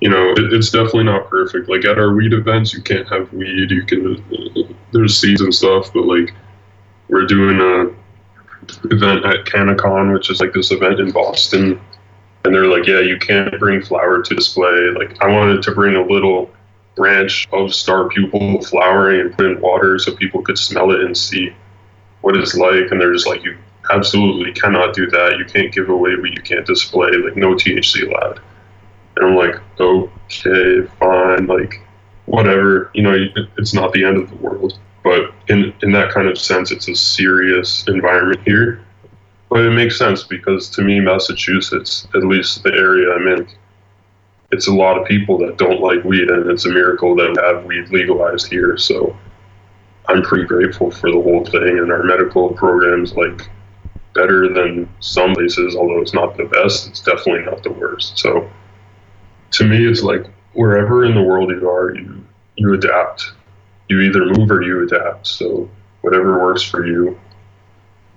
you know, it, it's definitely not perfect. Like at our weed events, you can't have weed. You can there's seeds and stuff, but like we're doing a event at CannaCon, which is like this event in Boston, and they're like, yeah, you can't bring flower to display. Like I wanted to bring a little branch of star pupil flowering and put in water so people could smell it and see what it's like, and they're just like, you absolutely cannot do that. You can't give away what you can't display. Like no THC allowed. And I'm like, okay, fine, like whatever. You know, it's not the end of the world. But in in that kind of sense, it's a serious environment here. But it makes sense because to me, Massachusetts, at least the area I'm in, it's a lot of people that don't like weed, and it's a miracle that we have weed legalized here. So I'm pretty grateful for the whole thing, and our medical programs like better than some places, although it's not the best. It's definitely not the worst. So to me, it's like wherever in the world you are, you you adapt. You either move or you adapt. So whatever works for you,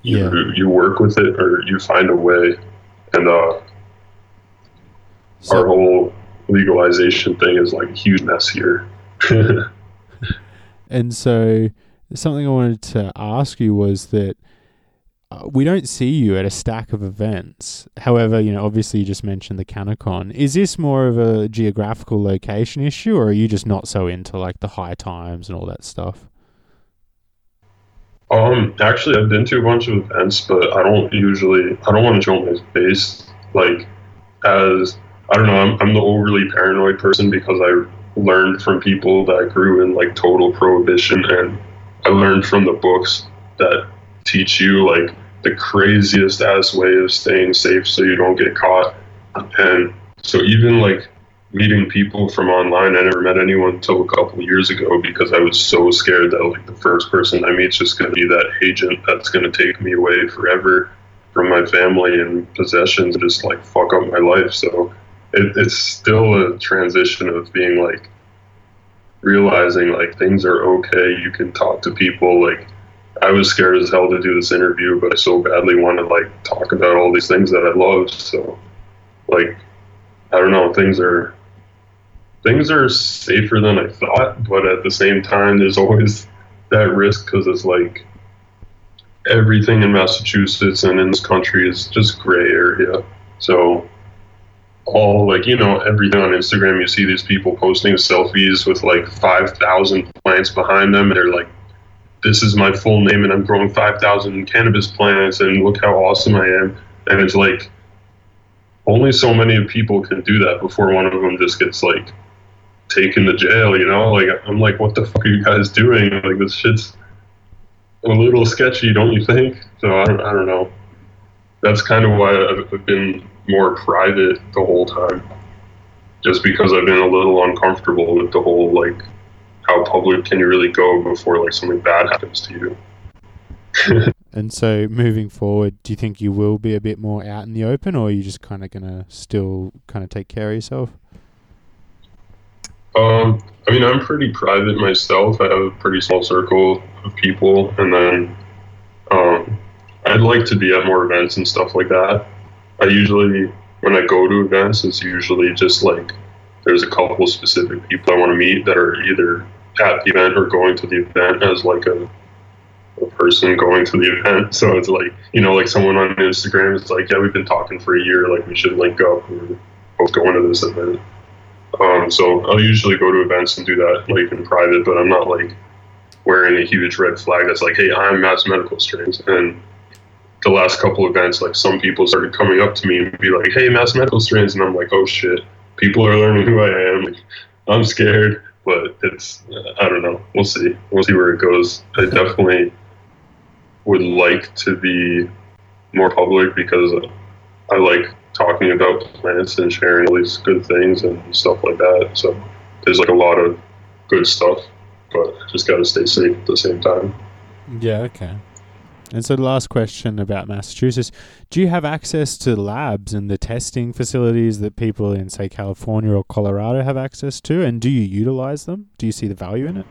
yeah.
you you work with it or you find a way. And uh, so, our whole legalization thing is like a huge mess here.
and so something I wanted to ask you was that uh, we don't see you at a stack of events. However, you know, obviously you just mentioned the CannaCon. Is this more of a geographical location issue, or are you just not so into like the high times and all that stuff?
Um, actually, I've been to a bunch of events, but I don't usually. I don't want to show my face. Like, as I don't know, I'm I'm the overly paranoid person because I learned from people that grew in like total prohibition, and I learned from the books that teach you like the craziest ass way of staying safe so you don't get caught. And so even like meeting people from online, I never met anyone until a couple years ago because I was so scared that like the first person I meet is just to be that agent that's to take me away forever from my family and possessions and just like fuck up my life. So it, it's still a transition of being like realizing like things are okay. You can talk to people like I was scared as hell to do this interview, but I so badly want to like talk about all these things that I love. So, like, I don't know, things are things are safer than I thought, but at the same time, there's always that risk because it's like everything in Massachusetts and in this country is just gray area. So, all like you know everything on Instagram, you see these people posting selfies with like five thousand plants behind them, and they're like this is my full name and I'm growing 5,000 cannabis plants and look how awesome I am. And it's like, only so many people can do that before one of them just gets like taken to jail, you know? Like, I'm like, what the fuck are you guys doing? Like, this shit's a little sketchy, don't you think? So I don't, I don't know. That's kind of why I've been more private the whole time. Just because I've been a little uncomfortable with the whole like how public can you really go before like something bad happens to
you? and so moving forward, do you think you will be a bit more out in the open or are you just kind of going to still kind of take care of yourself?
Um, I mean, I'm pretty private myself. I have a pretty small circle of people, and then um, I'd like to be at more events and stuff like that. I usually, when I go to events, it's usually just like there's a couple specific people I want to meet that are either at the event or going to the event as like a, a person going to the event. So it's like, you know, like someone on Instagram is like, yeah, we've been talking for a year, like we should link up. We're both going to this event. Um, so I'll usually go to events and do that like in private, but I'm not like wearing a huge red flag that's like, hey, I'm Mass Medical Strains. And the last couple events, like some people started coming up to me and be like, hey, Mass Medical Strains. And I'm like, oh shit people are learning who I am. I'm scared, but it's I don't know. We'll see. We'll see where it goes. I definitely would like to be more public because I like talking about plants and sharing all these good things and stuff like that. So there's like a lot of good stuff, but just got to stay safe at the same time.
Yeah, okay. And so the last question about Massachusetts, do you have access to labs and the testing facilities that people in say California or Colorado have access to and do you utilize them? Do you see the value in it?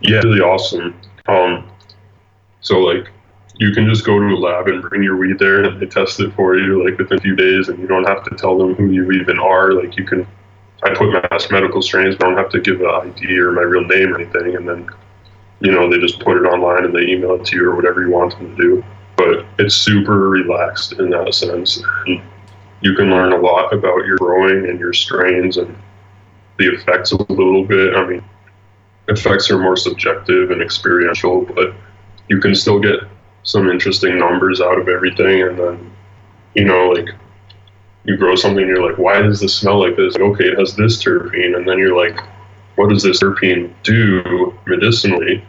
Yeah, really awesome. Um so like you can just go to a lab and bring your weed there and they test it for you like within a few days and you don't have to tell them who you even are. Like you can I put mass medical strains, but I don't have to give an ID or my real name or anything and then you know, they just put it online and they email it to you or whatever you want them to do. But it's super relaxed in that sense. And you can learn a lot about your growing and your strains and the effects a little bit. I mean, effects are more subjective and experiential, but you can still get some interesting numbers out of everything. And then, you know, like you grow something, and you're like, why does this smell like this? Like, okay, it has this terpene. And then you're like, what does this terpene do medicinally?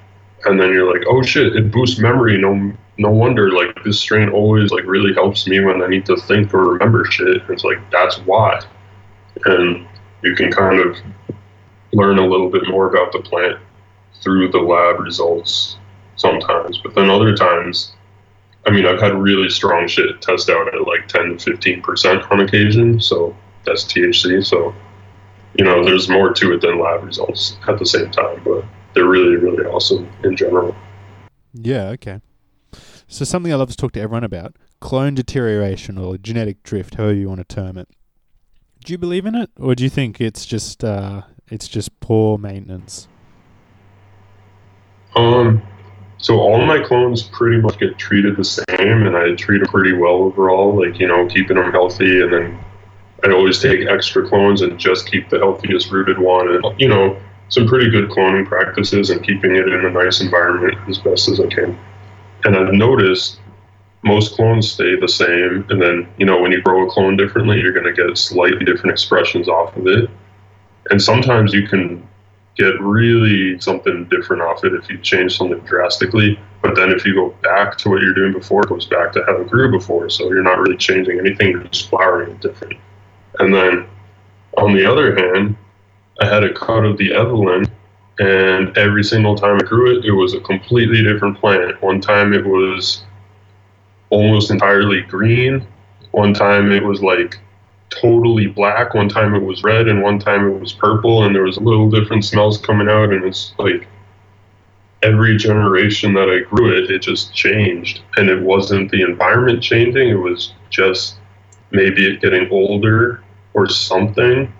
And then you're like, oh shit, it boosts memory. No, no wonder. Like this strain always like really helps me when I need to think or remember shit. It's like that's why, and you can kind of learn a little bit more about the plant through the lab results sometimes. But then other times, I mean, I've had really strong shit test out at like 10 to 15 percent on occasion. So that's THC. So you know, there's more to it than lab results at the same time, but they're really, really awesome in general.
Yeah, okay. So something I love to talk to everyone about clone deterioration or genetic drift, however you want to term it. Do you believe in it, or do you think it's just uh, it's just poor maintenance?
Um, so all my clones pretty much get treated the same, and I treat them pretty well overall. Like you know, keeping them healthy, and then I always take extra clones and just keep the healthiest rooted one. And, you know, some pretty good cloning practices and keeping it in a nice environment as best as I can. And I've noticed most clones stay the same. And then, you know, when you grow a clone differently, you're going to get slightly different expressions off of it. And sometimes you can get really something different off it if you change something drastically. But then if you go back to what you're doing before, it goes back to how it grew before. So you're not really changing anything, you're just flowering it different. And then on the other hand, I had a cut of the Evelyn, and every single time I grew it, it was a completely different plant. One time it was almost entirely green. One time it was like totally black. One time it was red, and one time it was purple. And there was little different smells coming out, and it's like every generation that I grew it, it just changed. And it wasn't the environment changing; it was just maybe it getting older or something.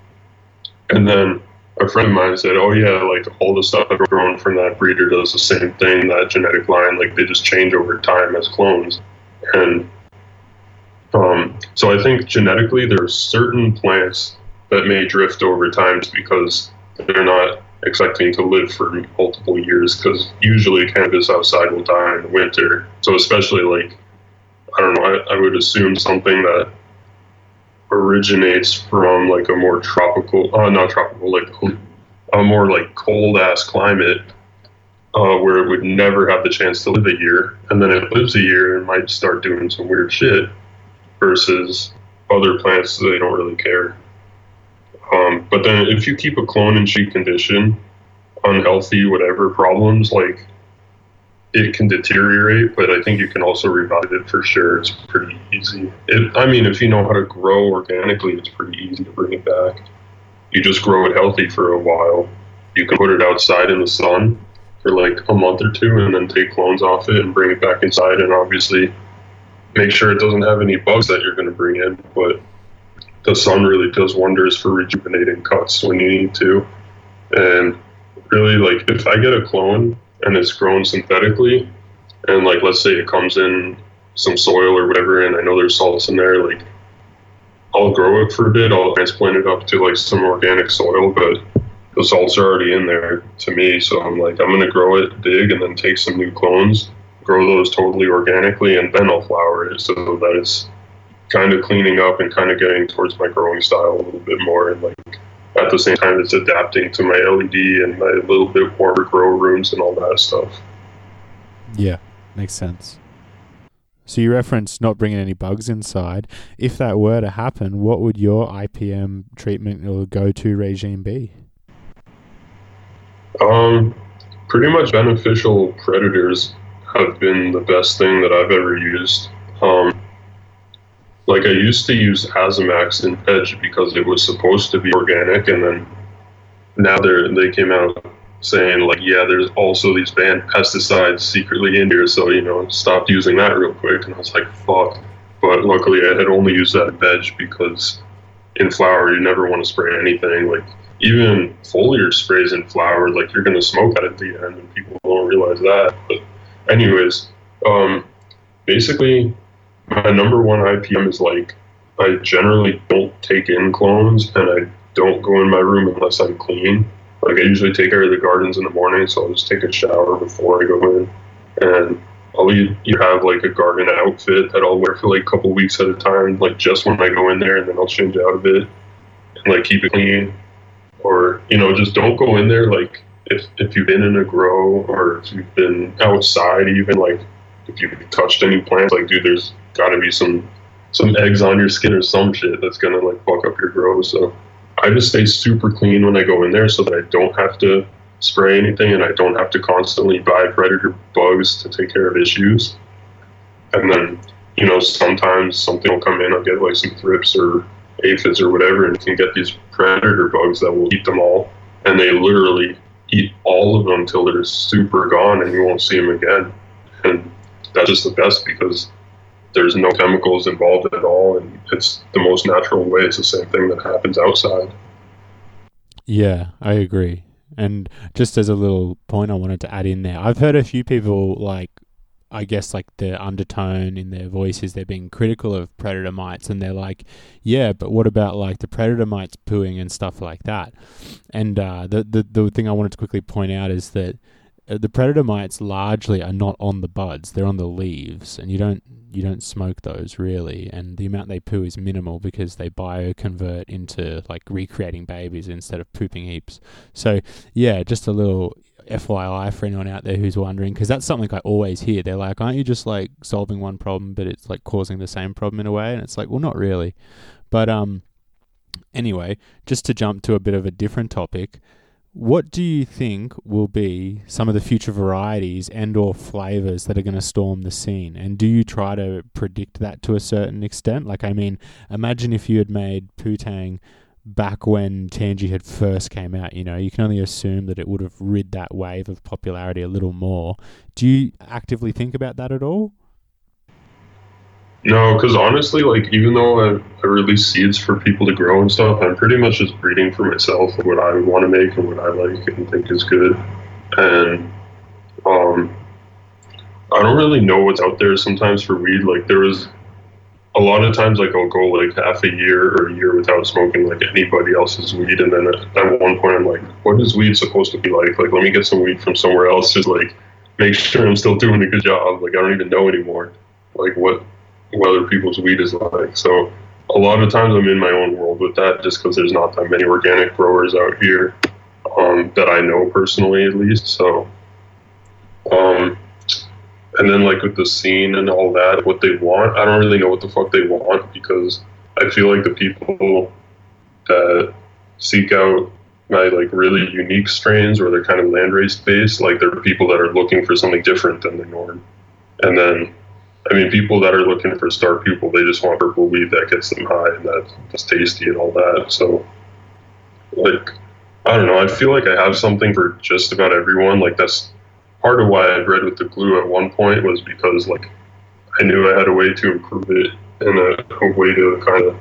And then a friend of mine said, "Oh yeah, like all the stuff grown from that breeder does the same thing. That genetic line, like they just change over time as clones." And um, so I think genetically there are certain plants that may drift over time because they're not expecting to live for multiple years. Because usually cannabis outside will die in the winter. So especially like I don't know, I, I would assume something that originates from like a more tropical, uh, not tropical, like a more like cold ass climate uh, where it would never have the chance to live a year, and then it lives a year and might start doing some weird shit, versus other plants they don't really care. Um, but then if you keep a clone in cheap condition, unhealthy, whatever problems, like it can deteriorate, but I think you can also revive it for sure. It's pretty easy. It, I mean, if you know how to grow organically, it's pretty easy to bring it back. You just grow it healthy for a while. You can put it outside in the sun for like a month or two and then take clones off it and bring it back inside and obviously make sure it doesn't have any bugs that you're going to bring in. But the sun really does wonders for rejuvenating cuts when you need to. And really, like, if I get a clone and it's grown synthetically, and like let's say it comes in some soil or whatever, and I know there's salts in there, like I'll grow it for a bit, I'll transplant it up to like some organic soil, but the salts are already in there to me, so I'm like I'm gonna grow it big and then take some new clones, grow those totally organically, and then I'll flower it so that it's kind of cleaning up and kind of getting towards my growing style a little bit more and like at the same time it's adapting to my LED and my little bit warmer grow rooms and all that stuff.
Yeah, makes sense. So you referenced not bringing any bugs inside. If that were to happen, what would your IPM treatment or go-to regime be?
Um, pretty much beneficial predators have been the best thing that I've ever used. Um, like I used to use Azamax in Edge because it was supposed to be organic, and then now they they came out saying like, yeah, there's also these banned pesticides secretly in here, so you know, stopped using that real quick. And I was like, fuck. But luckily, I had only used that in veg because in flower you never want to spray anything. Like even foliar sprays in flower, like you're gonna smoke that at the end, and people don't realize that. But anyways, um, basically my number one IPM is like I generally don't take in clones and I don't go in my room unless I'm clean. Like I usually take care of the gardens in the morning, so I'll just take a shower before I go in, and I'll either have like a garden outfit that I'll wear for like a couple weeks at a time, like just when I go in there, and then I'll change out a bit and like keep it clean, or you know just don't go in there like if if you've been in a grow or if you've been outside even like if you've touched any plants, like dude, there's got to be some some eggs on your skin or some shit that's gonna like fuck up your grow. So I just stay super clean when I go in there, so that I don't have to spray anything and I don't have to constantly buy predator bugs to take care of issues. And then you know sometimes something will come in. I'll get like some thrips or aphids or whatever, and you can get these predator bugs that will eat them all, and they literally eat all of them until they're super gone and you won't see them again. And that's just the best because there's no chemicals involved at all, and it's the most natural way. It's the same thing that happens outside.
Yeah, I agree. And just as a little point I wanted to add in there, I've heard a few people like I guess like the undertone in their voices, they're being critical of predator mites, and they're like, "Yeah, but what about like the predator mites pooing and stuff like that?" And uh, the the the thing I wanted to quickly point out is that the predator mites largely are not on the buds; they're on the leaves, and you don't you don't smoke those really, and the amount they poo is minimal because they bioconvert into like recreating babies instead of pooping heaps. So yeah, just a little FYI for anyone out there who's wondering, because that's something I always hear. They're like, "Aren't you just like solving one problem, but it's like causing the same problem in a way?" And it's like, well, not really. But um, anyway, just to jump to a bit of a different topic. What do you think will be some of the future varieties and or flavors that are going to storm the scene? And do you try to predict that to a certain extent? Like, I mean, imagine if you had made Putang back when Tangie had first came out, you know, you can only assume that it would have rid that wave of popularity a little more. Do you actively think about that at all?
No, because honestly, like even though I, I release seeds for people to grow and stuff, I'm pretty much just breeding for myself what I want to make and what I like and think is good. And um, I don't really know what's out there sometimes for weed. Like there was a lot of times, like I'll go like half a year or a year without smoking like anybody else's weed, and then at, one point I'm like, what is weed supposed to be like? Like let me get some weed from somewhere else, just like make sure I'm still doing a good job. Like I don't even know anymore. Like what what other people's weed is like. So a lot of times I'm in my own world with that just because there's not that many organic growers out here um, that I know personally, at least. So, um, and then like with the scene and all that, what they want, I don't really know what the fuck they want because I feel like the people that seek out my like really unique strains or they're kind of landrace based, like they're people that are looking for something different than the norm. And then I mean, people that are looking for star pupil, they just want purple weed that gets them high and that's tasty and all that. So, like, I don't know. I feel like I have something for just about everyone. Like, that's part of why I bred with the glue at one point was because, like, I knew I had a way to improve it and a, a way to kind of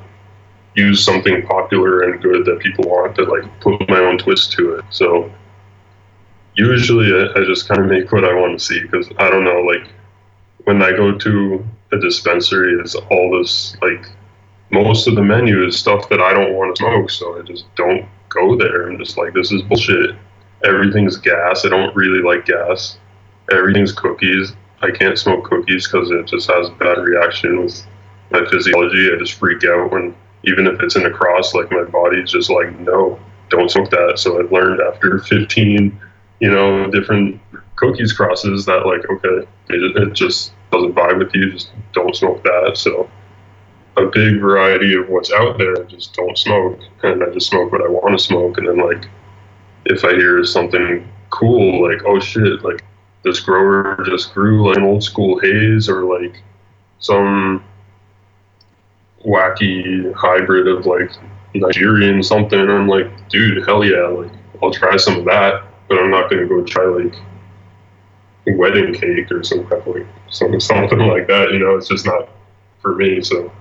use something popular and good that people want to, like, put my own twist to it. So, usually I, I just kind of make what I want to see because I don't know, like, when I go to a dispensary, it's all this like most of the menu is stuff that I don't want to smoke, so I just don't go there. I'm just like, this is bullshit. Everything's gas. I don't really like gas. Everything's cookies. I can't smoke cookies because it just has a bad reaction with my physiology. I just freak out when even if it's in a cross, like my body's just like, no, don't smoke that. So I've learned after 15, you know, different cookies crosses that like, okay, it, it just doesn't vibe with you. Just don't smoke that. So a big variety of what's out there. Just don't smoke, and I just smoke what I want to smoke. And then like, if I hear something cool, like oh shit, like this grower just grew like an old school haze, or like some wacky hybrid of like Nigerian something. I'm like, dude, hell yeah, like I'll try some of that, but I'm not gonna go try like wedding cake or some of like something something like that. You know, it's just not for me. So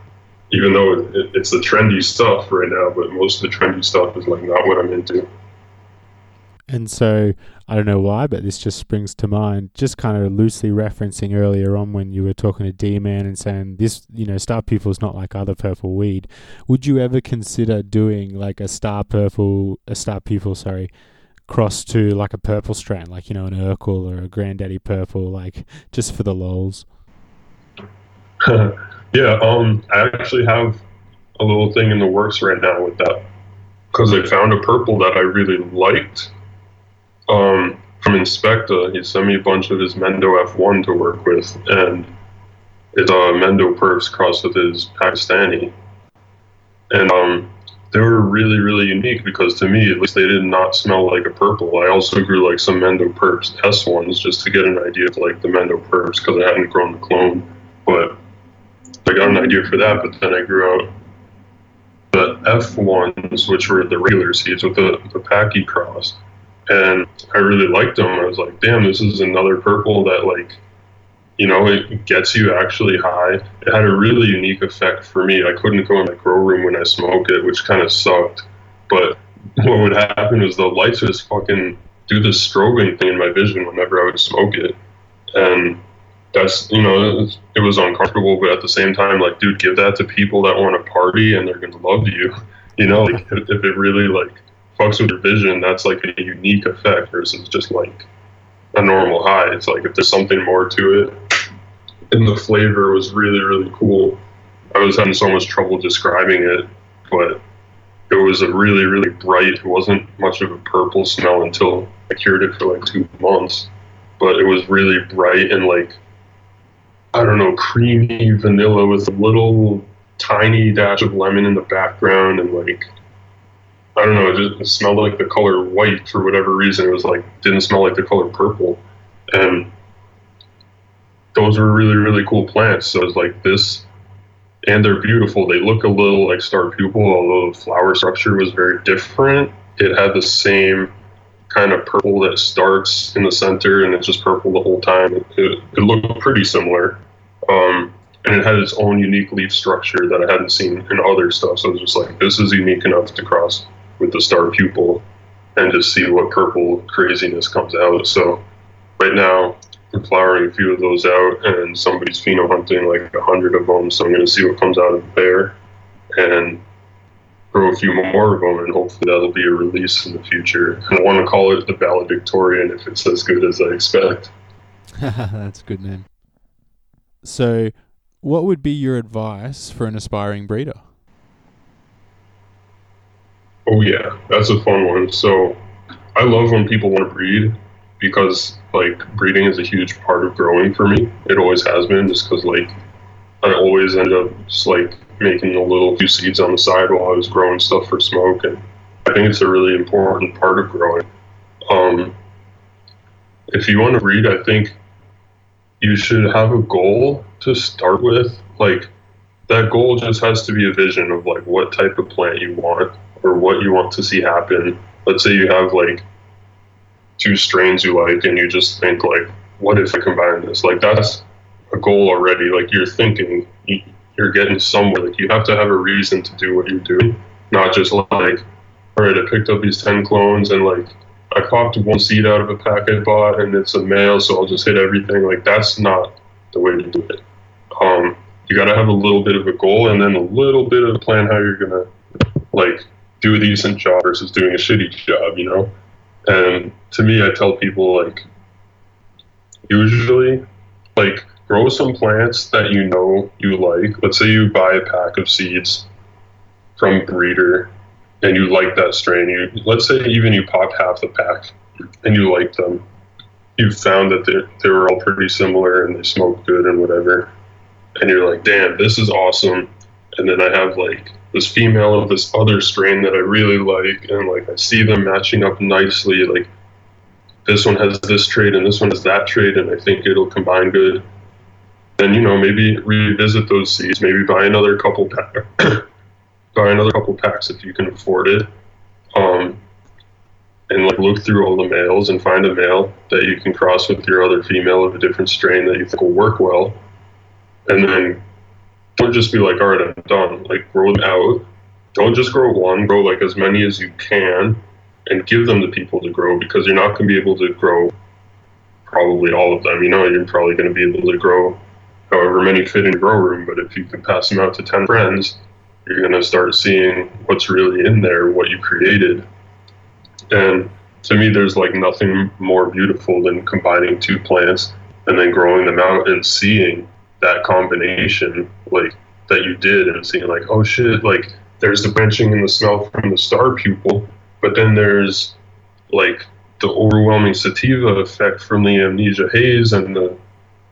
even though it, it's the trendy stuff right now, but most of the trendy stuff is like not what I'm into.
And so I don't know why, but this just springs to mind. Just kind of loosely referencing earlier on when you were talking to D Man and saying this, you know, Star purple is not like other purple weed. Would you ever consider doing like a Star Purple, a Star purple, sorry, cross to like a purple strand, like you know, an Urkel or a Granddaddy Purple, like just for the lols?
Yeah, um, I actually have a little thing in the works right now with that because I found a purple that I really liked. Um, from Inspecta, he sent me a bunch of his Mendo F1 to work with, and it's a uh, Mendo Purps crossed with his Pakistani. And um, they were really, really unique because to me, at least, they did not smell like a purple. I also grew like some Mendo Purps S1s just to get an idea of like the Mendo Purps because I hadn't grown the clone. But I got an idea for that, but then I grew out the F1s, which were the regular seeds with the, the Packy cross. And I really liked them. I was like, damn, this is another purple that, like, you know, it gets you actually high. It had a really unique effect for me. I couldn't go in my grow room when I smoked it, which kind of sucked. But what would happen is the lights would just fucking do this strobing thing in my vision whenever I would smoke it. And that's you know it was uncomfortable but at the same time like dude give that to people that want to party and they're gonna love you you know like, if it really like fucks with your vision that's like a unique effect versus just like a normal high. It's like if there's something more to it and the flavor was really really cool. I was having so much trouble describing it but it was a really really bright it wasn't much of a purple smell until i cured it for like two months. But it was really bright and like I don't know, creamy vanilla with a little tiny dash of lemon in the background and like I don't know, it, just, smelled like the color white for whatever reason. It was like didn't smell like the color purple. And those were really, really cool plants. So it's like this and they're beautiful. They look a little like star pupil, although the flower structure was very different. It had the same kind of purple that starts in the center and it's just purple the whole time. It, it, it looked pretty similar. Um, and it had its own unique leaf structure that I hadn't seen in other stuff. So it was just like, this is unique enough to cross with the star pupil and just see what purple craziness comes out. So right now, I'm flowering a few of those out, and somebody's pheno hunting like a hundred of them. So I'm going to see what comes out of there and grow a few more of them, and hopefully that'll be a release in the future. I want to call it the valedictorian if it's as good as I expect.
That's a good, name. So, what would be your advice for an aspiring breeder?
Oh yeah, that's a fun one. So, I love when people want to breed because like breeding is a huge part of growing for me. It always has been, just because like I always end up just like making a little few seeds on the side while I was growing stuff for smoke, and I think it's a really important part of growing. Um, if you want to breed, I think you should have a goal to start with. Like that goal just has to be a vision of like what type of plant you want or what you want to see happen. Let's say you have like two strains you like and you just think like what if I combine this? Like that's a goal already. Like you're thinking you're getting somewhere. Like you have to have a reason to do what you're doing, not just like, all right, I picked up these ten clones and like I popped one seed out of a packet bought, and it's a male, so I'll just hit everything. Like that's not the way to do it. Um, you got to have a little bit of a goal and then a little bit of a plan how you're gonna like do a decent job versus doing a shitty job, you know. And to me, I tell people like usually like grow some plants that you know you like. Let's say you buy a pack of seeds from breeder and you like that strain. You let's say even you pop half the pack and you like them. You found that they they were all pretty similar and they smoked good and whatever. And you're like, damn, this is awesome. And then I have like this female of this other strain that I really like, and like I see them matching up nicely. Like this one has this trait and this one has that trait, and I think it'll combine good. Then you know maybe revisit those seeds, maybe buy another couple pack, buy another couple packs if you can afford it, um, and like look through all the males and find a male that you can cross with your other female of a different strain that you think will work well, and then don't just be like, all right, I'm done. Like grow them out. Don't just grow one. Grow like as many as you can, and give them to people to grow because you're not going to be able to grow probably all of them. You know, you're probably going to be able to grow however many fit in grow room. But if you can pass them out to ten friends, you're going to start seeing what's really in there, what you created. And to me, there's like nothing more beautiful than combining two plants and then growing them out and seeing that combination like that you did and seeing like oh shit like there's the branching and the smell from the star pupil but then there's like the overwhelming sativa effect from the amnesia haze and the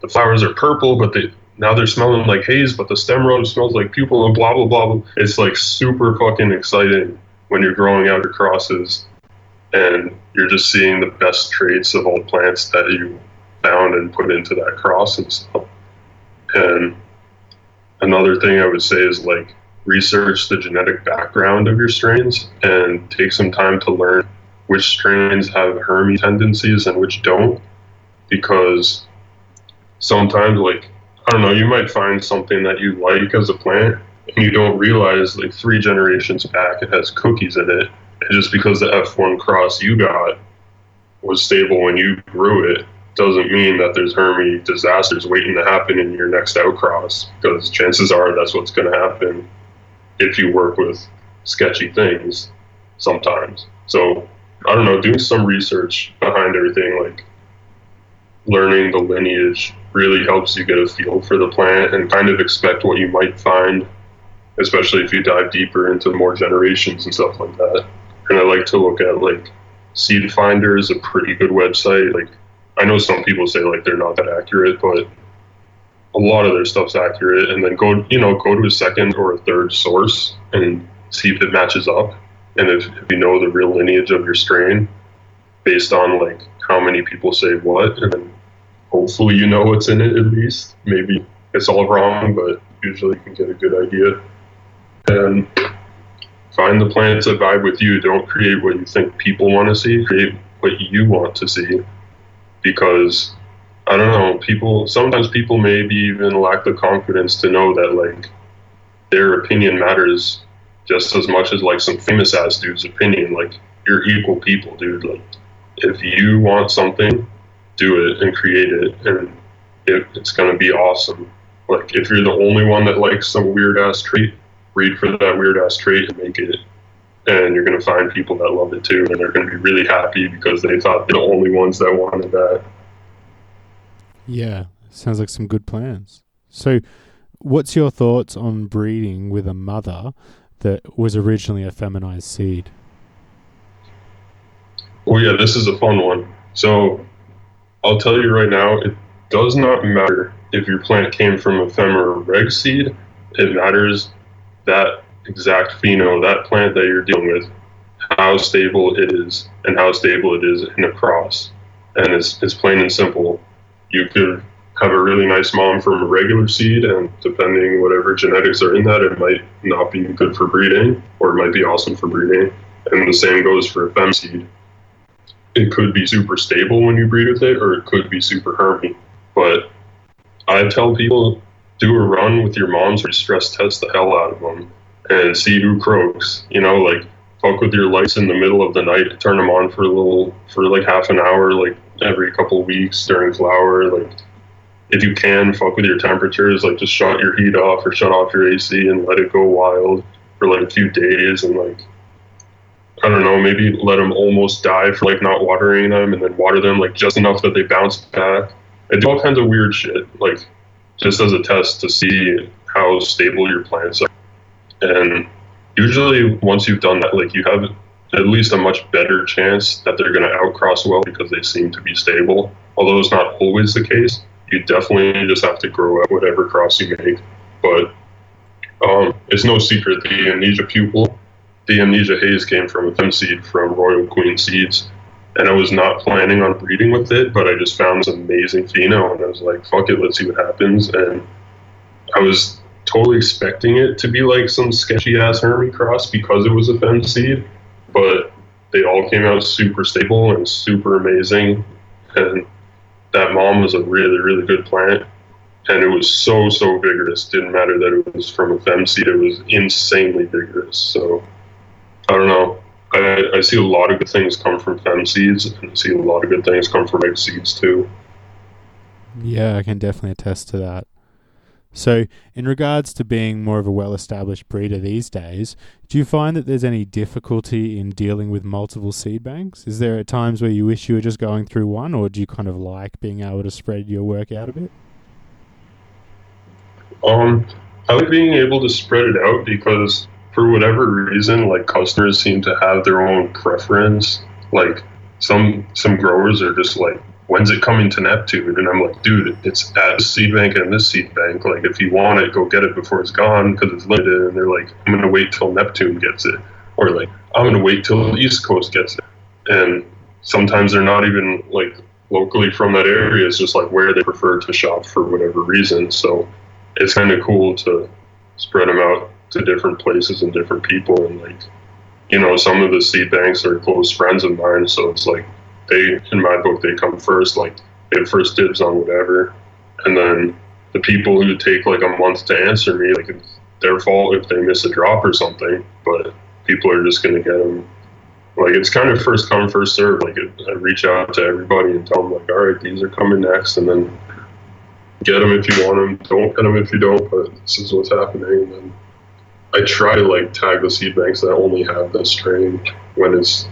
the flowers are purple but they now they're smelling like haze but the stem rose smells like pupil and blah blah blah, it's like super fucking exciting when you're growing out your crosses and you're just seeing the best traits of all plants that you found and put into that cross and stuff and another thing I would say is like research the genetic background of your strains and take some time to learn which strains have Hermy tendencies and which don't. Because sometimes, like, I don't know, you might find something that you like as a plant and you don't realize, like, three generations back it has cookies in it. And just because the F1 cross you got was stable when you grew it doesn't mean that there's Hermy disasters waiting to happen in your next outcross because chances are that's what's going to happen if you work with sketchy things sometimes. So I don't know, doing some research behind everything, like learning the lineage, really helps you get a feel for the plant and kind of expect what you might find, especially if you dive deeper into more generations and stuff like that. And I like to look at like Seed Finder is a pretty good website. Like I know some people say like they're not that accurate, but a lot of their stuff's accurate. And then go, you know, go to a second or a third source and see if it matches up, and if, if you know the real lineage of your strain, based on like how many people say what, and then hopefully you know what's in it at least. Maybe it's all wrong, but usually you can get a good idea. And find the plants that vibe with you. Don't create what you think people want to see. Create what you want to see because I don't know, people sometimes people maybe even lack the confidence to know that like their opinion matters just as much as like some famous ass dude's opinion. Like you're equal people, dude. Like if you want something, do it and create it and it, it's gonna be awesome. Like if you're the only one that likes some weird ass trait, read for that weird ass trait and make it and you're going to find people that love it too, and they're going to be really happy because they thought they're the only ones that wanted that.
Yeah, sounds like some good plans. So, what's your thoughts on breeding with a mother that was originally a feminized seed?
Oh yeah, this is a fun one. So, I'll tell you right now, it does not matter if your plant came from a fem or a reg seed. It matters that exact pheno, that plant that you're dealing with, how stable it is and how stable it is in a cross. And it's, it's plain and simple. You could have a really nice mom from a regular seed, and depending whatever genetics are in that, it might not be good for breeding, or it might be awesome for breeding. And the same goes for a fem seed. It could be super stable when you breed with it, or it could be super hermy. But I tell people do a run with your moms or stress test the hell out of them and see who croaks. You know, like fuck with your lights in the middle of the night, turn them on for a little, for like half an hour, like every couple weeks during flower. Like if you can, fuck with your temperatures, like just shut your heat off or shut off your AC and let it go wild for like a few days and like. I don't know, maybe let them almost die for like not watering them and then water them like just enough that they bounce back and do all kinds of weird shit. Like just as a test to see how stable your plants are. And usually, once you've done that, like you have at least a much better chance that they're going to outcross well because they seem to be stable. Although it's not always the case, you definitely just have to grow out whatever cross you make. But um, it's no secret the amnesia pupil, the amnesia haze came from a fem seed from Royal Queen Seeds. And I was not planning on breeding with it, but I just found this amazing pheno and I was like, fuck it, let's see what happens. And I was totally expecting it to be like some sketchy ass Hermy cross because it was a fem seed but they all came out super stable and super amazing. And that mom was a really, really good plant. And it was so, so vigorous. Didn't matter that it was from a fem seed, it was insanely vigorous. So I don't know. I, I see a lot of good things come from fem seeds, and I see a lot of good things come from egg seeds too.
Yeah, I can definitely attest to that. So, in regards to being more of a well established breeder these days, do you find that there's any difficulty in dealing with multiple seed banks? Is there at times where you wish you were just going through one, or do you kind of like being able to spread your work out a bit?
Um, I like being able to spread it out because for whatever reason, like customers seem to have their own preference. Like some some growers are just like when's it coming to Neptune? And I'm like, dude, it's at this seed bank and this seed bank. Like, if you want it, go get it before it's gone because it's limited. And they're like, I'm going to wait till Neptune gets it. Or like, I'm going to wait till the East Coast gets it. And sometimes they're not even like locally from that area. It's just like where they prefer to shop for whatever reason. So it's kind of cool to spread them out to different places and different people. And like, you know, some of the seed banks are close friends of mine. So it's like, they in my book they come first like they have first dibs on whatever. And then the people who take like a month to answer me like it's their fault if they miss a drop or something but people are just going to get them like it's kind of first come first serve. Like it, i reach out to everybody and tell them like all right these are coming next and then get them if you want them don't get them if you don't but this is what's happening. And then i try to like tag the seed banks that only have this strain when it's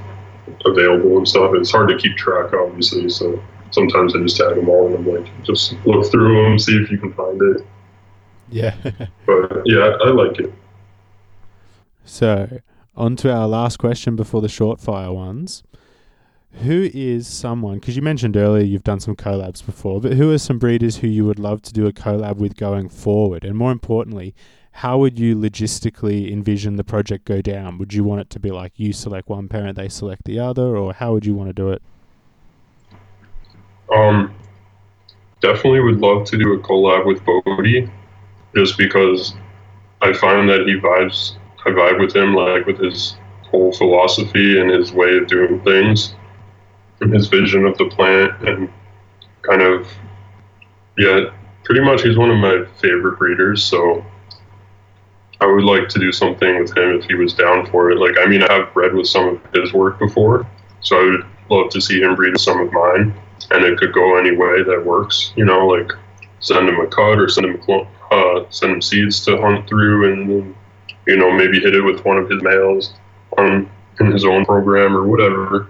available and stuff. It's hard to keep track, obviously. So sometimes I just tag them all and I'm like, just look through them, see if you can find it.
Yeah.
but yeah, I like it.
So, on to our last question before the short fire ones. Who is someone, because you mentioned earlier you've done some collabs before, but who are some breeders who you would love to do a collab with going forward? And more importantly, how would you logistically envision the project go down? Would you want it to be like you select one parent, they select the other, or how would you want to do it?
Um, definitely would love to do a collab with Bodhi, just because I find that he vibes. I vibe with him, like with his whole philosophy and his way of doing things, and his vision of the plant, and kind of, yeah, pretty much he's one of my favorite breeders. So I would like to do something with him if he was down for it. Like, I mean, I have bred with some of his work before, so I would love to see him breed with some of mine, and it could go any way that works. You know, like send him a cut or send him uh, send him seeds to hunt through, and you know maybe hit it with one of his males on in his own program or whatever,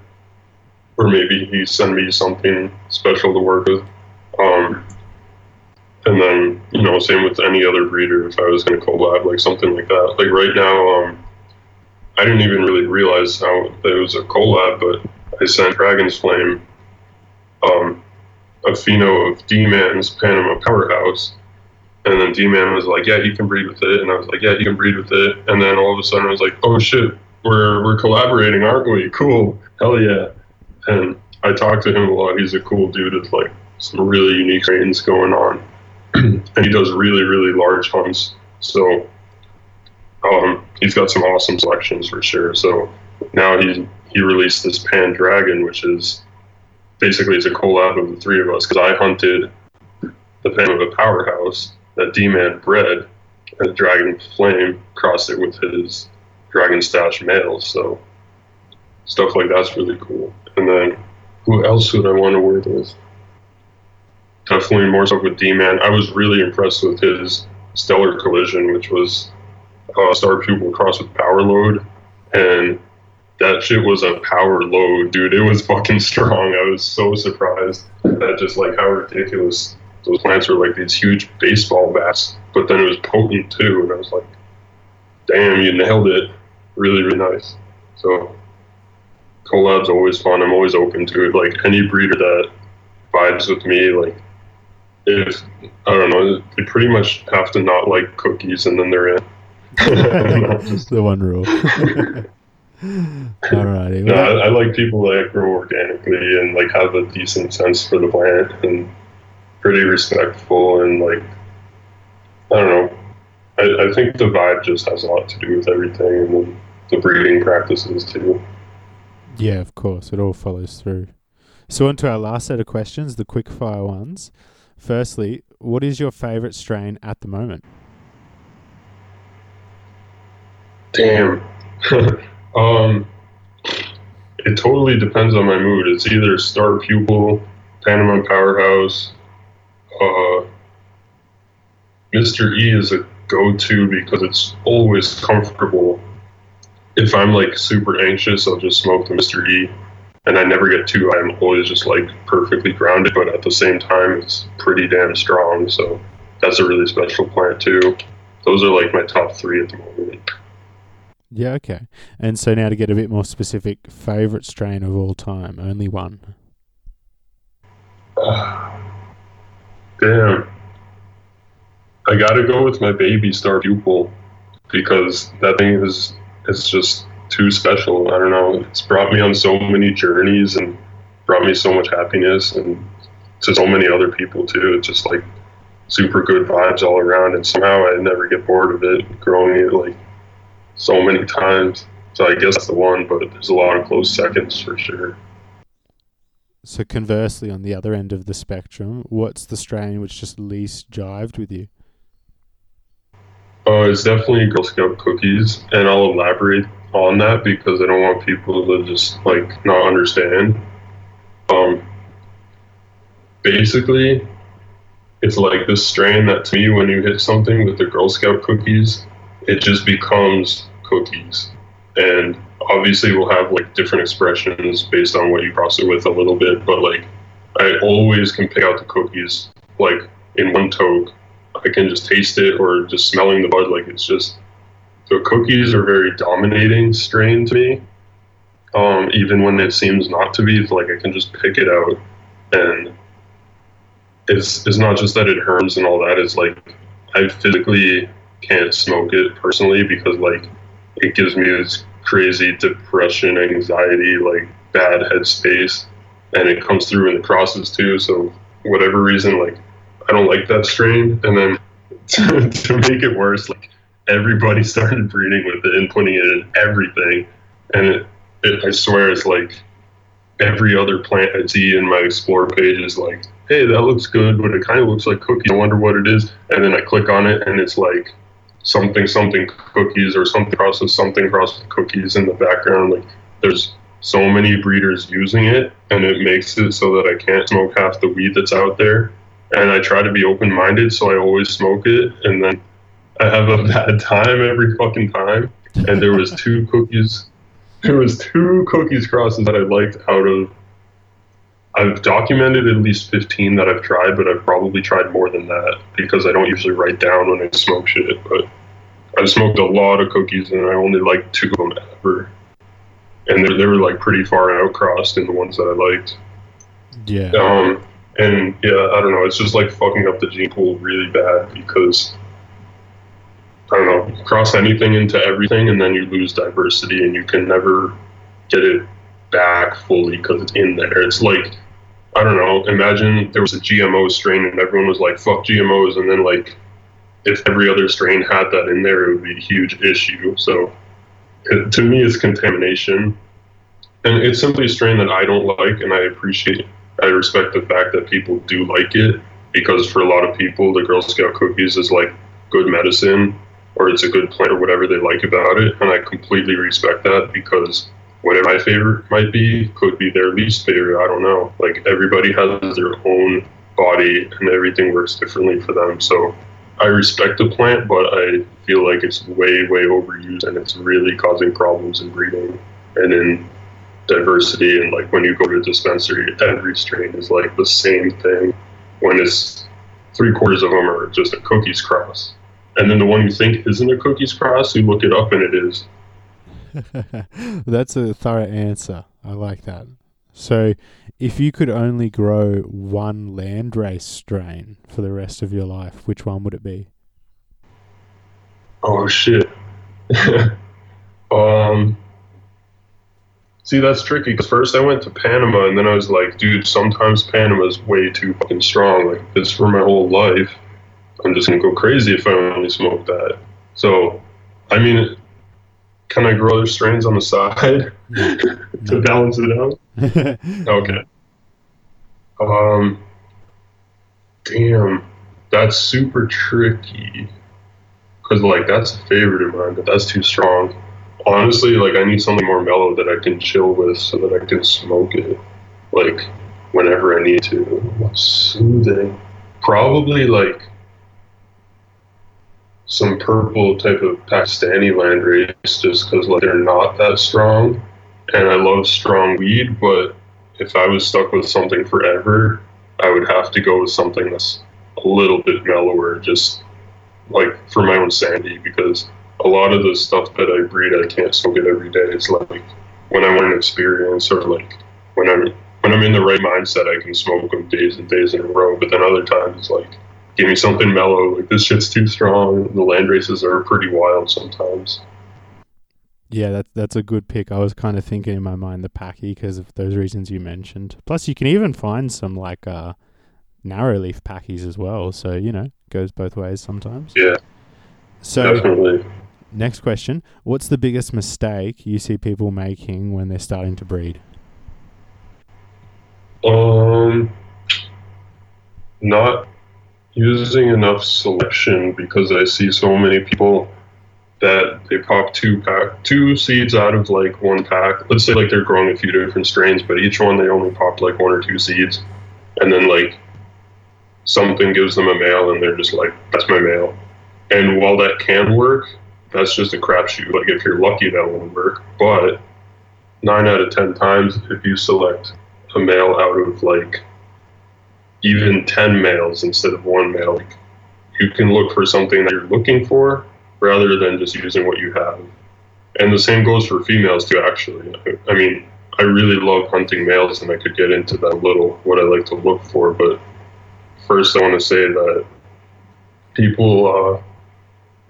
or maybe he send me something special to work with. Um, and then you know same with any other breeder if i was going to collab like something like that. Like right now um, i didn't even really realize how it was a collab but i sent dragon's flame um, a pheno of d-man's panama powerhouse. And then d-man was like yeah he can breed with it. And i was like yeah he can breed with it. And then all of a sudden i was like oh shit we're, we're collaborating aren't we? Cool. Hell yeah. And i talked to him a lot. He's a cool dude with like some really unique things going on and he does really really large hunts. So um, he's got some awesome selections for sure. So now he he released this Pan Dragon, which is basically it's a collab of the three of us because I hunted the Panama powerhouse that D-Man bred, and the Dragon Flame crossed it with his Dragon Stash male. So stuff like that's really cool. And then who else would I want to work with? Definitely more so with D-Man. I was really impressed with his Stellar Collision, which was uh, Star Pupil cross with Power Load, and that shit was a power load, dude. It was fucking strong. I was so surprised at just like how ridiculous those plants were like these huge baseball bats, but then it was potent too, and I was like, damn, you nailed it. Really, really nice. So collab's always fun. I'm always open to it. Like any breeder that vibes with me, like if I don't know, they pretty much have to not like cookies and then they're in.
Just the one rule. Alrighty.
No, I, I, like people that grow organically and like have a decent sense for the plant and pretty respectful and like I don't know. I, I think the vibe just has a lot to do with everything and the breeding practices too.
Yeah, of course. It all follows through. So on to our last set of questions, the quick fire ones. Firstly, what is your favorite strain at the moment?
Damn. um, it totally depends on my mood. It's either Star Pupil, Panama Powerhouse. Uh, Mr. E is a go-to because it's always comfortable. If I'm like super anxious, I'll just smoke the Mr. E, and I never get too. I'm always just like perfectly grounded, but at the same time, it's pretty damn strong. So that's a really special plant too. Those are like my top three at the moment.
Yeah, okay. And so now to get a bit more specific, favorite strain of all time, only one.
Uh, damn. I gotta go with my baby star pupil because that thing is is just too special. I don't know. It's brought me on so many journeys and brought me so much happiness and to so many other people too. It's just like super good vibes all around and somehow I never get bored of it growing it like so many times. So I guess that's the one, but there's a lot of close seconds for sure.
So conversely, on the other end of the spectrum, what's the strain which just least jived with you?
Oh, it's definitely Girl Scout cookies, and I'll elaborate on that because I don't want people to just like not understand. Um, basically, it's like this strain that to me, when you hit something with the Girl Scout cookies, it just becomes cookies. And obviously, we'll have like different expressions based on what you cross it with a little bit, but like I always can pick out the cookies like in one toke. I can just taste it or just smelling the bud. Like it's just the cookies are very dominating strain to me. Um, even when it seems not to be, it's like I can just pick it out, and it's it's not just that it hurts and all that. It's like I physically can't smoke it personally because like it gives me this crazy depression, anxiety, like bad headspace, and it comes through in the crosses too. So whatever reason, like I don't like that strain, and then to, to make it worse, like everybody started breeding with it and putting it in everything, and it, it I swear it's like every other plant I see in my explore page is like, hey, that looks good, but it kind of looks like cookies. I wonder what it is, and then I click on it, and it's like something something cookies or something process something process cookies in the background. Like there's so many breeders using it, and it makes it so that I can't smoke half the weed that's out there. And I try to be open minded, so I always smoke it, and then I have a bad time every fucking time. And there was two cookies. There was two cookies crosses that I liked out of I've documented at least 15 that I've tried, but I've probably tried more than that because I don't usually write down when I smoke shit. But I've smoked a lot of cookies and I only like two of them ever. And they, they were like pretty far out crossed in the ones that I liked.
Yeah.
Um, and yeah, I don't know. It's just like fucking up the gene pool really bad because I don't know, cross anything into everything and then you lose diversity and you can never get it back fully because it's in there. It's like I don't know. Imagine there was a GMO strain and everyone was like, "Fuck GMOs," and then like, if every other strain had that in there, it would be a huge issue. So, to me, it's contamination, and it's simply a strain that I don't like, and I appreciate. I respect the fact that people do like it because for a lot of people, the Girl Scout cookies is like good medicine or it's a good plant or whatever they like about it, and I completely respect that because whatever my favorite might be could be their least favorite. I don't know. Like everybody has their own body and everything works differently for them. So I respect the plant, but I feel like it's way, way overused and it's really causing problems in breeding and in diversity. And like when you go to a dispensary, every strain is like the same thing when it's three quarters of them are just a cookies cross. And then the one you think isn't a cookies cross, you look it up and it is.
That's a thorough answer. I like that. So, if you could only grow one landrace strain for the rest of your life, which one would it be?
Oh shit. um. See, that's tricky because first I went to Panama and then I was like, dude, sometimes Panama's way too fucking strong. Like this for my whole life. I'm just gonna go crazy if I only smoke that. So, I mean, can I grow other strains on the side to balance it out? okay. Um. Damn, that's super tricky. Cause like that's a favorite of mine, but that's too strong. Honestly, like I need something more mellow that I can chill with, so that I can smoke it, like whenever I need to. What's soothing? Probably like some purple type of Pakistani landrace, just because like they're not that strong, and I love strong weed. But if I was stuck with something forever, I would have to go with something that's a little bit mellower, just like for my own sanity, because a lot of the stuff that I breed, I can't smoke it every day. It's like when I want an experience, or like when I'm when I'm in the right mindset, I can smoke them days and days in a row. But then other times, it's like give me something mellow. Like this shit's too strong. The land races are pretty wild sometimes.
Yeah, that's that's a good pick. I was kind of thinking in my mind the Packy because of those reasons you mentioned. Plus, you can even find some like uh, narrow leaf Packies as well. So you know, goes both ways sometimes.
Yeah.
So
definitely.
Next question: What's the biggest mistake you see people making when they're starting to breed?
Um, not using enough selection because I see so many people that they pop two pack two seeds out of like one pack. Let's say like they're growing a few different strains, but each one they only popped like one or two seeds, and then like something gives them a male, and they're just like, "That's my male." And while that can work, that's just a crapshoot. Like if you're lucky, that will work. But nine out of ten times, if you select a male out of like even 10 males instead of one male. You can look for something that you're looking for rather than just using what you have. And the same goes for females too, actually. I mean, I really love hunting males and I could get into that little, what I like to look for. But first, I want to say that people, uh,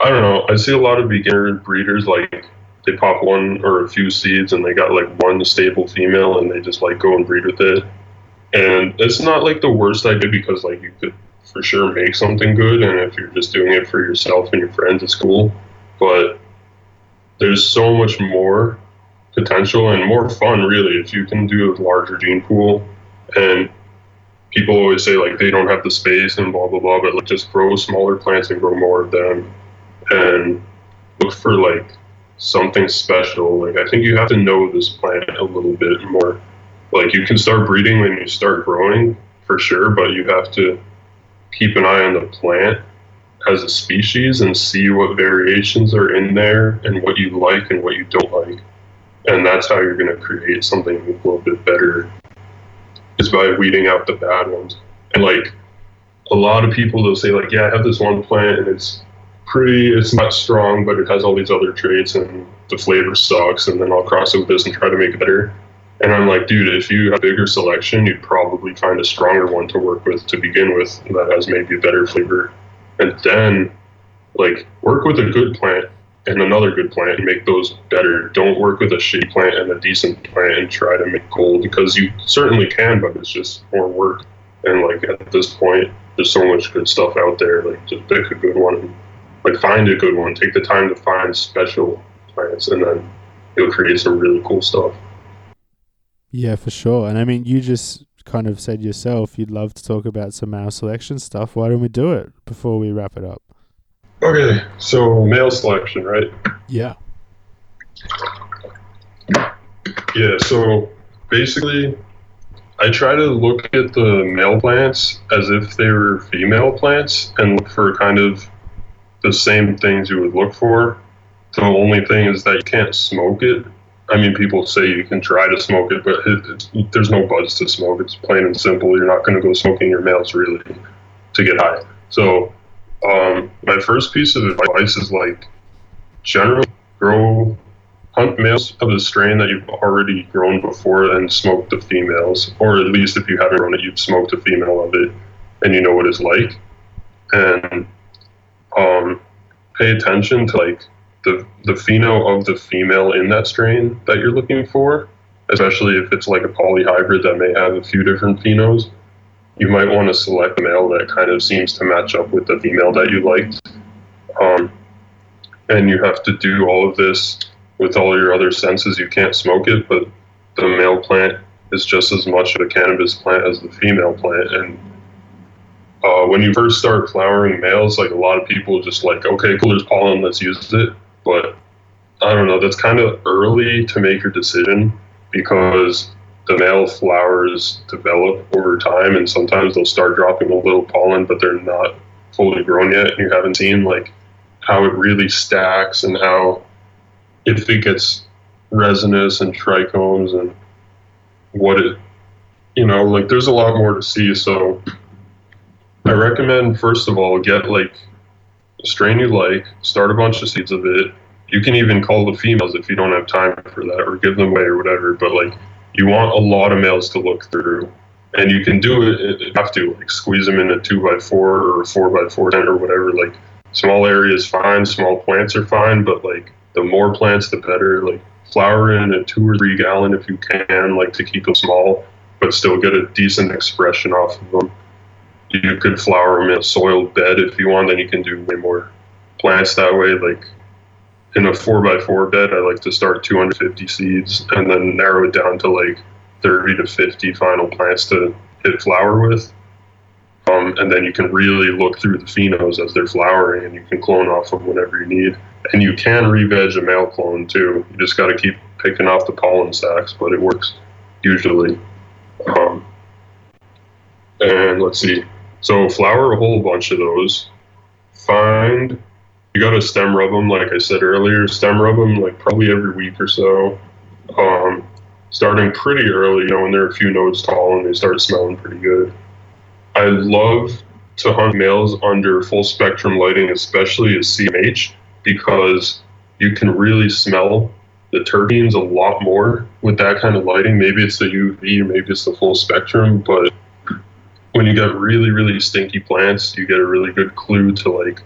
I don't know, I see a lot of beginner breeders like they pop one or a few seeds and they got like one stable female and they just like go and breed with it. And it's not like the worst idea because like you could for sure make something good and if you're just doing it for yourself and your friends it's cool. But there's so much more potential and more fun really if you can do a larger gene pool. And people always say like they don't have the space and blah blah blah but like just grow smaller plants and grow more of them and look for like something special like i think you have to know this plant a little bit more like you can start breeding when you start growing for sure, but you have to keep an eye on the plant as a species and see what variations are in there and what you like and what you don't like. And that's how you're going to create something a little bit better is by weeding out the bad ones. And like a lot of people, they'll say like, yeah, I have this one plant and it's pretty, it's not strong, but it has all these other traits and the flavor sucks. And then I'll cross it with this and try to make it better. And I'm like, dude, if you have a bigger selection, you'd probably find a stronger one to work with to begin with that has maybe a better flavor. And then, like, work with a good plant and another good plant and make those better. Don't work with a shitty plant and a decent plant and try to make gold because you certainly can, but it's just more work. And, like, at this point, there's so much good stuff out there. Like, just pick a good one. Like, find a good one. Take the time to find special plants, and then you'll create some really cool stuff.
Yeah, for sure. And I mean, you just kind of said yourself you'd love to talk about some male selection stuff. Why don't we do it before we wrap it up?
Okay, so male selection, right?
Yeah.
Yeah, so basically, I try to look at the male plants as if they were female plants and look for kind of the same things you would look for. The only thing is that you can't smoke it I mean, people say you can try to smoke it, but it, there's no buds to smoke. It's plain and simple. You're not going to go smoking your males really to get high. So, um, my first piece of advice is like generally grow hunt males of the strain that you've already grown before and smoke the females, or at least if you haven't grown it, you've smoked a female of it and you know what it's like. And um, pay attention to like the the pheno of the female in that strain that you're looking for, especially if it's like a polyhybrid that may have a few different phenos. You might want to select a male that kind of seems to match up with the female that you liked. Um, and you have to do all of this with all your other senses. You can't smoke it, but the male plant is just as much of a cannabis plant as the female plant. And uh, when you first start flowering males, like a lot of people just like, okay, cool, there's pollen, let's use it. But I don't know, that's kind of early to make your decision because the male flowers develop over time and sometimes they'll start dropping a little pollen, but they're not fully grown yet. And you haven't seen like how it really stacks and how if it gets resinous and trichomes and what it, you know, like there's a lot more to see. So I recommend first of all get like a strain you like, start a bunch of seeds of it. You can even call the females if you don't have time for that, or give them away or whatever. But like you want a lot of males to look through, and you can do it. You have to like squeeze them in a two by four or four by four tent or whatever. Like small areas fine, small plants are fine, but like the more plants the better. Like flower in a two or three gallon if you can, like to keep them small, but still get a decent expression off of them you could flower them in a soiled bed if you want. Then you can do way more plants that way. Like in a four by four bed, I like to start 250 seeds and then narrow it down to like 30 to 50 final plants to hit flower with. Um, and then you can really look through the phenos as they're flowering, and you can clone off them whenever you need. And you can re-veg a male clone too. You just got to keep picking off the pollen sacs, but it works usually. Um, and let's see, so flower a whole bunch of those. Find you got to stem rub them, like I said earlier. Stem rub them like probably every week or so. Um, starting pretty early, you know, when they're a few nodes tall and they start smelling pretty good. I love to hunt males under full spectrum lighting, especially at CMH, because you can really smell the terpenes a lot more with that kind of lighting. Maybe it's the UV, maybe it's the full spectrum, but when you get really really stinky plants, you get a really good clue to like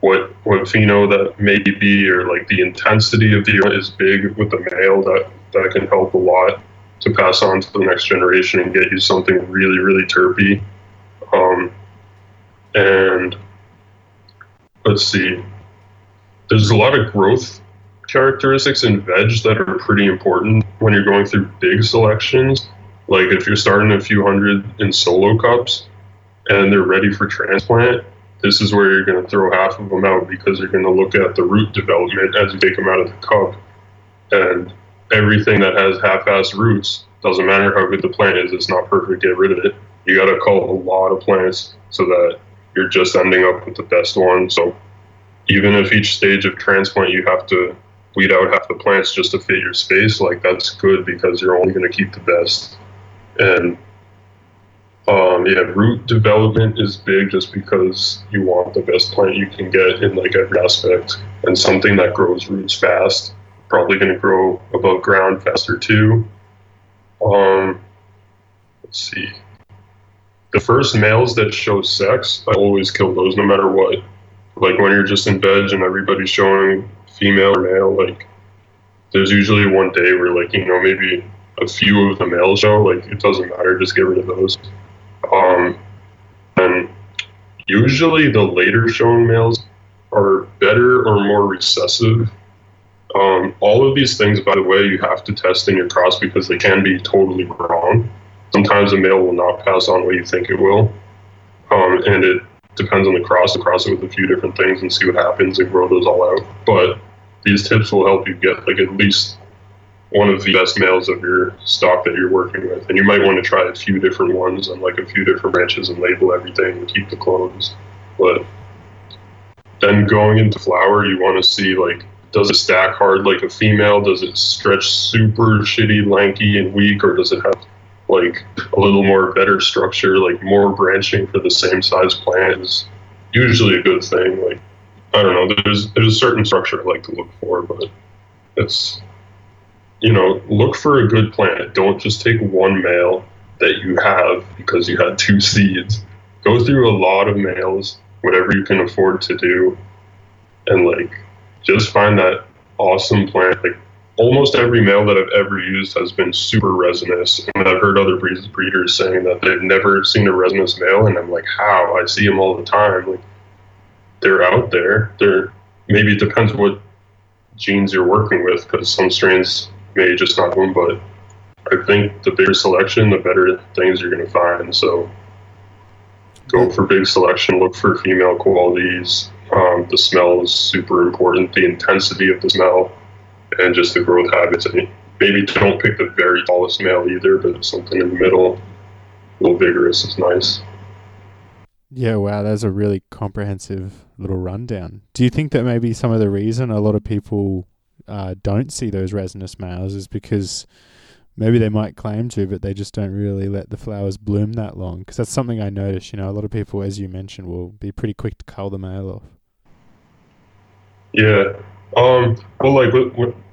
what what pheno that may be or like the intensity of the is big with the male that that can help a lot to pass on to the next generation and get you something really really terpy. Um, and let's see, there's a lot of growth characteristics in veg that are pretty important when you're going through big selections. Like if you're starting a few hundred in solo cups and they're ready for transplant, this is where you're going to throw half of them out because you're going to look at the root development as you take them out of the cup. And everything that has half-assed roots doesn't matter how good the plant is; it's not perfect. Get rid of it. You got to cull a lot of plants so that you're just ending up with the best one. So even if each stage of transplant you have to weed out half the plants just to fit your space, like that's good because you're only going to keep the best. And um, yeah, root development is big just because you want the best plant you can get in like every aspect, and something that grows roots fast, probably going to grow above ground faster too. Um, let's see. The first males that show sex, I always kill those no matter what. Like when you're just in bed and everybody's showing female or male, like there's usually one day where like you know maybe a few of the males show, like it doesn't matter, just get rid of those. Um, and usually the later showing males are better or more recessive. Um, all of these things, by the way, you have to test in your cross because they can be totally wrong. Sometimes a male will not pass on what you think it will, um, and it depends on the cross. To cross it with a few different things and see what happens and grow those all out. But these tips will help you get like at least one of the best males of your stock that you're working with. And you might want to try a few different ones on like a few different branches and label everything and keep the clones. But then going into flower, you want to see like does it stack hard like a female? Does it stretch super shitty, lanky, and weak, or does it have like a little more better structure, like more branching for the same size plant? Is usually a good thing. Like I don't know, there's there's a certain structure I like to look for, but it's you know, look for a good plant. Don't just take one male that you have because you had two seeds. Go through a lot of males, whatever you can afford to do, and like just find that awesome plant. Like almost every male that I've ever used has been super resinous, and I've heard other breeders saying that they've never seen a resinous male, and I'm like, how? I see them all the time. Like they're out there. They're maybe it depends what genes you're working with, because some strains may just not them, but I think the bigger selection, the better things you're going to find. So go for big selection, look for female qualities. Um, the smell is super important, the intensity of the smell, and just the growth habits. And maybe don't pick the very tallest male either, but something in the middle, a little vigorous is nice.
Yeah, wow, that's a really comprehensive little rundown. Do you think that maybe some of the reason a lot of people uh, don't see those resinous males is because maybe they might claim to, but they just don't really let the flowers bloom that long. Because that's something I notice. You know, a lot of people, as you mentioned, will be pretty quick to cull the male off.
Yeah. Um. Well, like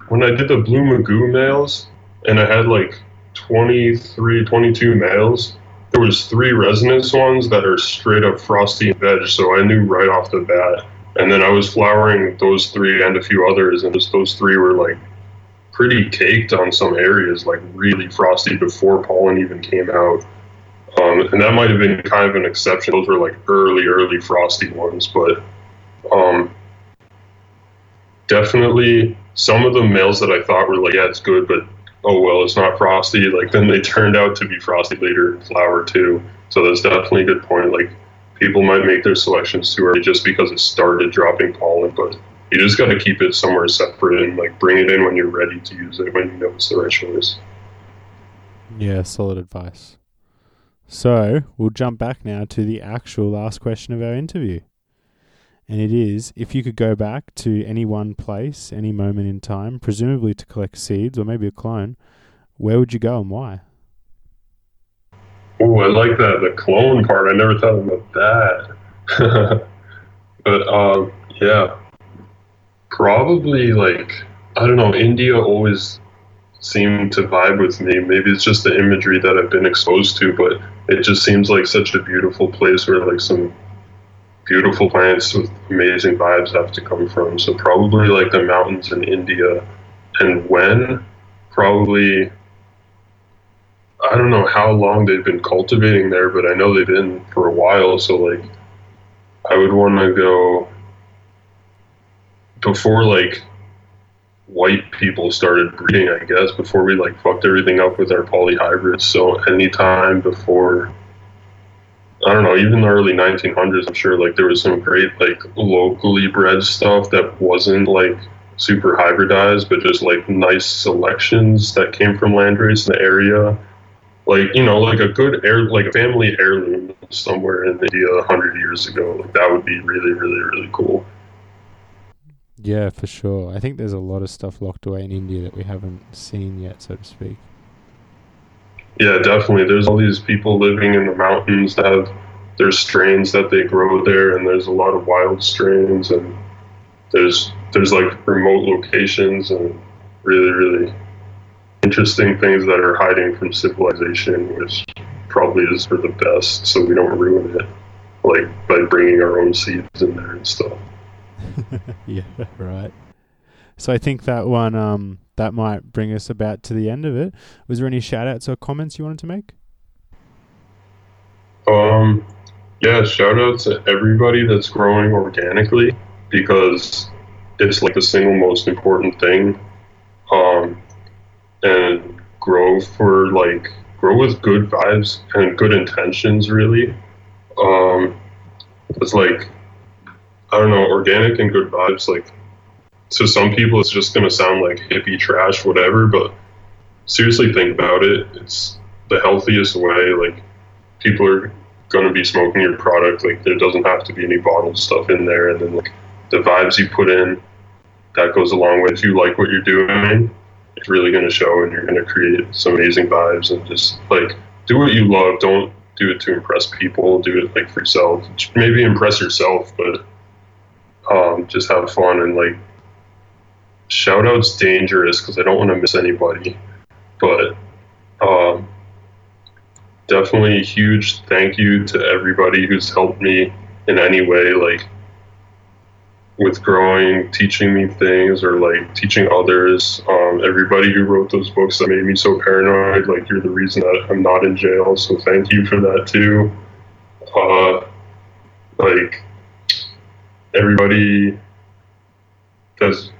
when I did the blue magoo males, and I had like 23, 22 males. There was three resinous ones that are straight up frosty veg, so I knew right off the bat. And then I was flowering those three and a few others, and just those three were like pretty caked on some areas, like really frosty before pollen even came out. Um, and that might have been kind of an exception. Those were like early, early frosty ones, but um, definitely some of the males that I thought were like, yeah, it's good, but oh well, it's not frosty. Like then they turned out to be frosty later in flower too. So that's definitely a good point. Like people might make their selections too early just because it started dropping pollen, but you just got to keep it somewhere separate and like bring it in when you're ready to use it when you know it's the right choice.
Yeah, solid advice. So we'll jump back now to the actual last question of our interview. And it is if you could go back to any one place, any moment in time, presumably to collect seeds or maybe a clone, where would you go and why?
Oh, I like that the clone part. I never thought about that. but um, yeah, probably like I don't know. India always seemed to vibe with me. Maybe it's just the imagery that I've been exposed to, but it just seems like such a beautiful place where like some beautiful plants with amazing vibes have to come from. So probably like the mountains in India, and when probably I don't know how long they've been cultivating there, but I know they've been for a while. So like I would want to go before like white people started breeding, I guess, before we like fucked everything up with our polyhybrids. So anytime before, I don't know, even the early 1900s, I'm sure like there was some great like locally bred stuff that wasn't like super hybridized, but just like nice selections that came from landrace in the area. Like you know, like a good air, like a family heirloom somewhere in India a uh, hundred years ago. Like that would be really, really, really cool.
Yeah, for sure. I think there's a lot of stuff locked away in India that we haven't seen yet, so to speak.
Yeah, definitely. There's all these people living in the mountains that have their strains that they grow there, and there's a lot of wild strains, and there's there's like remote locations and really really interesting things that are hiding from civilization, which probably is for the best, so we don't ruin it, like by bringing our own seeds in there and stuff.
yeah, right. So I think that one um that might bring us about to the end of it. Was there any shout outs or comments you wanted to make?
Um yeah, shout out to everybody that's growing organically because it's like the single most important thing. Um and grow for like grow with good vibes and good intentions really. Um it's like I don't know, organic and good vibes. Like to some people, it's just gonna sound like hippie trash, whatever. But seriously, think about it. It's the healthiest way. Like people are gonna be smoking your product. Like there doesn't have to be any bottled stuff in there. And then like the vibes you put in, that goes a long way. If you like what you're doing, it's really gonna show, and you're gonna create some amazing vibes. And just like do what you love. Don't do it to impress people. Do it like for yourself. Maybe impress yourself, but um, just have fun and like shout outs dangerous because I don't want to miss anybody. But um, definitely a huge thank you to everybody who's helped me in any way, like with growing, teaching me things, or like teaching others. Um, everybody who wrote those books that made me so paranoid, like you're the reason that I'm not in jail. So thank you for that too. Uh, like everybody that's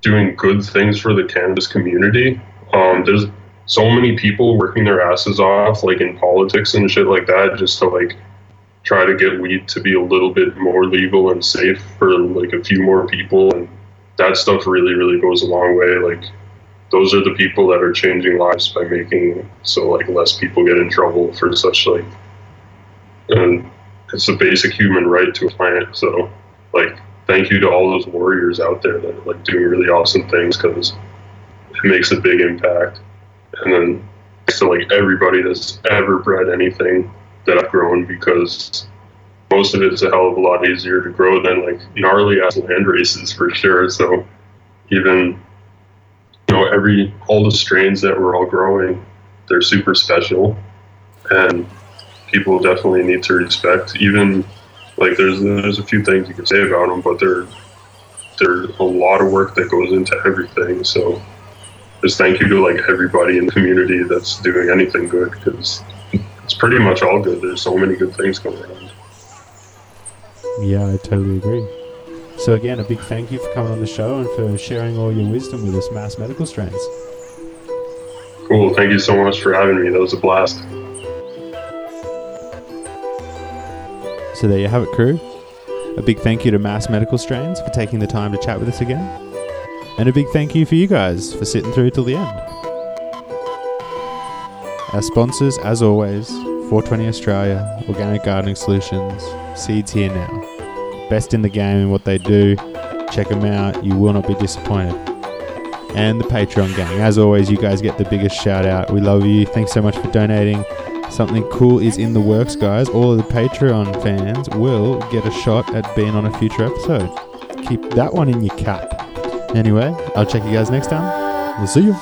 doing good things for the cannabis community. Um, there's so many people working their asses off, like in politics and shit like that, just to like try to get weed to be a little bit more legal and safe for like a few more people. And that stuff really, really goes a long way. Like those are the people that are changing lives by making so like less people get in trouble for such like and it's a basic human right to a plant. So like thank you to all those warriors out there that are like doing really awesome things because it makes a big impact. And then so like everybody that's ever bred anything that I've grown because most of it is a hell of a lot easier to grow than like gnarly ass land races for sure. So even you know every all the strains that we're all growing, they're super special, and people definitely need to respect. Even like there's there's a few things you can say about them, but there there's a lot of work that goes into everything. So just thank you to like everybody in the community that's doing anything good because it's pretty much all good. There's so many good things going on.
Yeah, I totally agree. So again, a big thank you for coming on the show and for sharing all your wisdom with us, Mass Medical Strains.
Cool. Thank you so much for having me. That was a blast.
So there you have it, crew. A big thank you to Mass Medical Strains for taking the time to chat with us again. And a big thank you for you guys for sitting through till the end. Our sponsors, as always, 420 Australia, Organic Gardening Solutions, Seeds Here Now. Best in the game in what they do. Check them out, you will not be disappointed. And the Patreon gang. As always, you guys get the biggest shout out. We love you. Thanks so much for donating. Something cool is in the works, guys. All of the Patreon fans will get a shot at being on a future episode. Keep that one in your cap. Anyway, I'll check you guys next time. We'll see you.